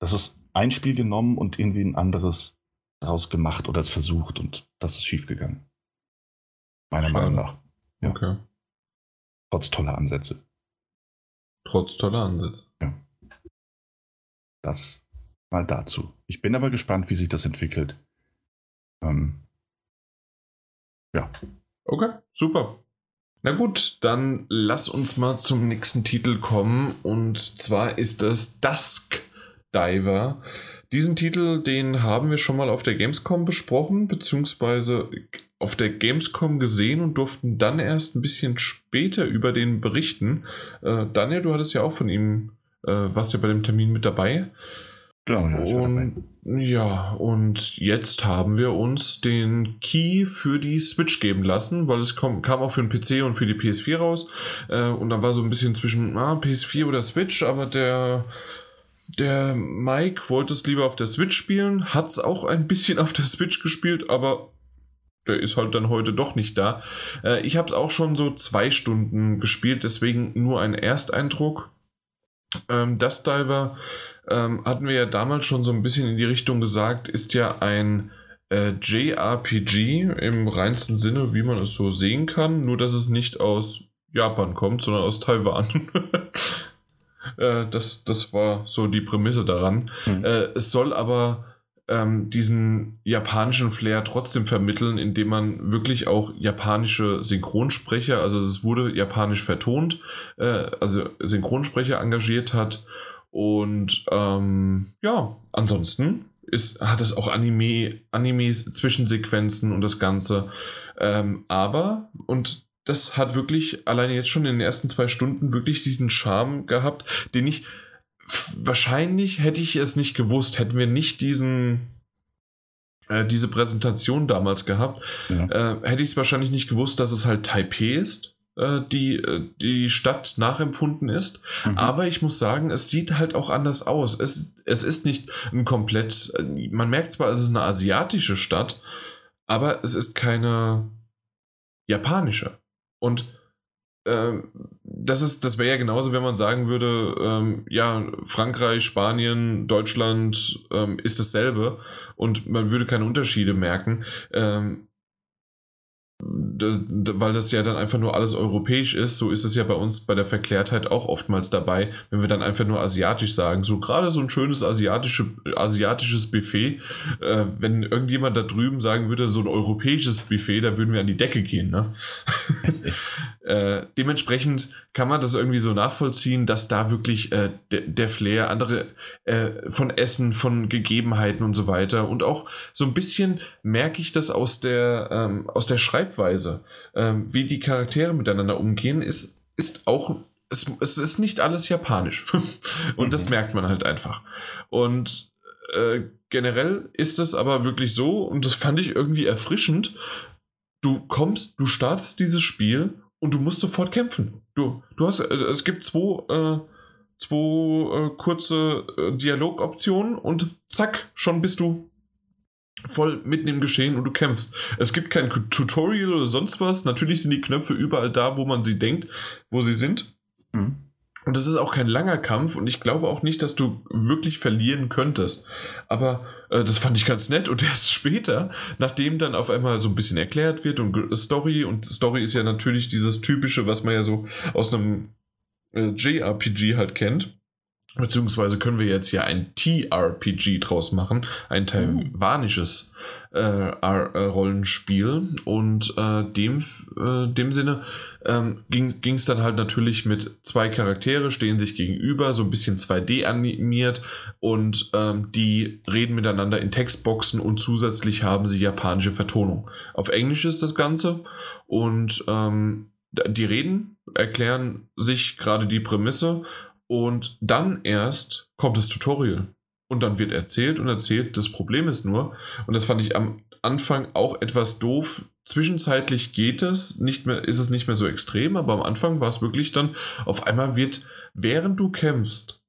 Das ist ein Spiel genommen und irgendwie ein anderes daraus gemacht oder es versucht und das ist schiefgegangen. Meiner Schade. Meinung nach. Ja. Okay. Trotz toller Ansätze. Trotz toller Ansätze. Ja. Das mal dazu. Ich bin aber gespannt, wie sich das entwickelt. Ähm, ja. Okay, super. Na gut, dann lass uns mal zum nächsten Titel kommen. Und zwar ist es Dusk Diver. Diesen Titel, den haben wir schon mal auf der Gamescom besprochen, beziehungsweise auf der Gamescom gesehen und durften dann erst ein bisschen später über den berichten. Äh, Daniel, du hattest ja auch von ihm, äh, warst ja bei dem Termin mit dabei. Genau, ja, und, ja, und jetzt haben wir uns den Key für die Switch geben lassen, weil es kam, kam auch für den PC und für die PS4 raus. Äh, und dann war so ein bisschen zwischen ah, PS4 oder Switch, aber der der Mike wollte es lieber auf der Switch spielen, hat es auch ein bisschen auf der Switch gespielt, aber der ist halt dann heute doch nicht da. Äh, ich habe es auch schon so zwei Stunden gespielt, deswegen nur ein Ersteindruck. Ähm, das Diver ähm, hatten wir ja damals schon so ein bisschen in die Richtung gesagt, ist ja ein äh, JRPG im reinsten Sinne, wie man es so sehen kann, nur dass es nicht aus Japan kommt, sondern aus Taiwan. Äh, das, das war so die Prämisse daran. Mhm. Äh, es soll aber ähm, diesen japanischen Flair trotzdem vermitteln, indem man wirklich auch japanische Synchronsprecher, also es wurde japanisch vertont, äh, also Synchronsprecher engagiert hat. Und ähm, ja, ansonsten ist, hat es auch Anime, Animes, Zwischensequenzen und das Ganze. Ähm, aber, und das hat wirklich alleine jetzt schon in den ersten zwei Stunden wirklich diesen Charme gehabt, den ich wahrscheinlich hätte ich es nicht gewusst, hätten wir nicht diesen äh, diese Präsentation damals gehabt, ja. äh, hätte ich es wahrscheinlich nicht gewusst, dass es halt Taipei ist, äh, die äh, die Stadt nachempfunden ist. Mhm. Aber ich muss sagen, es sieht halt auch anders aus. Es, es ist nicht ein komplett, man merkt zwar, es ist eine asiatische Stadt, aber es ist keine japanische. Und ähm, das ist, das wäre ja genauso, wenn man sagen würde, ähm, ja, Frankreich, Spanien, Deutschland ähm, ist dasselbe und man würde keine Unterschiede merken. Ähm, weil das ja dann einfach nur alles europäisch ist, so ist es ja bei uns bei der Verklärtheit auch oftmals dabei, wenn wir dann einfach nur asiatisch sagen. So gerade so ein schönes asiatische, asiatisches Buffet, äh, wenn irgendjemand da drüben sagen würde, so ein europäisches Buffet, da würden wir an die Decke gehen. Ne? äh, dementsprechend kann man das irgendwie so nachvollziehen, dass da wirklich äh, der, der Flair, andere äh, von Essen, von Gegebenheiten und so weiter und auch so ein bisschen merke ich das aus der, ähm, aus der Schreibweise, ähm, wie die Charaktere miteinander umgehen, ist, ist auch, es, es ist nicht alles japanisch. und mhm. das merkt man halt einfach. Und äh, generell ist es aber wirklich so, und das fand ich irgendwie erfrischend, du kommst, du startest dieses Spiel und du musst sofort kämpfen. Du, du hast, äh, es gibt zwei, äh, zwei äh, kurze äh, Dialogoptionen und zack, schon bist du voll mitten im Geschehen und du kämpfst. Es gibt kein Tutorial oder sonst was. Natürlich sind die Knöpfe überall da, wo man sie denkt, wo sie sind. Mhm. Und es ist auch kein langer Kampf und ich glaube auch nicht, dass du wirklich verlieren könntest. Aber äh, das fand ich ganz nett und erst später, nachdem dann auf einmal so ein bisschen erklärt wird und Story und Story ist ja natürlich dieses typische, was man ja so aus einem äh, JRPG halt kennt Beziehungsweise können wir jetzt hier ein TRPG draus machen, ein taiwanisches äh, äh, Rollenspiel. Und äh, dem, äh, dem Sinne ähm, ging es dann halt natürlich mit zwei Charaktere, stehen sich gegenüber, so ein bisschen 2D animiert und ähm, die reden miteinander in Textboxen und zusätzlich haben sie japanische Vertonung. Auf Englisch ist das Ganze und ähm, die reden, erklären sich gerade die Prämisse und dann erst kommt das Tutorial. Und dann wird erzählt und erzählt. Das Problem ist nur, und das fand ich am Anfang auch etwas doof. Zwischenzeitlich geht es, nicht mehr, ist es nicht mehr so extrem, aber am Anfang war es wirklich dann, auf einmal wird, während du kämpfst,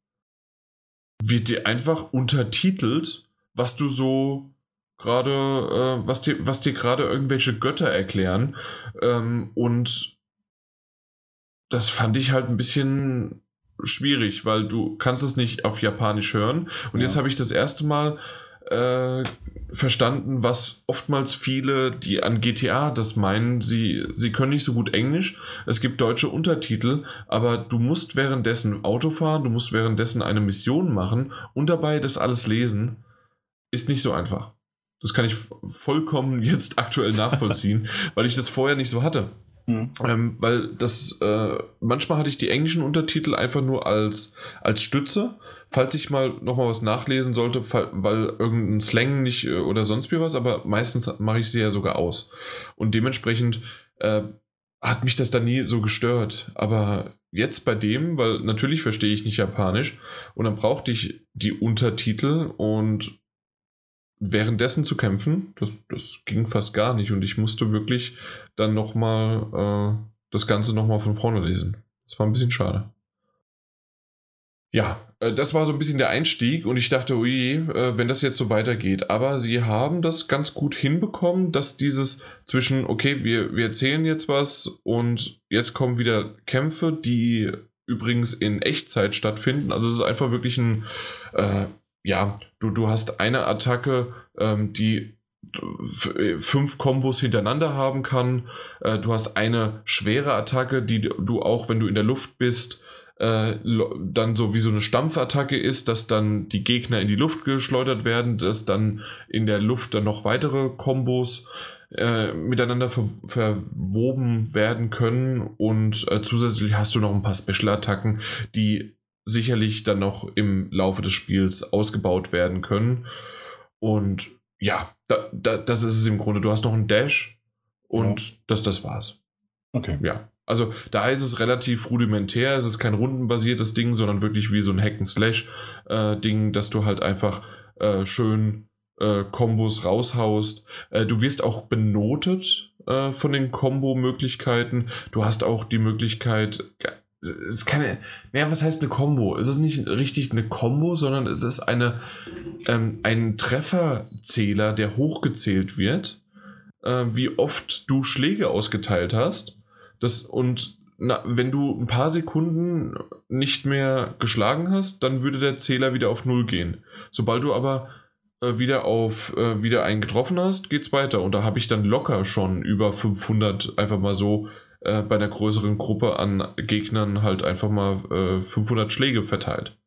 wird dir einfach untertitelt, was du so gerade, äh, was dir, was dir gerade irgendwelche Götter erklären. Ähm, und das fand ich halt ein bisschen schwierig, weil du kannst es nicht auf Japanisch hören. Und ja. jetzt habe ich das erste Mal äh, verstanden, was oftmals viele, die an GTA das meinen, sie, sie können nicht so gut Englisch. Es gibt deutsche Untertitel, aber du musst währenddessen Auto fahren, du musst währenddessen eine Mission machen und dabei das alles lesen. Ist nicht so einfach. Das kann ich vollkommen jetzt aktuell nachvollziehen, weil ich das vorher nicht so hatte. Mhm. Ähm, weil das, äh, manchmal hatte ich die englischen Untertitel einfach nur als, als Stütze, falls ich mal nochmal was nachlesen sollte, weil irgendein Slang nicht äh, oder sonst wie was, aber meistens mache ich sie ja sogar aus. Und dementsprechend äh, hat mich das dann nie so gestört. Aber jetzt bei dem, weil natürlich verstehe ich nicht Japanisch und dann brauchte ich die Untertitel und währenddessen zu kämpfen, das, das ging fast gar nicht und ich musste wirklich dann nochmal äh, das Ganze nochmal von vorne lesen. Das war ein bisschen schade. Ja, äh, das war so ein bisschen der Einstieg und ich dachte, ui, äh, wenn das jetzt so weitergeht. Aber sie haben das ganz gut hinbekommen, dass dieses zwischen, okay, wir, wir erzählen jetzt was und jetzt kommen wieder Kämpfe, die übrigens in Echtzeit stattfinden. Also es ist einfach wirklich ein, äh, ja, du, du hast eine Attacke, ähm, die fünf Kombos hintereinander haben kann. Äh, du hast eine schwere Attacke, die du auch, wenn du in der Luft bist, äh, dann so wie so eine Stampfattacke ist, dass dann die Gegner in die Luft geschleudert werden, dass dann in der Luft dann noch weitere Kombos äh, miteinander ver verwoben werden können und äh, zusätzlich hast du noch ein paar Special-Attacken, die sicherlich dann noch im Laufe des Spiels ausgebaut werden können. Und ja, da, da, das ist es im Grunde. Du hast noch einen Dash und ja. das, das war's. Okay. Ja. Also da ist es relativ rudimentär. Es ist kein rundenbasiertes Ding, sondern wirklich wie so ein Hack-and-Slash-Ding, äh, dass du halt einfach äh, schön äh, Kombos raushaust. Äh, du wirst auch benotet äh, von den Kombo-Möglichkeiten. Du hast auch die Möglichkeit, es ist keine, naja, was heißt eine Combo? Es ist nicht richtig eine Combo, sondern es ist eine, ähm, ein Trefferzähler, der hochgezählt wird. äh, wie oft du Schläge ausgeteilt hast. Das, und na, wenn du ein paar Sekunden nicht mehr geschlagen hast, dann würde der Zähler wieder auf Null gehen. Sobald du aber äh, wieder auf äh, wieder einen getroffen hast, geht's weiter. Und da habe ich dann locker schon über 500 einfach mal so äh, bei einer größeren Gruppe an Gegnern halt einfach mal 500 äh, Schläge verteilt.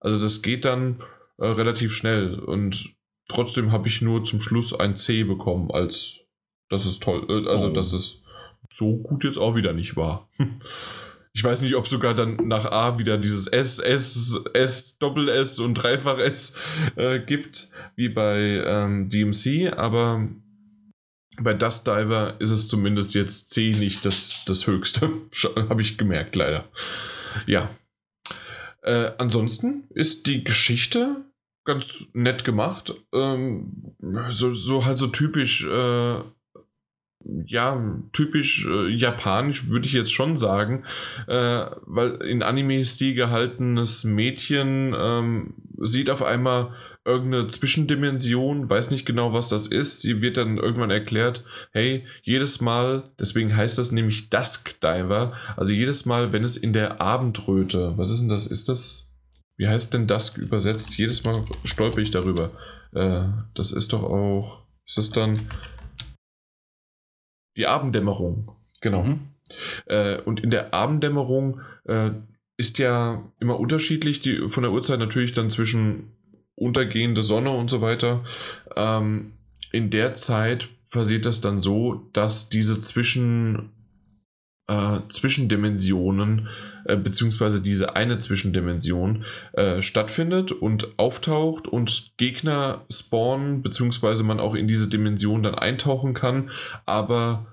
Also das geht dann äh, relativ schnell und trotzdem habe ich nur zum Schluss ein C bekommen, als das ist toll, äh, also oh. dass es so gut jetzt auch wieder nicht war. Ich weiß nicht, ob sogar dann nach A wieder dieses S, S, S, Doppel S und Dreifach S äh, gibt, wie bei ähm, DMC, aber bei Dust Diver ist es zumindest jetzt C nicht das, das höchste. Habe ich gemerkt, leider. Ja. Äh, ansonsten ist die Geschichte ganz nett gemacht. Ähm, so, so halt so typisch, äh, ja, typisch äh, japanisch würde ich jetzt schon sagen, äh, weil in Anime-Stil gehaltenes Mädchen ähm, sieht auf einmal irgendeine Zwischendimension, weiß nicht genau, was das ist. Sie wird dann irgendwann erklärt, hey, jedes Mal, deswegen heißt das nämlich Dusk Diver, also jedes Mal, wenn es in der Abendröte, was ist denn das? Ist das, wie heißt denn Dusk übersetzt? Jedes Mal stolper ich darüber. Äh, das ist doch auch, ist das dann die Abenddämmerung? Genau. Mhm. Äh, und in der Abenddämmerung äh, ist ja immer unterschiedlich, die, von der Uhrzeit natürlich dann zwischen untergehende Sonne und so weiter. Ähm, in der Zeit passiert das dann so, dass diese Zwischen, äh, Zwischendimensionen, äh, beziehungsweise diese eine Zwischendimension äh, stattfindet und auftaucht und Gegner spawnen, beziehungsweise man auch in diese Dimension dann eintauchen kann, aber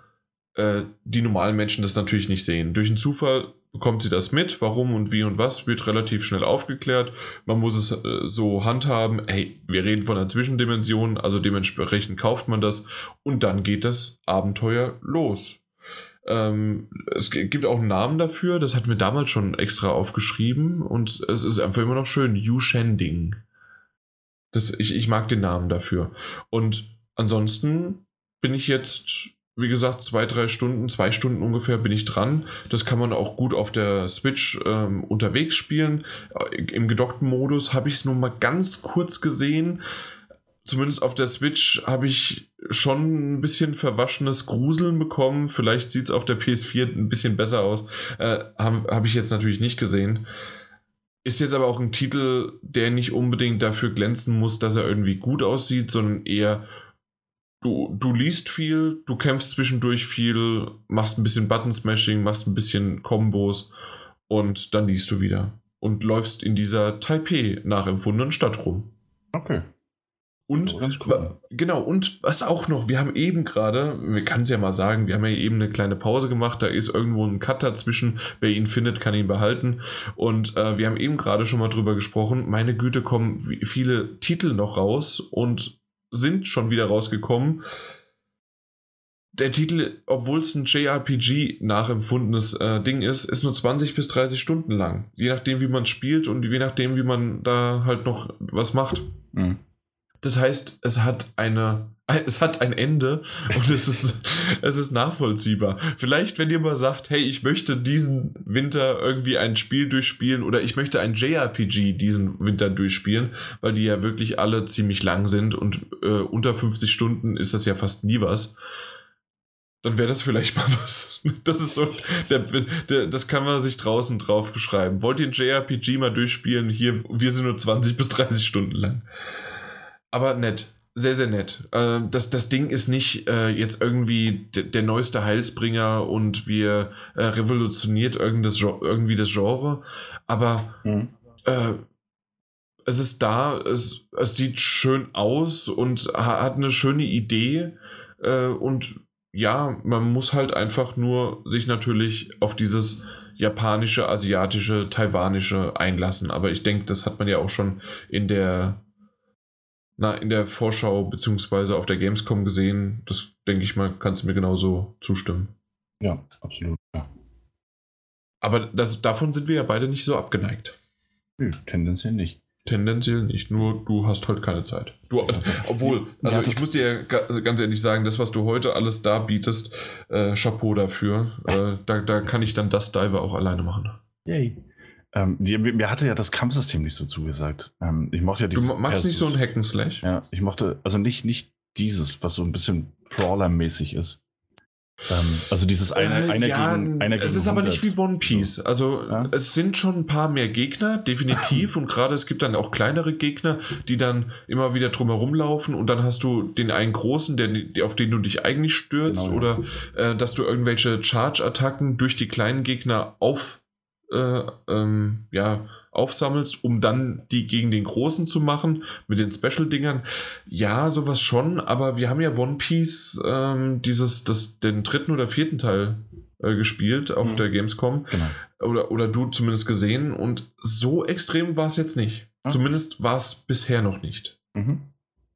äh, die normalen Menschen das natürlich nicht sehen. Durch einen Zufall bekommt sie das mit, warum und wie und was, wird relativ schnell aufgeklärt. Man muss es äh, so handhaben, hey, wir reden von einer Zwischendimension, also dementsprechend kauft man das und dann geht das Abenteuer los. Ähm, es gibt auch einen Namen dafür, das hatten wir damals schon extra aufgeschrieben und es ist einfach immer noch schön, Yu Shending. Das, ich, ich mag den Namen dafür. Und ansonsten bin ich jetzt wie gesagt, zwei, drei Stunden, zwei Stunden ungefähr bin ich dran. Das kann man auch gut auf der Switch ähm, unterwegs spielen. Äh, Im gedockten Modus habe ich es nur mal ganz kurz gesehen. Zumindest auf der Switch habe ich schon ein bisschen verwaschenes Gruseln bekommen. Vielleicht sieht es auf der PS4 ein bisschen besser aus. Äh, Habe hab ich jetzt natürlich nicht gesehen. Ist jetzt aber auch ein Titel, der nicht unbedingt dafür glänzen muss, dass er irgendwie gut aussieht, sondern eher du, du liest viel, du kämpfst zwischendurch viel, machst ein bisschen Button-Smashing, machst ein bisschen Kombos und dann liest du wieder und läufst in dieser Taipei nachempfundenen Stadt rum. Okay. Und cool. genau, und was auch noch, wir haben eben gerade, wir können es ja mal sagen, wir haben ja eben eine kleine Pause gemacht, da ist irgendwo ein Cut dazwischen, wer ihn findet, kann ihn behalten. Und äh, wir haben eben gerade schon mal drüber gesprochen, meine Güte, kommen viele Titel noch raus und sind schon wieder rausgekommen. Der Titel, obwohl es ein JRPG nachempfundenes äh, Ding ist, ist nur 20 bis 30 Stunden lang. Je nachdem, wie man spielt und je nachdem, wie man da halt noch was macht. Mhm. Das heißt, es hat eine es hat ein Ende und es ist, es ist nachvollziehbar. Vielleicht, wenn ihr mal sagt, hey, ich möchte diesen Winter irgendwie ein Spiel durchspielen oder ich möchte ein JRPG diesen Winter durchspielen, weil die ja wirklich alle ziemlich lang sind und äh, unter 50 Stunden ist das ja fast nie was. Dann wäre das vielleicht mal was. Das ist so, der, der, das kann man sich draußen drauf beschreiben. Wollt ihr ein JRPG mal durchspielen? Hier, wir sind nur 20 bis 30 Stunden lang. Aber nett sehr, sehr nett. Äh, das, das Ding ist nicht äh, jetzt irgendwie der neueste Heilsbringer und wir äh, revolutioniert irgendwie das Genre, aber mhm. äh, es ist da, es, es sieht schön aus und hat eine schöne Idee äh, und ja, man muss halt einfach nur sich natürlich auf dieses japanische, asiatische, taiwanische einlassen. Aber ich denke, das hat man ja auch schon in der na, in der Vorschau beziehungsweise auf der Gamescom gesehen. Das denke ich mal, kannst du mir genauso zustimmen. Ja, absolut. Ja. Aber das, davon sind wir ja beide nicht so abgeneigt. Nö, tendenziell nicht. tendenziell nicht. Nur du hast heute keine Zeit. Du, obwohl, also ich muss dir ganz ehrlich sagen, das, was du heute alles da bietest, äh, Chapeau dafür. Äh, da, da kann ich dann das Diver auch alleine machen. Yay. Ähm, die, mir hatte ja das Kampfsystem nicht so zugesagt. Ähm, ich mochte ja Du magst nicht so ein Hack'n'Slash? Ja, ich mochte, also nicht, nicht dieses, was so ein bisschen Brawler-mäßig ist. Ähm, also dieses eine, äh, einer ja, gegen einer Es ist aber nicht wie One Piece. Also Ja. es sind schon ein paar mehr Gegner, definitiv. und gerade es gibt dann auch kleinere Gegner, die dann immer wieder drumherum laufen und dann hast du den einen großen, der, auf den du dich eigentlich stürzt Genau, ja. oder äh, dass du irgendwelche Charge-Attacken durch die kleinen Gegner auf, äh, ähm, ja, aufsammelst, um dann die gegen den großen zu machen mit den Special-Dingern. Ja, sowas schon, aber wir haben ja One Piece ähm, dieses, das, den dritten oder vierten Teil äh, gespielt auf Mhm. der Gamescom. Genau. Oder, oder du zumindest gesehen und so extrem war es jetzt nicht. Ah. Zumindest war es bisher noch nicht. Mhm.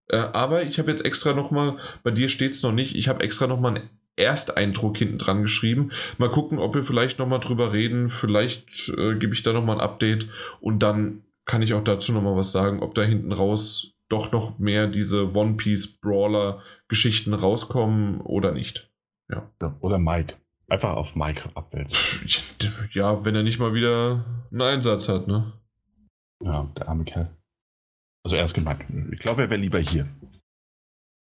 Äh, aber ich habe jetzt extra nochmal, bei dir steht es noch nicht, ich habe extra nochmal einen Ersteindruck hinten dran geschrieben. Mal gucken, ob wir vielleicht nochmal drüber reden. Vielleicht äh, gebe ich da nochmal ein Update und dann kann ich auch dazu nochmal was sagen, ob da hinten raus doch noch mehr diese One Piece Brawler Geschichten rauskommen oder nicht. Ja, Oder Mike. Einfach auf Mike abwälzen. Ja, wenn er nicht mal wieder einen Einsatz hat, ne? Ja, der arme Kerl. Also er ist gemeint. Ich glaube, er wäre lieber hier.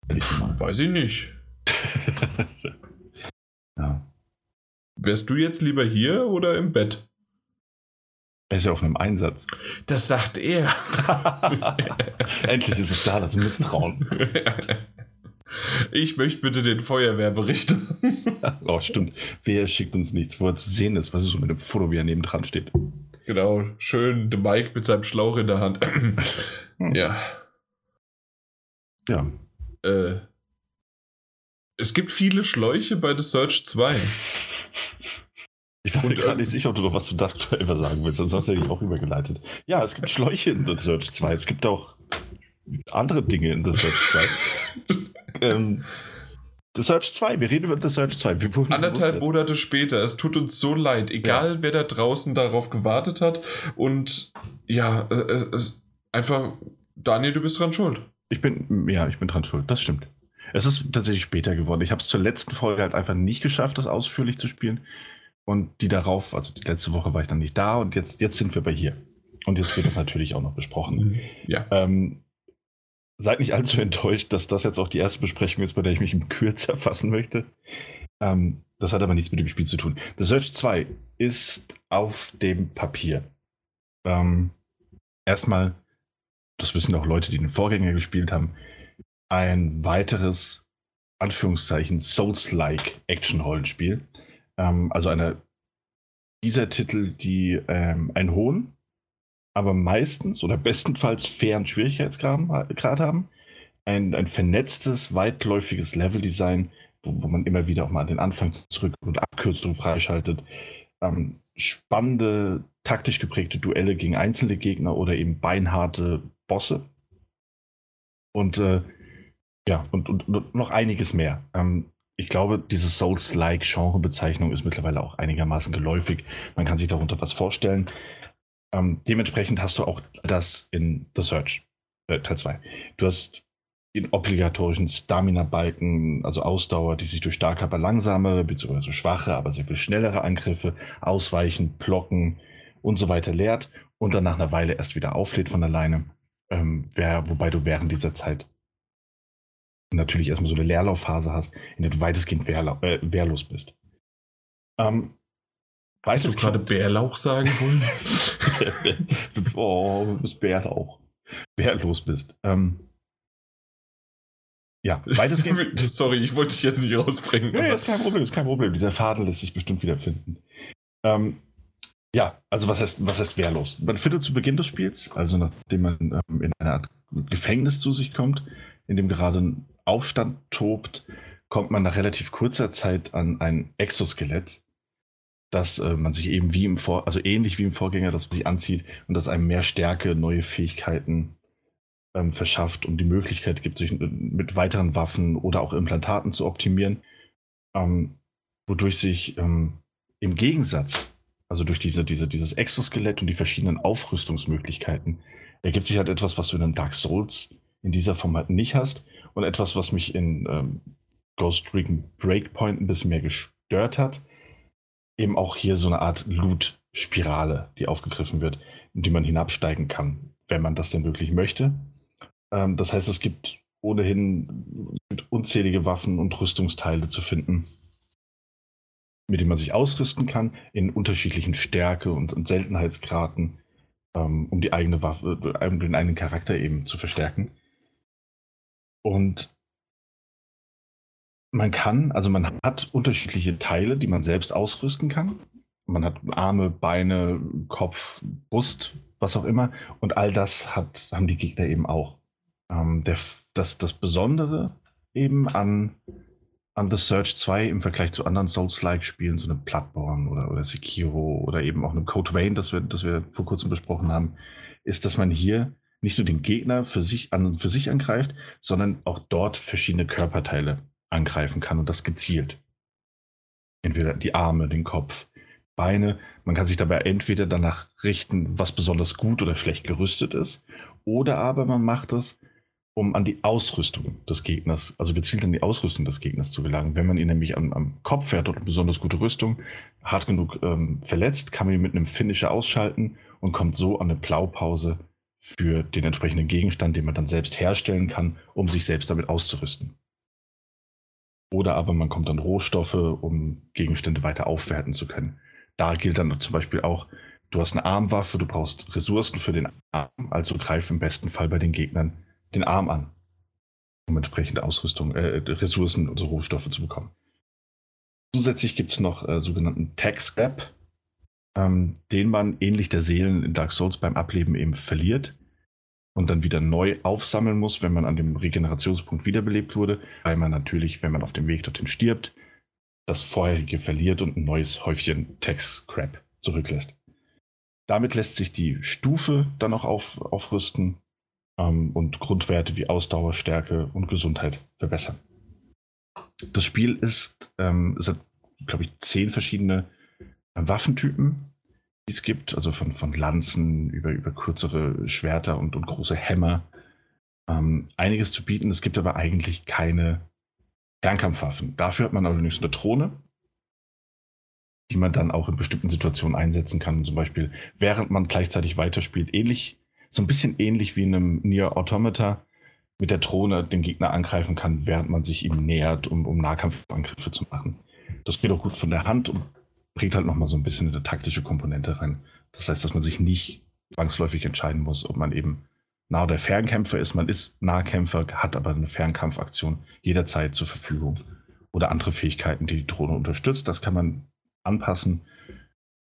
Gemeint. Weiß ich nicht. ja. Wärst du jetzt lieber hier oder im Bett? Er ist ja auf einem Einsatz. Das sagt er. Endlich ist es da, das Misstrauen. Ich möchte bitte den Feuerwehrbericht. oh, stimmt. Wer schickt uns nichts, wo er zu sehen ist? Was ist so mit dem Foto, wie er neben dran steht? genau, schön der Mike mit seinem Schlauch in der Hand. ja. Ja. Äh, es gibt viele Schläuche bei The Search 2. Ich war mir Und, gerade äh, nicht sicher, ob du noch was zu Dusk Driver sagen willst, ansonsten hätte ich auch übergeleitet. Ja, es gibt Schläuche in The Search 2. Es gibt auch andere Dinge in The Search 2. ähm, The Search 2, wir reden über The Search 2. Wir wurden Anderthalb Monate später, es tut uns so leid, egal wer da draußen darauf gewartet hat. Und ja, äh, es ist einfach, Daniel, du bist dran schuld. Ich bin, ja, ich bin dran schuld, das stimmt. Es ist tatsächlich später geworden. Ich habe es zur letzten Folge halt einfach nicht geschafft, das ausführlich zu spielen. Und die darauf, also die letzte Woche war ich dann nicht da und jetzt, jetzt sind wir bei hier. Und jetzt wird das natürlich auch noch besprochen. Ja. Ähm, seid nicht allzu enttäuscht, dass das jetzt auch die erste Besprechung ist, bei der ich mich im Kürzer fassen möchte. Ähm, das hat aber nichts mit dem Spiel zu tun. The Search 2 ist auf dem Papier. Ähm, erstmal, das wissen auch Leute, die den Vorgänger gespielt haben, ein weiteres, Anführungszeichen, Souls-like Action-Rollenspiel. Ähm, also einer dieser Titel, die ähm, einen hohen, aber meistens oder bestenfalls fairen Schwierigkeitsgrad Grad haben. Ein, ein vernetztes, weitläufiges Leveldesign, wo, wo man immer wieder auch mal an den Anfang zurück und Abkürzungen freischaltet. Ähm, spannende, taktisch geprägte Duelle gegen einzelne Gegner oder eben beinharte Bosse. Und äh, ja, und, und, und noch einiges mehr. Ähm, ich glaube, diese Souls-like Genrebezeichnung ist mittlerweile auch einigermaßen geläufig. Man kann sich darunter was vorstellen. Ähm, dementsprechend hast du auch das in The Search, äh, Teil 2. Du hast den obligatorischen Stamina-Balken, also Ausdauer, die sich durch starke, aber langsame, beziehungsweise schwache, aber sehr viel schnellere Angriffe, Ausweichen, Blocken und so weiter leert und dann nach einer Weile erst wieder auflädt von alleine. Ähm, wer, wobei du während dieser Zeit natürlich erstmal so eine Leerlaufphase hast, in der du weitestgehend wehrla äh, wehrlos bist. Ähm, Hast du gerade Bärlauch sagen wollen? oh, du bist Bärlauch. Wehrlos bist. Ähm, ja, weitestgehend. Sorry, ich wollte dich jetzt nicht rausbringen. Nee, ist kein Problem, ist kein Problem. Dieser Faden lässt sich bestimmt wiederfinden. Ähm, ja, also was heißt, was heißt wehrlos? Man findet zu Beginn des Spiels, also nachdem man ähm, in eine Art Gefängnis zu sich kommt, in dem gerade ein Aufstand tobt, kommt man nach relativ kurzer Zeit an ein Exoskelett, das äh, man sich eben wie im Vor also ähnlich wie im Vorgänger, das man sich anzieht und das einem mehr Stärke, neue Fähigkeiten ähm, verschafft und die Möglichkeit gibt, sich mit weiteren Waffen oder auch Implantaten zu optimieren, ähm, wodurch sich ähm, im Gegensatz, also durch diese, diese, dieses Exoskelett und die verschiedenen Aufrüstungsmöglichkeiten, ergibt sich halt etwas, was du in einem Dark Souls in dieser Form halt nicht hast und etwas, was mich in ähm, Ghost Recon Breakpoint ein bisschen mehr gestört hat. Eben auch hier so eine Art Loot-Spirale, die aufgegriffen wird, in die man hinabsteigen kann, wenn man das denn wirklich möchte. Ähm, das heißt, es gibt ohnehin unzählige Waffen und Rüstungsteile zu finden, mit denen man sich ausrüsten kann, in unterschiedlichen Stärke- und, und Seltenheitsgraden, ähm, um die eigene Waffe, um den eigenen Charakter eben zu verstärken. Und man kann, also man hat unterschiedliche Teile, die man selbst ausrüsten kann. Man hat Arme, Beine, Kopf, Brust, was auch immer. Und all das hat, haben die Gegner eben auch. Ähm, der, das, das Besondere eben an, an The Search 2 im Vergleich zu anderen Souls-like-Spielen, so einem Bloodborne oder, oder Sekiro oder eben auch einem Code Vein, das wir, das wir vor kurzem besprochen haben, ist, dass man hier nicht nur den Gegner für sich an für sich angreift, sondern auch dort verschiedene Körperteile angreifen kann und das gezielt. Entweder die Arme, den Kopf, Beine. Man kann sich dabei entweder danach richten, was besonders gut oder schlecht gerüstet ist, oder aber man macht es, um an die Ausrüstung des Gegners, also gezielt an die Ausrüstung des Gegners zu gelangen. Wenn man ihn nämlich am, am Kopf fährt und besonders gute Rüstung, hart genug ähm, verletzt, kann man ihn mit einem Finisher ausschalten und kommt so an eine Blaupause für den entsprechenden Gegenstand, den man dann selbst herstellen kann, um sich selbst damit auszurüsten. Oder aber man kommt an Rohstoffe, um Gegenstände weiter aufwerten zu können. Da gilt dann zum Beispiel auch, du hast eine Armwaffe, du brauchst Ressourcen für den Arm, also greif im besten Fall bei den Gegnern den Arm an, um entsprechende Ausrüstung, äh, Ressourcen und Rohstoffe zu bekommen. Zusätzlich gibt es noch äh, sogenannten Tag Scrap, ähm, den man ähnlich der Seelen in Dark Souls beim Ableben eben verliert und dann wieder neu aufsammeln muss, wenn man an dem Regenerationspunkt wiederbelebt wurde, weil man natürlich, wenn man auf dem Weg dorthin stirbt, das vorherige verliert und ein neues Häufchen Text-Crap zurücklässt. Damit lässt sich die Stufe dann auch auf, aufrüsten ähm, und Grundwerte wie Ausdauer, Stärke und Gesundheit verbessern. Das Spiel ist, ähm, es hat, glaube ich, zehn verschiedene Waffentypen, die es gibt, also von, von Lanzen über, über kürzere Schwerter und, und große Hämmer. Ähm, einiges zu bieten. Es gibt aber eigentlich keine Fernkampfwaffen. Dafür hat man allerdings eine Drohne, die man dann auch in bestimmten Situationen einsetzen kann. Zum Beispiel, während man gleichzeitig weiterspielt, ähnlich, so ein bisschen ähnlich wie in einem Nier Automata, mit der Drohne den Gegner angreifen kann, während man sich ihm nähert, um, um Nahkampfangriffe zu machen. Das geht auch gut von der Hand und bringt halt nochmal so ein bisschen eine taktische Komponente rein. Das heißt, dass man sich nicht zwangsläufig entscheiden muss, ob man eben Nah- oder Fernkämpfer ist. Man ist Nahkämpfer, hat aber eine Fernkampfaktion jederzeit zur Verfügung. Oder andere Fähigkeiten, die die Drohne unterstützt. Das kann man anpassen.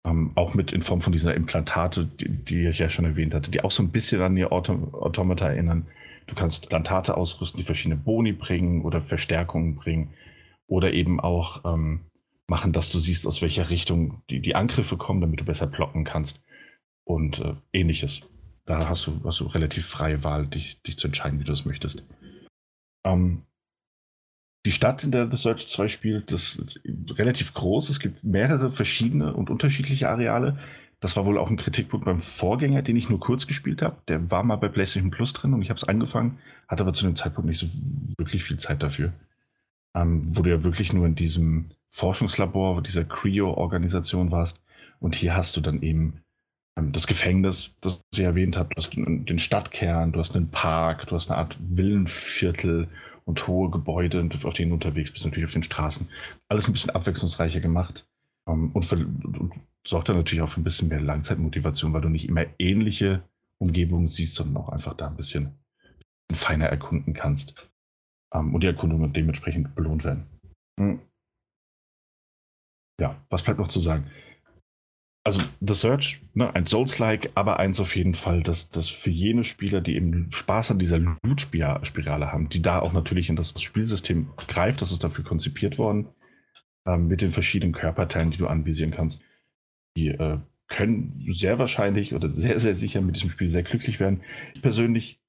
Ähm, auch mit in Form von dieser Implantate, die, die, ich ja schon erwähnt hatte, die auch so ein bisschen an die Autom Automata erinnern. Du kannst Implantate ausrüsten, die verschiedene Boni bringen oder Verstärkungen bringen. Oder eben auch ähm, machen, dass du siehst, aus welcher Richtung die, die Angriffe kommen, damit du besser blocken kannst und äh, ähnliches. Da hast du, hast du relativ freie Wahl, dich, dich zu entscheiden, wie du es möchtest. Ähm, die Stadt, in der The Search 2 spielt, das ist relativ groß. Es gibt mehrere verschiedene und unterschiedliche Areale. Das war wohl auch ein Kritikpunkt beim Vorgänger, den ich nur kurz gespielt habe. Der war mal bei PlayStation Plus drin und ich habe es angefangen, hatte aber zu dem Zeitpunkt nicht so wirklich viel Zeit dafür. Ähm, wo du ja wirklich nur in diesem Forschungslabor dieser CREO-Organisation warst. Und hier hast du dann eben ähm, das Gefängnis, das ich erwähnt habe, du hast den Stadtkern, du hast einen Park, du hast eine Art Villenviertel und hohe Gebäude, auf denen du unterwegs bist, natürlich auf den Straßen. Alles ein bisschen abwechslungsreicher gemacht. Ähm, und, für, und sorgt dann natürlich auch für ein bisschen mehr Langzeitmotivation, weil du nicht immer ähnliche Umgebungen siehst, sondern auch einfach da ein bisschen feiner erkunden kannst. Ähm, und die Erkundungen dementsprechend belohnt werden. Hm ja, was bleibt noch zu sagen? Also The Search, ne, ein Souls-like, aber eins auf jeden Fall, dass das für jene Spieler, die eben Spaß an dieser Loot-Spirale haben, die da auch natürlich in das Spielsystem greift, das ist dafür konzipiert worden, ähm, mit den verschiedenen Körperteilen, die du anvisieren kannst, die äh, können sehr wahrscheinlich oder sehr, sehr sicher mit diesem Spiel sehr glücklich werden. Ich persönlich,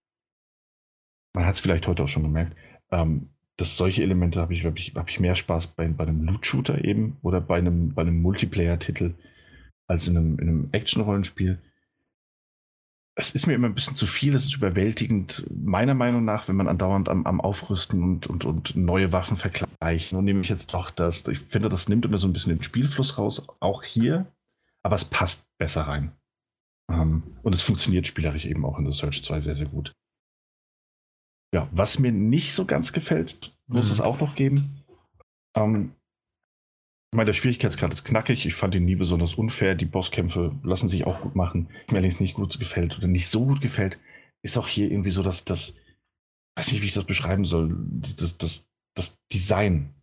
man hat es vielleicht heute auch schon gemerkt, ähm, dass solche Elemente habe ich, hab ich, hab ich mehr Spaß bei, bei einem Loot-Shooter eben oder bei einem, bei einem Multiplayer-Titel als in einem, in einem Action-Rollenspiel. es ist mir immer ein bisschen zu viel, es ist überwältigend, meiner Meinung nach, wenn man andauernd am, am Aufrüsten und, und, und neue Waffen vergleicht. Und nehme ich jetzt doch das, ich finde, das nimmt immer so ein bisschen den Spielfluss raus, auch hier, aber es passt besser rein. Ähm, und es funktioniert spielerisch eben auch in The Search 2 sehr, sehr gut. Ja, was mir nicht so ganz gefällt, muss mhm. es auch noch geben. Ähm, ich meine, der Schwierigkeitsgrad ist knackig. Ich fand ihn nie besonders unfair. Die Bosskämpfe lassen sich auch gut machen. Mir allerdings nicht gut gefällt oder nicht so gut gefällt, ist auch hier irgendwie so, dass das, weiß nicht, wie ich das beschreiben soll, das, das, das Design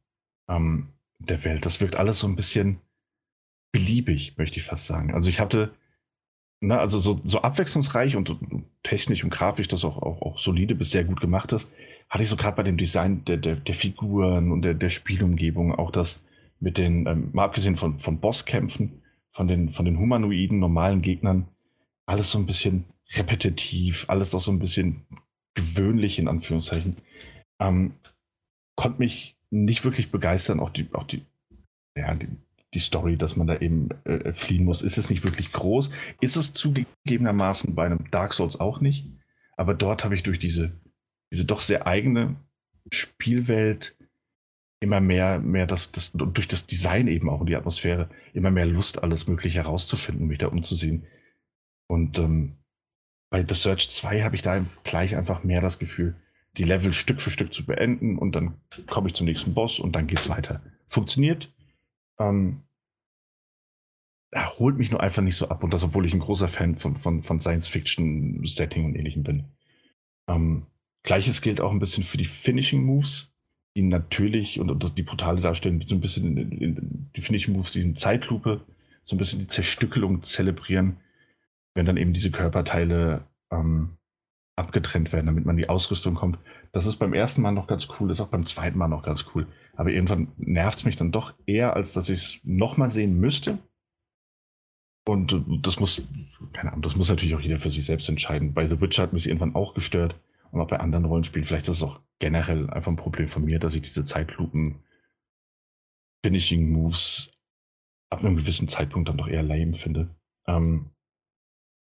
ähm, der Welt. Das wirkt alles so ein bisschen beliebig, möchte ich fast sagen. Also ich hatte, ne, also so, so abwechslungsreich und technisch und grafisch das auch, auch, auch solide bis sehr gut gemacht ist, hatte ich so gerade bei dem Design der, der, der Figuren und der, der Spielumgebung auch das mit den, ähm, mal abgesehen von, von Bosskämpfen, von den, von den humanoiden, normalen Gegnern, alles so ein bisschen repetitiv, alles doch so ein bisschen gewöhnlich in Anführungszeichen. Ähm, konnte mich nicht wirklich begeistern, auch die, auch die, ja, die, die Story, dass man da eben äh, fliehen muss. Ist es nicht wirklich groß? Ist es zugegebenermaßen bei einem Dark Souls auch nicht? Aber dort habe ich durch diese, diese doch sehr eigene Spielwelt immer mehr, mehr das, das, durch das Design eben auch und die Atmosphäre, immer mehr Lust, alles Mögliche herauszufinden, mich da umzusehen. Und ähm, bei The Search 2 habe ich da gleich einfach mehr das Gefühl, die Level Stück für Stück zu beenden und dann komme ich zum nächsten Boss und dann geht es weiter. Funktioniert. Ähm, holt mich nur einfach nicht so ab und das, obwohl ich ein großer Fan von, von, von Science-Fiction-Setting und ähnlichem bin. Ähm, Gleiches gilt auch ein bisschen für die Finishing-Moves die natürlich und, die brutale darstellen, so ein bisschen in, in, die Finishing Moves, diesen Zeitlupe, so ein bisschen die Zerstückelung zelebrieren, wenn dann eben diese Körperteile ähm, abgetrennt werden, damit man die Ausrüstung kommt. Das ist beim ersten Mal noch ganz cool, ist auch beim zweiten Mal noch ganz cool. Aber irgendwann nervt es mich dann doch eher, als dass ich es nochmal sehen müsste. Und das muss, keine Ahnung, das muss natürlich auch jeder für sich selbst entscheiden. Bei The Witcher hat mich irgendwann auch gestört. Und auch bei anderen Rollenspielen. Vielleicht ist es auch generell einfach ein Problem von mir, dass ich diese Zeitlupen Finishing Moves ab einem gewissen Zeitpunkt dann doch eher lame finde. Ähm,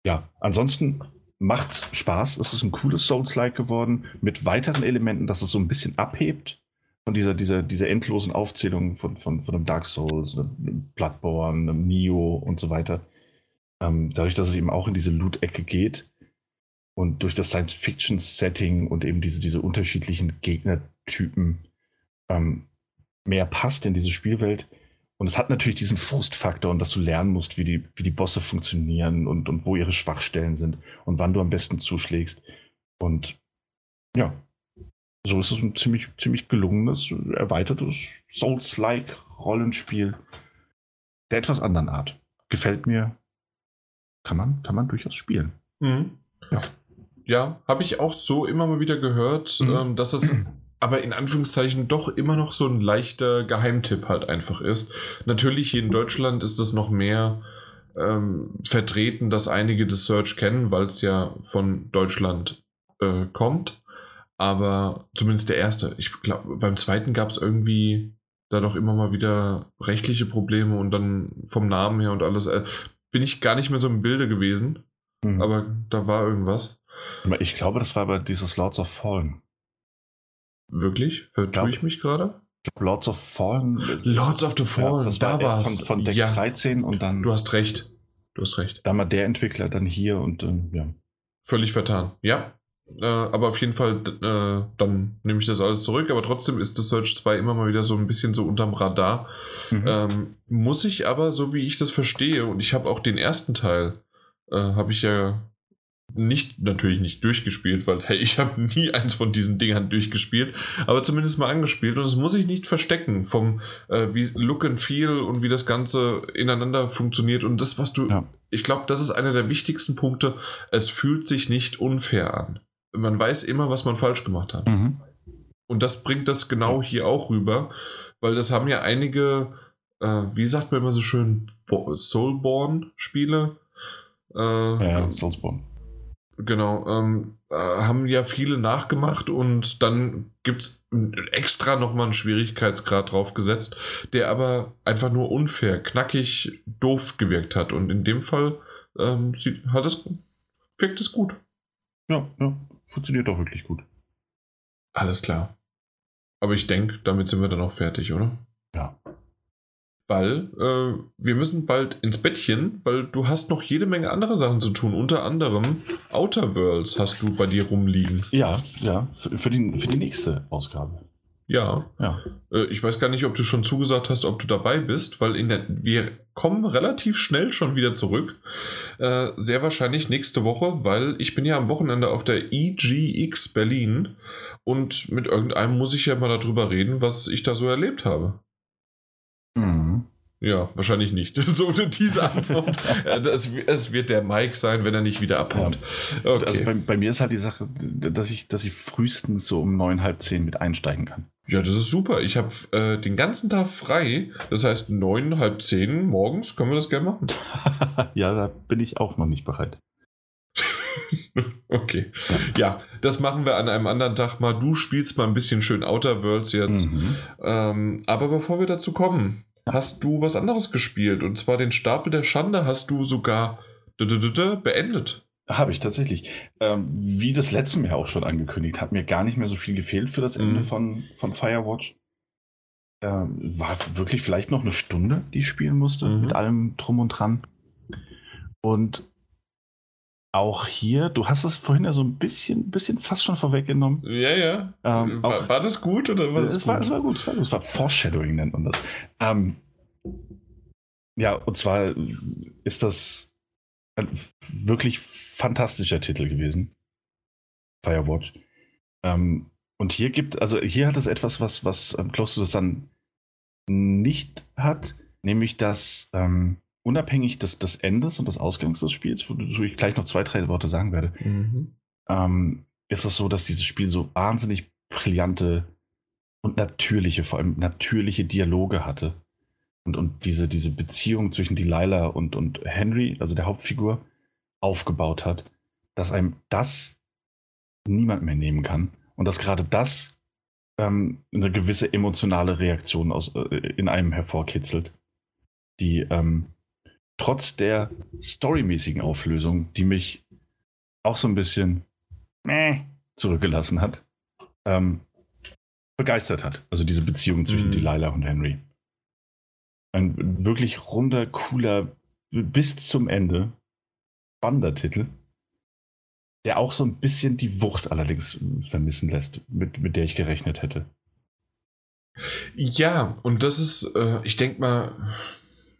ja, ansonsten macht Spaß. Es ist ein cooles Souls-like geworden mit weiteren Elementen, dass es so ein bisschen abhebt von dieser, dieser, dieser endlosen Aufzählung von, von, von einem Dark Souls, einem Bloodborne, einem Neo und so weiter. Ähm, dadurch, dass es eben auch in diese Loot-Ecke geht, und durch das Science-Fiction-Setting und eben diese, diese unterschiedlichen Gegnertypen ähm, mehr passt in diese Spielwelt. Und es hat natürlich diesen Frustfaktor und dass du lernen musst, wie die, wie die Bosse funktionieren und, und wo ihre Schwachstellen sind und wann du am besten zuschlägst. Und ja, so ist es ein ziemlich, ziemlich gelungenes, erweitertes Souls-like Rollenspiel der etwas anderen Art. Gefällt mir. Kann man, kann man durchaus spielen. Mhm. Ja. Ja, habe ich auch so immer mal wieder gehört, mhm. ähm, dass es aber in Anführungszeichen doch immer noch so ein leichter Geheimtipp halt einfach ist. Natürlich hier in Deutschland ist das noch mehr ähm, vertreten, dass einige das Search kennen, weil es ja von Deutschland äh, kommt. Aber zumindest der erste. Ich glaube, beim zweiten gab es irgendwie da doch immer mal wieder rechtliche Probleme und dann vom Namen her und alles. Äh, bin ich gar nicht mehr so im Bilde gewesen. Mhm. Aber da war irgendwas. Ich glaube, das war aber dieses Lords of Fallen. Wirklich? Vertue ich mich gerade? Lords of Fallen. Lords of the Fallen, ja, das da war es. Von, von Deck ja. 13 und dann. Du hast recht. Du hast recht. Da mal der Entwickler, dann hier und ähm, ja. Völlig vertan. Ja. Äh, aber auf jeden Fall, äh, dann nehme ich das alles zurück. Aber trotzdem ist The Search 2 immer mal wieder so ein bisschen so unterm Radar. Mhm. Ähm, muss ich aber, so wie ich das verstehe, und ich habe auch den ersten Teil, äh, habe ich ja nicht, natürlich nicht durchgespielt, weil hey, ich habe nie eins von diesen Dingern durchgespielt, aber zumindest mal angespielt und das muss ich nicht verstecken vom äh, wie Look and Feel und wie das Ganze ineinander funktioniert und das, was du, ja. ich glaube, das ist einer der wichtigsten Punkte, es fühlt sich nicht unfair an. Man weiß immer, was man falsch gemacht hat. Mhm. Und das bringt das genau hier auch rüber, weil das haben ja einige, äh, wie sagt man immer so schön, Soulborn-Spiele. Äh, ja, Soulsborne Genau, ähm, äh, haben ja viele nachgemacht und dann gibt es extra nochmal einen Schwierigkeitsgrad draufgesetzt, der aber einfach nur unfair, knackig, doof gewirkt hat. Und in dem Fall ähm, sieht, hat es wirkt es gut. Ja, ja, funktioniert doch wirklich gut. Alles klar. Aber ich denke, damit sind wir dann auch fertig, oder? Ja. Weil äh, wir müssen bald ins Bettchen, weil du hast noch jede Menge andere Sachen zu tun. Unter anderem Outer Worlds hast du bei dir rumliegen. Ja, ja, für, für, die, für die nächste Ausgabe. Ja. Ja. Äh, ich weiß gar nicht, ob du schon zugesagt hast, ob du dabei bist, weil in der, wir kommen relativ schnell schon wieder zurück. Äh, sehr wahrscheinlich nächste Woche, weil ich bin ja am Wochenende auf der EGX Berlin und mit irgendeinem muss ich ja mal darüber reden, was ich da so erlebt habe. Mhm. Ja, wahrscheinlich nicht. So diese Antwort. das, es wird der Mike sein, wenn er nicht wieder abhaut. Okay. Also bei, bei, mir ist halt die Sache, dass ich, dass ich frühestens so um neun, halb zehn mit einsteigen kann. Ja, das ist super. Ich habe äh, den ganzen Tag frei. Das heißt, neun, halb zehn morgens können wir das gerne machen. ja, da bin ich auch noch nicht bereit. okay. Ja, das machen wir an einem anderen Tag mal. Du spielst mal ein bisschen schön Outer Worlds jetzt. Mhm. Ähm, aber bevor wir dazu kommen, hast du was anderes gespielt. Und zwar den Stapel der Schande hast du sogar beendet. Habe ich tatsächlich. Ähm, wie das letzte Mal auch schon angekündigt, hat mir gar nicht mehr so viel gefehlt für das Ende mhm. von, von Firewatch. Ähm, war wirklich vielleicht noch eine Stunde, die ich spielen musste, mhm. mit allem drum und dran. Und auch hier, du hast es vorhin ja so ein bisschen, bisschen fast schon vorweggenommen. Ja, ja. Ähm, war, auch, war, das gut oder war das es, gut? War, es war gut, es war gut. Es war Foreshadowing, nennt man das. Ähm, ja, und zwar ist das ein wirklich fantastischer Titel gewesen. Firewatch. Ähm, und hier gibt, also hier hat es etwas, was, was ähm, Close to the Sun nicht hat, nämlich dass ähm, unabhängig des, des Endes und des Ausgangs des Spiels, wozu ich gleich noch zwei, drei Worte sagen werde, mhm. ähm, ist es so, dass dieses Spiel so wahnsinnig brillante und natürliche, vor allem natürliche Dialoge hatte. Und, und diese, diese Beziehung zwischen Delilah und, und Henry, also der Hauptfigur, aufgebaut hat, dass einem das niemand mehr nehmen kann. Und dass gerade das ähm, eine gewisse emotionale Reaktion aus, äh, in einem hervorkitzelt, die ähm, trotz der storymäßigen Auflösung, die mich auch so ein bisschen meh, zurückgelassen hat, ähm, begeistert hat. Also diese Beziehung zwischen mhm. Delilah und Henry. Ein wirklich runder, cooler, bis zum Ende spannender Titel, der auch so ein bisschen die Wucht allerdings vermissen lässt, mit, mit der ich gerechnet hätte. Ja, und das ist, äh, ich denke mal,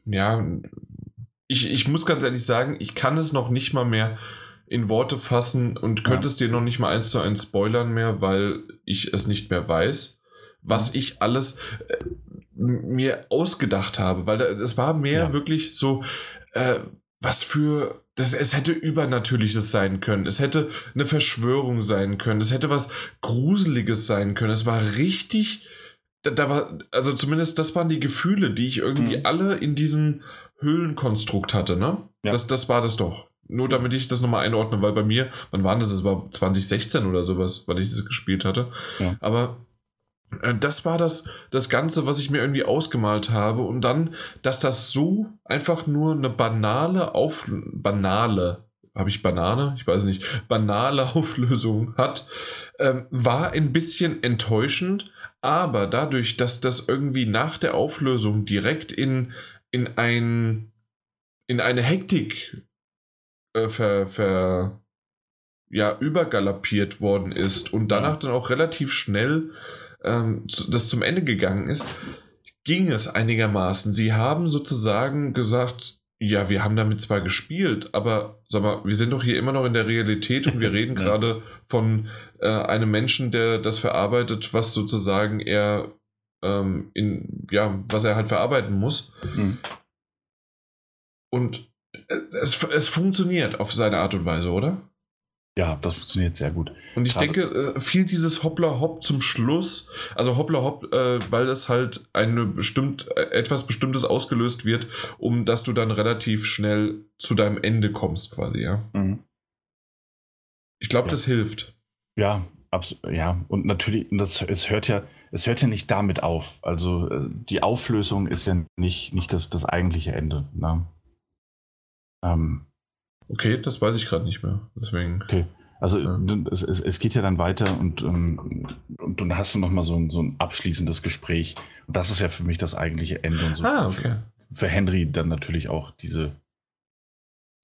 ja, ich, ich muss ganz ehrlich sagen, ich kann es noch nicht mal mehr in Worte fassen und könnte ja. es dir noch nicht mal eins zu eins spoilern mehr, weil ich es nicht mehr weiß, was ja. ich alles äh, mir ausgedacht habe, weil es war mehr ja. wirklich so, äh, was für das, es hätte Übernatürliches sein können. Es hätte eine Verschwörung sein können. Es hätte was Gruseliges sein können. Es war richtig. Da, da war, also zumindest das waren die Gefühle, die ich irgendwie mhm. alle in diesem Höhlenkonstrukt hatte, ne? Ja. Das, das war das doch. Nur damit ich das nochmal einordne, weil bei mir, wann war das? Es war 2016 oder sowas, weil ich das gespielt hatte. Ja. Aber das war das, das Ganze, was ich mir irgendwie ausgemalt habe. Und dann, dass das so einfach nur eine banale Auf... Banale, habe ich Banane? Ich weiß nicht. Banale Auflösung hat, ähm, war ein bisschen enttäuschend. Aber dadurch, dass das irgendwie nach der Auflösung direkt in, in ein in eine Hektik äh, ver, ver, ja, übergaloppiert worden ist und danach dann auch relativ schnell ähm, das zum Ende gegangen ist, ging es einigermaßen. Sie haben sozusagen gesagt, ja, wir haben damit zwar gespielt, aber sag mal, wir sind doch hier immer noch in der Realität und wir reden gerade von äh, einem Menschen, der das verarbeitet, was sozusagen er ähm, in, ja, was er halt verarbeiten muss. Mhm. Und äh, es, es funktioniert auf seine Art und Weise, oder? Ja, das funktioniert sehr gut. Und ich Gerade denke, äh, viel dieses Hoppla Hopp zum Schluss, also Hoppla Hopp, äh, weil das halt eine bestimmt, äh, etwas Bestimmtes ausgelöst wird, um dass du dann relativ schnell zu deinem Ende kommst, quasi, ja. Mhm. Ich glaube, ja. das hilft. Ja, absolut. Ja, und natürlich, das, es hört ja, es hört ja nicht damit auf. Also die Auflösung ist ja nicht, nicht das, das eigentliche Ende. Ne? Ähm, Okay, das weiß ich gerade nicht mehr. Deswegen. Okay. Also ja. es, es, es, geht ja dann weiter und, ähm, und, dann hast du nochmal so ein, so ein abschließendes Gespräch. Und das ist ja für mich das eigentliche Ende. Und so ah, okay. Für, für Henry dann natürlich auch diese,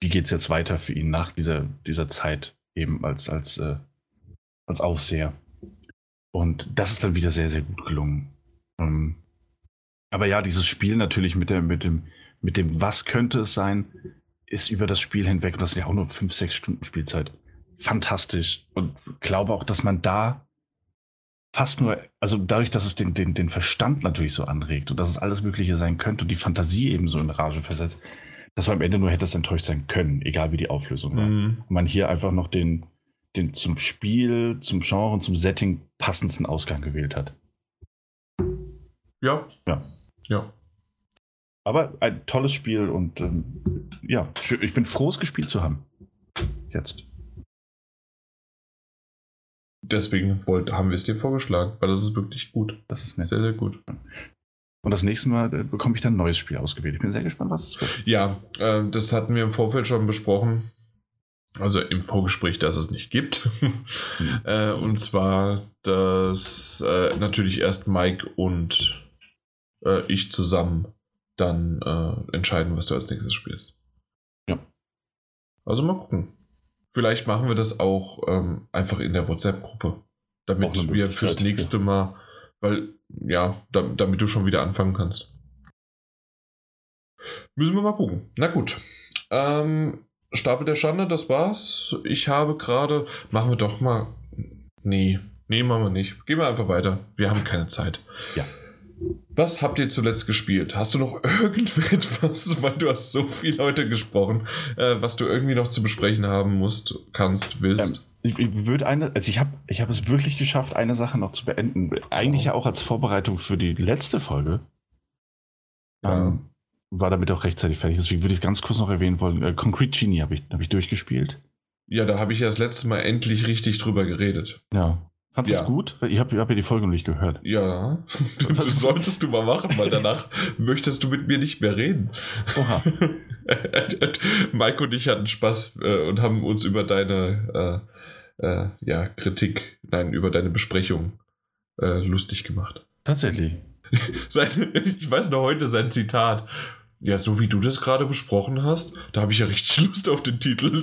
wie geht es jetzt weiter für ihn nach dieser, dieser Zeit eben als, als, äh, als Aufseher. Und das ist dann wieder sehr, sehr gut gelungen. Ähm, aber ja, dieses Spiel natürlich mit, der, mit, dem, mit dem, was könnte es sein, ist über das Spiel hinweg, und das ist ja auch nur 5, 6 Stunden Spielzeit, fantastisch. Und glaube auch, dass man da fast nur, also dadurch, dass es den, den, den Verstand natürlich so anregt und dass es alles Mögliche sein könnte und die Fantasie eben so in Rage versetzt, dass man am Ende nur hätte es enttäuscht sein können, egal wie die Auflösung war. Mhm. Und man hier einfach noch den, den zum Spiel, zum Genre und zum Setting passendsten Ausgang gewählt hat. Ja. Ja. Ja. Aber ein tolles Spiel und ähm, ja, ich bin froh, es gespielt zu haben. Jetzt. Deswegen wollt, haben wir es dir vorgeschlagen, weil das ist wirklich gut. Das ist nett. Sehr, sehr gut. Und das nächste Mal äh, bekomme ich dann ein neues Spiel ausgewählt. Ich bin sehr gespannt, was es wird. Ja, äh, das hatten wir im Vorfeld schon besprochen. Also im Vorgespräch, dass es nicht gibt. mhm. äh, und zwar, dass äh, natürlich erst Mike und äh, ich zusammen dann äh, entscheiden, was du als nächstes spielst. Ja. Also mal gucken. Vielleicht machen wir das auch ähm, einfach in der WhatsApp-Gruppe, damit wir fürs nächste Mal, weil, ja, da, damit du schon wieder anfangen kannst. Müssen wir mal gucken. Na gut. Ähm, Stapel der Schande, das war's. Ich habe gerade, machen wir doch mal. Nee, nee, machen wir nicht. Gehen wir einfach weiter. Wir haben keine Zeit. Ja. Was habt ihr zuletzt gespielt? Hast du noch irgendetwas, weil du hast so viel heute gesprochen, äh, was du irgendwie noch zu besprechen haben musst, kannst, willst? Ähm, ich, ich würde eine, also ich habe ich hab es wirklich geschafft, eine Sache noch zu beenden. Eigentlich oh. ja auch als Vorbereitung für die letzte Folge. Ja. Ähm, war damit auch rechtzeitig fertig. Deswegen würde ich es ganz kurz noch erwähnen wollen. Äh, Concrete Genie habe ich, hab ich durchgespielt. Ja, da habe ich ja das letzte Mal endlich richtig drüber geredet. Ja. Fandest du ja. es gut? Ich habe hab ja die Folge noch nicht gehört. Ja, das solltest du mal machen, weil danach möchtest du mit mir nicht mehr reden. Oha. Mike und ich hatten Spaß äh, und haben uns über deine äh, äh, ja, Kritik, nein, über deine Besprechung äh, lustig gemacht. Tatsächlich. Sein, ich weiß noch heute sein Zitat. Ja, so wie du das gerade besprochen hast, da habe ich ja richtig Lust auf den Titel.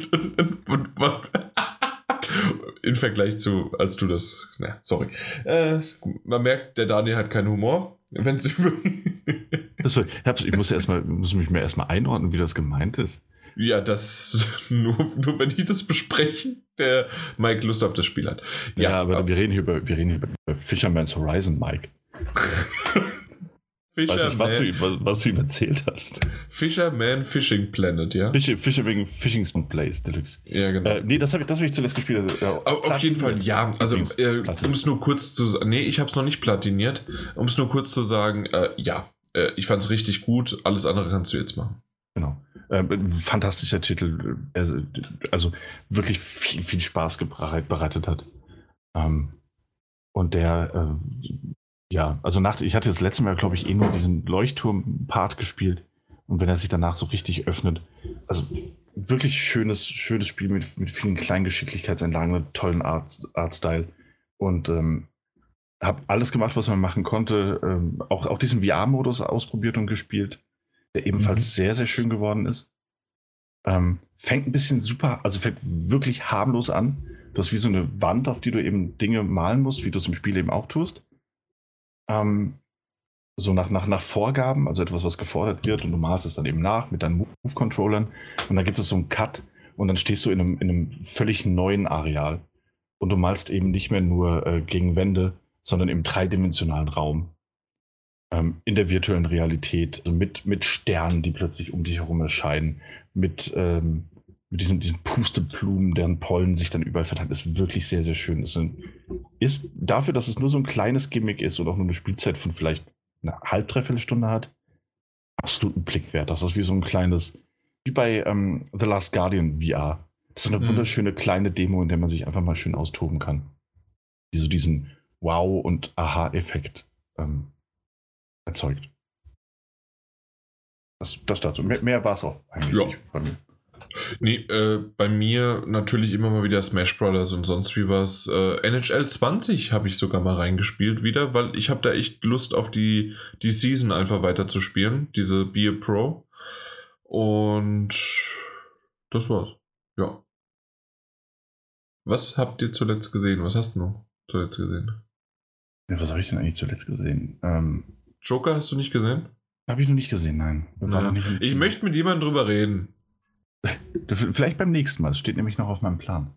in Vergleich zu, als du das. Na, sorry. Äh, man merkt, der Daniel hat keinen Humor. Wenn es über. ich, ich muss, erst mal, muss mich mir erstmal einordnen, wie das gemeint ist. Ja, das nur, nur wenn ich das bespreche, der Mike Lust auf das Spiel hat. Ja, ja aber, aber wir reden hier über, wir reden hier über Fisherman's Horizon, Mike. Fischer Weiß nicht, was du, was, was, du ihm erzählt hast. Fisherman Fishing Planet, ja? Fischer, Fischer wegen Fishing Place Deluxe. Ja, genau. Äh, nee, das habe ich, hab ich zuletzt gespielt. Ja, auf, auf jeden Fall, ja. Also, äh, um es nur kurz zu sagen, nee, ich habe es noch nicht platiniert. Um es nur kurz zu sagen, äh, ja, äh, ich fand es richtig gut. Alles andere kannst du jetzt machen. Genau. Ähm, fantastischer Titel. Also, also, wirklich viel, viel Spaß bereitet hat. Ähm, und der äh, ja, also nach, ich hatte das letzte Mal, glaube ich, eh nur diesen Leuchtturm-Part gespielt. Und wenn er sich danach so richtig öffnet, also wirklich schönes, schönes Spiel mit, mit vielen kleinen Geschicklichkeitseinlagen, mit tollen Art, Artstyle. Und ähm, habe alles gemacht, was man machen konnte. Ähm, auch, auch diesen VR-Modus ausprobiert und gespielt, der ebenfalls mhm. sehr, sehr schön geworden ist. Ähm, fängt ein bisschen super, also fängt wirklich harmlos an. Du hast wie so eine Wand, auf die du eben Dinge malen musst, wie du es im Spiel eben auch tust ähm, so nach, nach, nach Vorgaben, also etwas, was gefordert wird und du malst es dann eben nach mit deinen Move-Controllern und dann gibt es so einen Cut und dann stehst du in einem, in einem völlig neuen Areal und du malst eben nicht mehr nur äh, gegen Wände, sondern im dreidimensionalen Raum. Ähm, in der virtuellen Realität, also mit, mit Sternen, die plötzlich um dich herum erscheinen, mit ähm, mit diesem, diesem Pusteblumen, deren Pollen sich dann überall verteilt, ist wirklich sehr, sehr schön. Ist, ein, ist dafür, dass es nur so ein kleines Gimmick ist und auch nur eine Spielzeit von vielleicht eine halb, dreiviertel Stunde hat, absolut ein Blick wert. Das ist wie so ein kleines, wie bei ähm, The Last Guardian VR. Das ist eine mhm. wunderschöne kleine Demo, in der man sich einfach mal schön austoben kann. Die so diesen Wow- und Aha-Effekt ähm, erzeugt. Das, das dazu. Mehr, mehr war es auch eigentlich ja. Nee, äh, bei mir natürlich immer mal wieder Smash Brothers und sonst wie was. Äh, NHL 20 habe ich sogar mal reingespielt wieder, weil ich habe da echt Lust auf die, die Season einfach weiter zu spielen, diese Be a Pro. Und das war's. Ja. Was habt ihr zuletzt gesehen? Was hast du noch zuletzt gesehen? Ja, was habe ich denn eigentlich zuletzt gesehen? Ähm, Joker hast du nicht gesehen? habe ich noch nicht gesehen, nein. Noch nicht Ich möchte mit jemandem drüber reden. Vielleicht beim nächsten Mal. Es steht nämlich noch auf meinem Plan.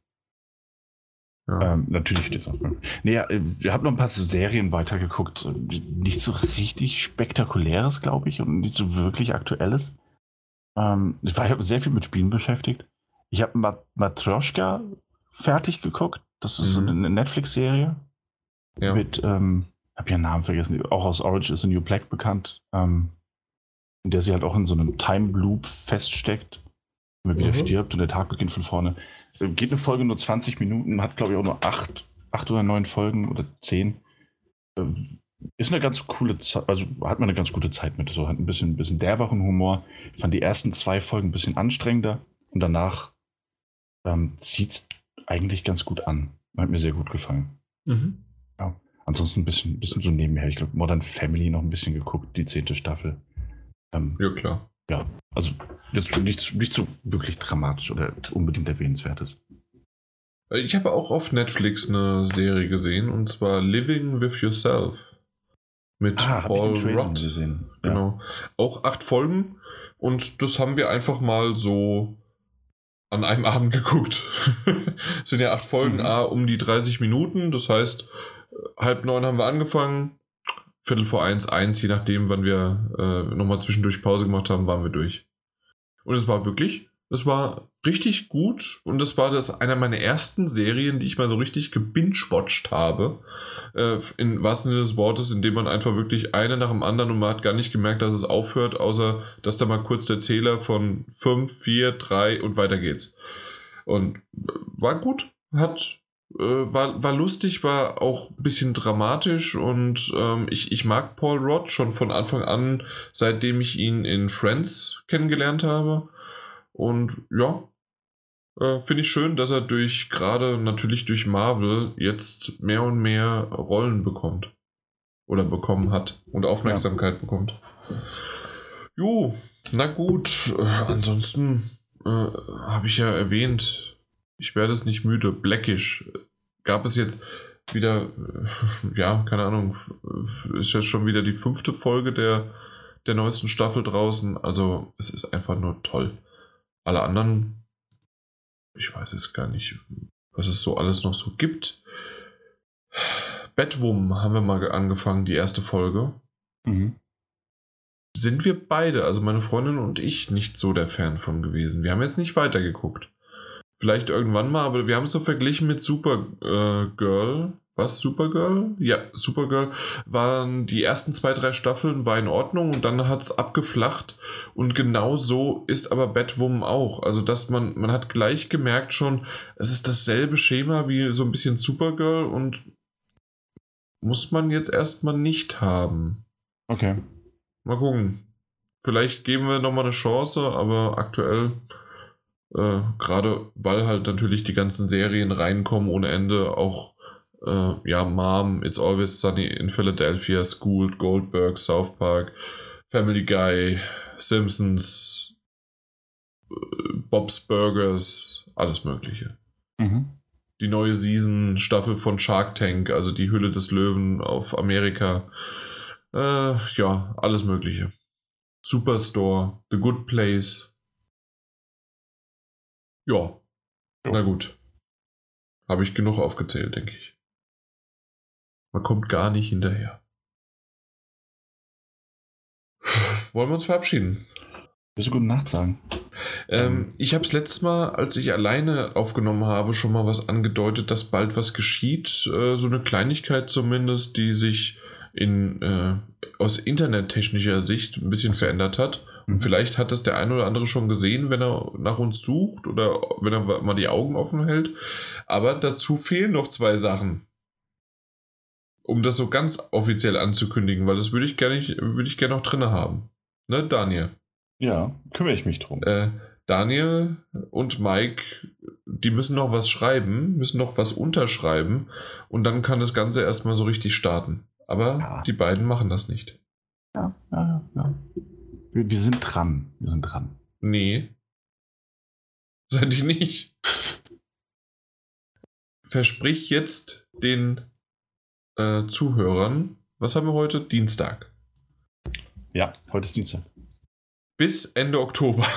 Ja. Ähm, natürlich steht es auf meinem Nee, ja, äh, ich habe noch ein paar Serien weitergeguckt. so, Nicht so richtig spektakuläres, glaube ich, und nicht so wirklich aktuelles. Ähm, ich war ich hab sehr viel mit Spielen beschäftigt. Ich habe Mat Matroschka fertig geguckt. Das ist so Mhm. eine Netflix-Serie. ja. Mit, ähm, habe ihren Namen vergessen, auch aus Orange is the New Black bekannt. Ähm, in der sie halt auch in so einem Time Loop feststeckt, immer wieder Mhm. stirbt und der Tag beginnt von vorne. Geht eine Folge nur 20 Minuten, hat glaube ich auch nur acht, acht oder neun Folgen oder zehn. Ähm, Ist eine ganz coole Zeit, also hat man eine ganz gute Zeit mit. So hat ein bisschen, ein bisschen derberen Humor. Ich fand die ersten zwei Folgen ein bisschen anstrengender und danach ähm, zieht es eigentlich ganz gut an. Hat mir sehr gut gefallen. Mhm. Ansonsten ein bisschen, bisschen so nebenher. Ich glaube, Modern Family noch ein bisschen geguckt, die zehnte Staffel. Ähm, ja, klar. Also jetzt nicht, nicht so wirklich dramatisch oder unbedingt erwähnenswertes. Äh, Ich habe auch auf Netflix eine Serie gesehen und zwar Living with Yourself mit Ah, Paul Rudd. gesehen. Ja. Genau. Auch acht Folgen und das haben wir einfach mal so an einem Abend geguckt. Es sind ja acht Folgen, Mhm. ah, um die 30 Minuten. Das heißt, äh, halb neun haben wir angefangen, Viertel vor eins, eins, je nachdem, wann wir äh, nochmal zwischendurch Pause gemacht haben, waren wir durch. Und es war wirklich, es war richtig gut und es war das einer meiner ersten Serien, die ich mal so richtig gebingewatcht habe. Äh, in wahrsten Sinne des Wortes, indem man einfach wirklich eine nach dem anderen und man hat gar nicht gemerkt, dass es aufhört, außer dass da mal kurz der Zähler von 5, 4, 3 und weiter geht's. Und äh, war gut, hat äh, war, war lustig, war auch ein bisschen dramatisch und ähm, ich, ich mag Paul Rudd schon von Anfang an, seitdem ich ihn in Friends kennengelernt habe. Und ja, äh, finde ich schön, dass er durch, gerade natürlich durch Marvel, jetzt mehr und mehr Rollen bekommt. Oder bekommen hat und Aufmerksamkeit bekommt. Jo, na gut. Äh, ansonsten äh, habe ich ja erwähnt, ich werde es nicht müde. Blackish. Gab es jetzt wieder, äh, ja, keine Ahnung, ist jetzt schon wieder die fünfte Folge der, der neuesten Staffel draußen. Also es ist einfach nur toll. Alle anderen, ich weiß es gar nicht, was es so alles noch so gibt. Batwoman haben wir mal angefangen, die erste Folge. Mhm. Sind wir beide, also meine Freundin und ich, nicht so der Fan von gewesen. Wir haben jetzt nicht weitergeguckt. Vielleicht irgendwann mal, aber wir haben es so verglichen mit Supergirl. Was? Supergirl? Ja, Supergirl waren die ersten zwei, drei Staffeln war in Ordnung und dann hat es abgeflacht. Und genau so ist aber Batwoman auch. Also, dass man, man hat gleich gemerkt schon, es ist dasselbe Schema wie so ein bisschen Supergirl und muss man jetzt erstmal nicht haben. Okay. Mal gucken. Vielleicht geben wir nochmal eine Chance, aber aktuell, äh, gerade weil halt natürlich die ganzen Serien reinkommen ohne Ende, auch äh, ja, Mom, It's Always Sunny in Philadelphia, School, Goldberg, South Park, Family Guy, Simpsons, äh, Bob's Burgers, alles Mögliche. Mhm. Die neue Season, Staffel von Shark Tank, also die Hülle des Löwen auf Amerika. Äh, ja, alles Mögliche. Superstore, The Good Place. Ja, na gut. Habe ich genug aufgezählt, denke ich. Man kommt gar nicht hinterher. Wollen wir uns verabschieden? Willst du gute Nacht sagen? Ähm, ich habe es letztes Mal, als ich alleine aufgenommen habe, schon mal was angedeutet, dass bald was geschieht. Äh, so eine Kleinigkeit zumindest, die sich in, äh, aus internettechnischer Sicht ein bisschen verändert hat. Vielleicht hat das der eine oder andere schon gesehen, wenn er nach uns sucht oder wenn er mal die Augen offen hält. Aber dazu fehlen noch zwei Sachen. Um das so ganz offiziell anzukündigen, weil das würde ich gerne würde ich gerne noch drin haben. Ne, Daniel? Ja, kümmere ich mich drum. Äh, Daniel und Mike, die müssen noch was schreiben, müssen noch was unterschreiben und dann kann das Ganze erstmal so richtig starten. Aber Ja. die beiden machen das nicht. Ja, ja, ja. Wir, wir sind dran. Wir sind dran. Nee. Seid ihr nicht? Versprich jetzt den äh, Zuhörern, was haben wir heute? Dienstag. Ja, heute ist Dienstag. Bis Ende Oktober.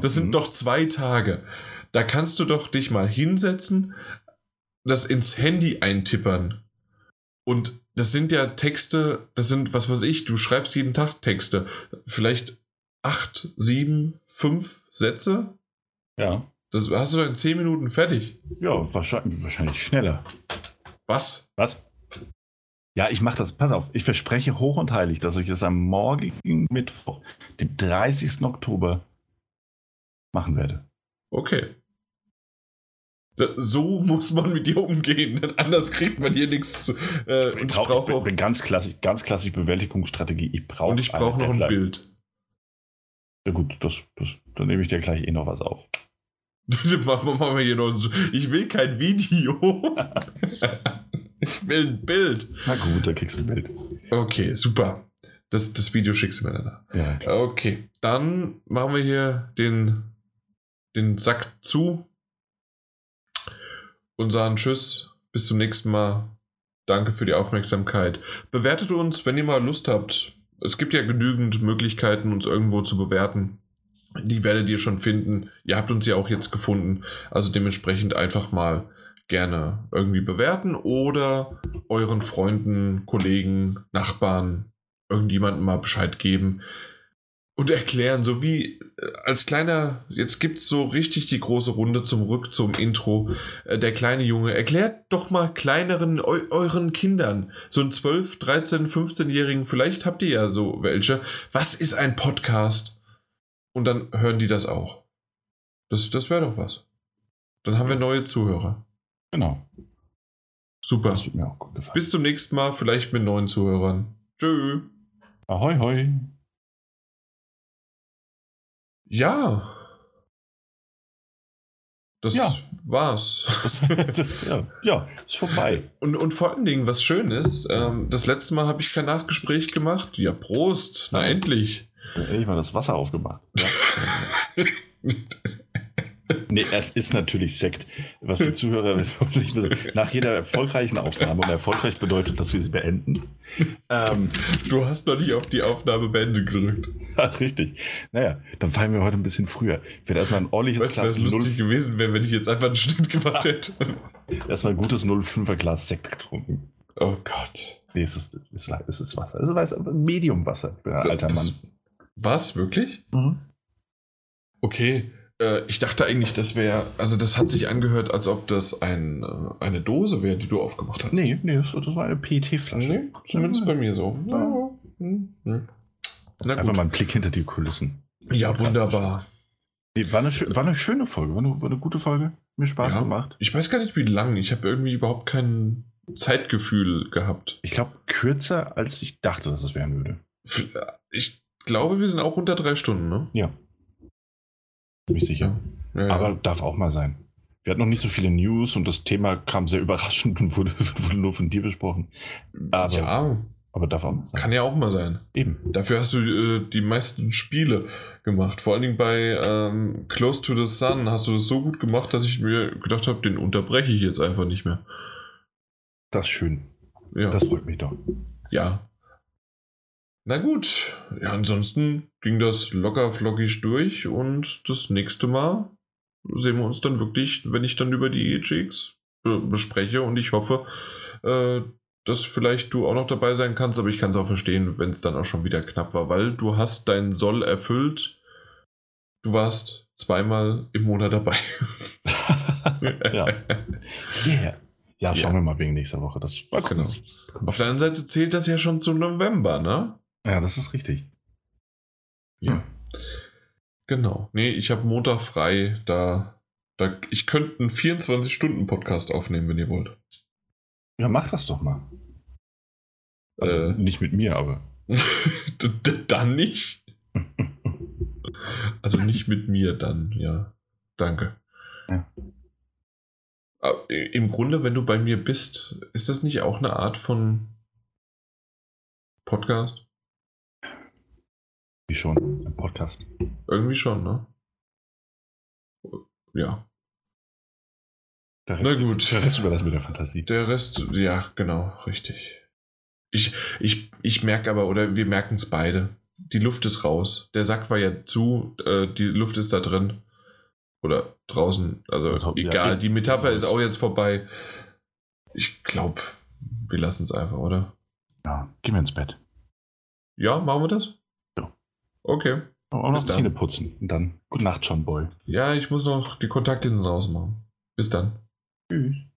Das sind Mhm. doch zwei Tage. Da kannst du doch dich mal hinsetzen, das ins Handy eintippern. Und das sind ja Texte, das sind, was weiß ich, du schreibst jeden Tag Texte. Vielleicht acht, sieben, fünf Sätze. Ja. Das hast du doch in zehn Minuten fertig. Ja, wahrscheinlich, wahrscheinlich schneller. Was? Was? Ja, ich mache das. Pass auf, ich verspreche hoch und heilig, dass ich es am morgigen Mittwoch, dem 30. Oktober, machen werde. Okay. So muss man mit dir umgehen, denn anders kriegt man hier nichts zu. Äh, und ich brauch- brauche auch. bin ganz klassisch, ganz klassisch Bewältigungsstrategie. Ich brauche Und ich brauche noch ein Bild. Ja gut, das, das, dann nehme ich dir gleich eh noch was auf. machen wir hier noch. Ich will kein Video. ich will ein Bild. Na gut, dann kriegst du ein Bild. Okay, super. Das, das Video schickst du mir dann. Ja, klar. Okay, dann machen wir hier den, den Sack zu und sagen Tschüss, bis zum nächsten Mal. Danke für die Aufmerksamkeit. Bewertet uns, wenn ihr mal Lust habt. Es gibt ja genügend Möglichkeiten, uns irgendwo zu bewerten. Die werdet ihr schon finden. Ihr habt uns ja auch jetzt gefunden. Also dementsprechend einfach mal gerne irgendwie bewerten oder euren Freunden, Kollegen, Nachbarn, irgendjemandem mal Bescheid geben und erklären, so wie äh, als kleiner, jetzt gibt es so richtig die große Runde zum Rück zum Intro. Äh, Der kleine Junge, erklärt doch mal kleineren, eu euren Kindern, so einen 12, 13, 15-Jährigen, vielleicht habt ihr ja so welche, was ist ein Podcast? Und dann hören die das auch. Das, das wäre doch was. Dann haben wir neue Zuhörer. Genau. Super. Das mir auch gut gefallen. Bis zum nächsten Mal, vielleicht mit neuen Zuhörern. Tschö. Ahoi, hoi. Ja. Das Ja. war's. ja, ja, ist vorbei. Und, und vor allen Dingen, was schön ist, ähm, das letzte Mal habe ich kein Nachgespräch gemacht. Ja, Prost. Na, endlich. Ich mal das Wasser aufgemacht. Ja. Nee, es ist natürlich Sekt, was die Zuhörer nach jeder erfolgreichen Aufnahme und erfolgreich bedeutet, dass wir sie beenden. Ähm, Du hast noch nicht auf die Aufnahme Bände gedrückt. ach, richtig. Naja, dann feiern wir heute ein bisschen früher. Ich werde erstmal ein ordentliches Weißt Glas lustig 0, gewesen wäre, wenn ich jetzt einfach einen Schnitt gemacht hätte? erstmal ein gutes 05er Glas Sekt getrunken. Oh Gott. Nee, es ist, es ist, es ist Wasser. Es ist bin ein alter Mann. Was? Wirklich? Mhm. Okay. Äh, ich dachte eigentlich, das wäre. Also, das hat sich angehört, als ob das ein, äh, eine Dose wäre, die du aufgemacht hast. Nee, nee, das, das war eine PET-Flasche. Nee, zumindest bei mir so. Ja. Hm, hm. Na Einfach mal einen Blick hinter die Kulissen. Ja, wunderbar. Nee, war, eine, war eine schöne Folge, war eine, war eine gute Folge. Mir Spaß Ja. gemacht. Ich weiß gar nicht, wie lang. Ich habe irgendwie überhaupt kein Zeitgefühl gehabt. Ich glaube, kürzer, als ich dachte, dass es werden würde. F- Ich glaube, wir sind auch unter drei Stunden, ne? Ja. Bin ich sicher. Ja, ja. Aber darf auch mal sein. Wir hatten noch nicht so viele News und das Thema kam sehr überraschend und wurde, wurde nur von dir besprochen. Aber, ja, aber darf auch mal sein. kann ja auch mal sein. Eben. Dafür hast du äh, die meisten Spiele gemacht. Vor allen Dingen bei ähm, Close to the Sun hast du das so gut gemacht, dass ich mir gedacht habe, den unterbreche ich jetzt einfach nicht mehr. Das ist schön. Ja. Das freut mich doch. Ja. Na gut. Ja, ansonsten ging das locker flockig durch und das nächste Mal sehen wir uns dann wirklich, wenn ich dann über die EGX be bespreche und ich hoffe, äh, dass vielleicht du auch noch dabei sein kannst, aber ich kann es auch verstehen, wenn es dann auch schon wieder knapp war, weil du hast deinen Soll erfüllt. Du warst zweimal im Monat dabei. ja. Yeah. Ja, schauen Ja. wir mal wegen nächster Woche. Das war Genau. Auf der anderen Seite zählt das ja schon zum November, ne? Ja, das ist richtig. Ja. Genau. Nee, ich habe Montag frei. Da, da, ich könnte einen 24-Stunden-Podcast aufnehmen, wenn ihr wollt. Ja, mach das doch mal. Also, Äh. nicht mit mir, aber. Dann nicht. Also nicht mit mir dann, ja. Danke. Ja. Aber Im Grunde, wenn du bei mir bist, ist das nicht auch eine Art von Podcast? Wie schon, ein Podcast. Irgendwie schon, ne? Ja. Der Na gut. Der Rest überlassen wir der Fantasie. Der Rest, ja, genau, richtig. Ich, ich, ich merke aber, oder wir merken es beide. Die Luft ist raus. Der Sack war ja zu, äh, die Luft ist da drin. Oder draußen. Also Ja, egal, ja, die Metapher ist auch jetzt vorbei. Ich glaube, wir lassen es einfach, oder? Ja, gehen wir ins Bett. Ja, machen wir das? Okay. Auch Bis noch dann. Zähne putzen. Und dann, gute Nacht, John Boy. Ja, ich muss noch die Kontaktlinsen rausmachen. Bis dann. Tschüss.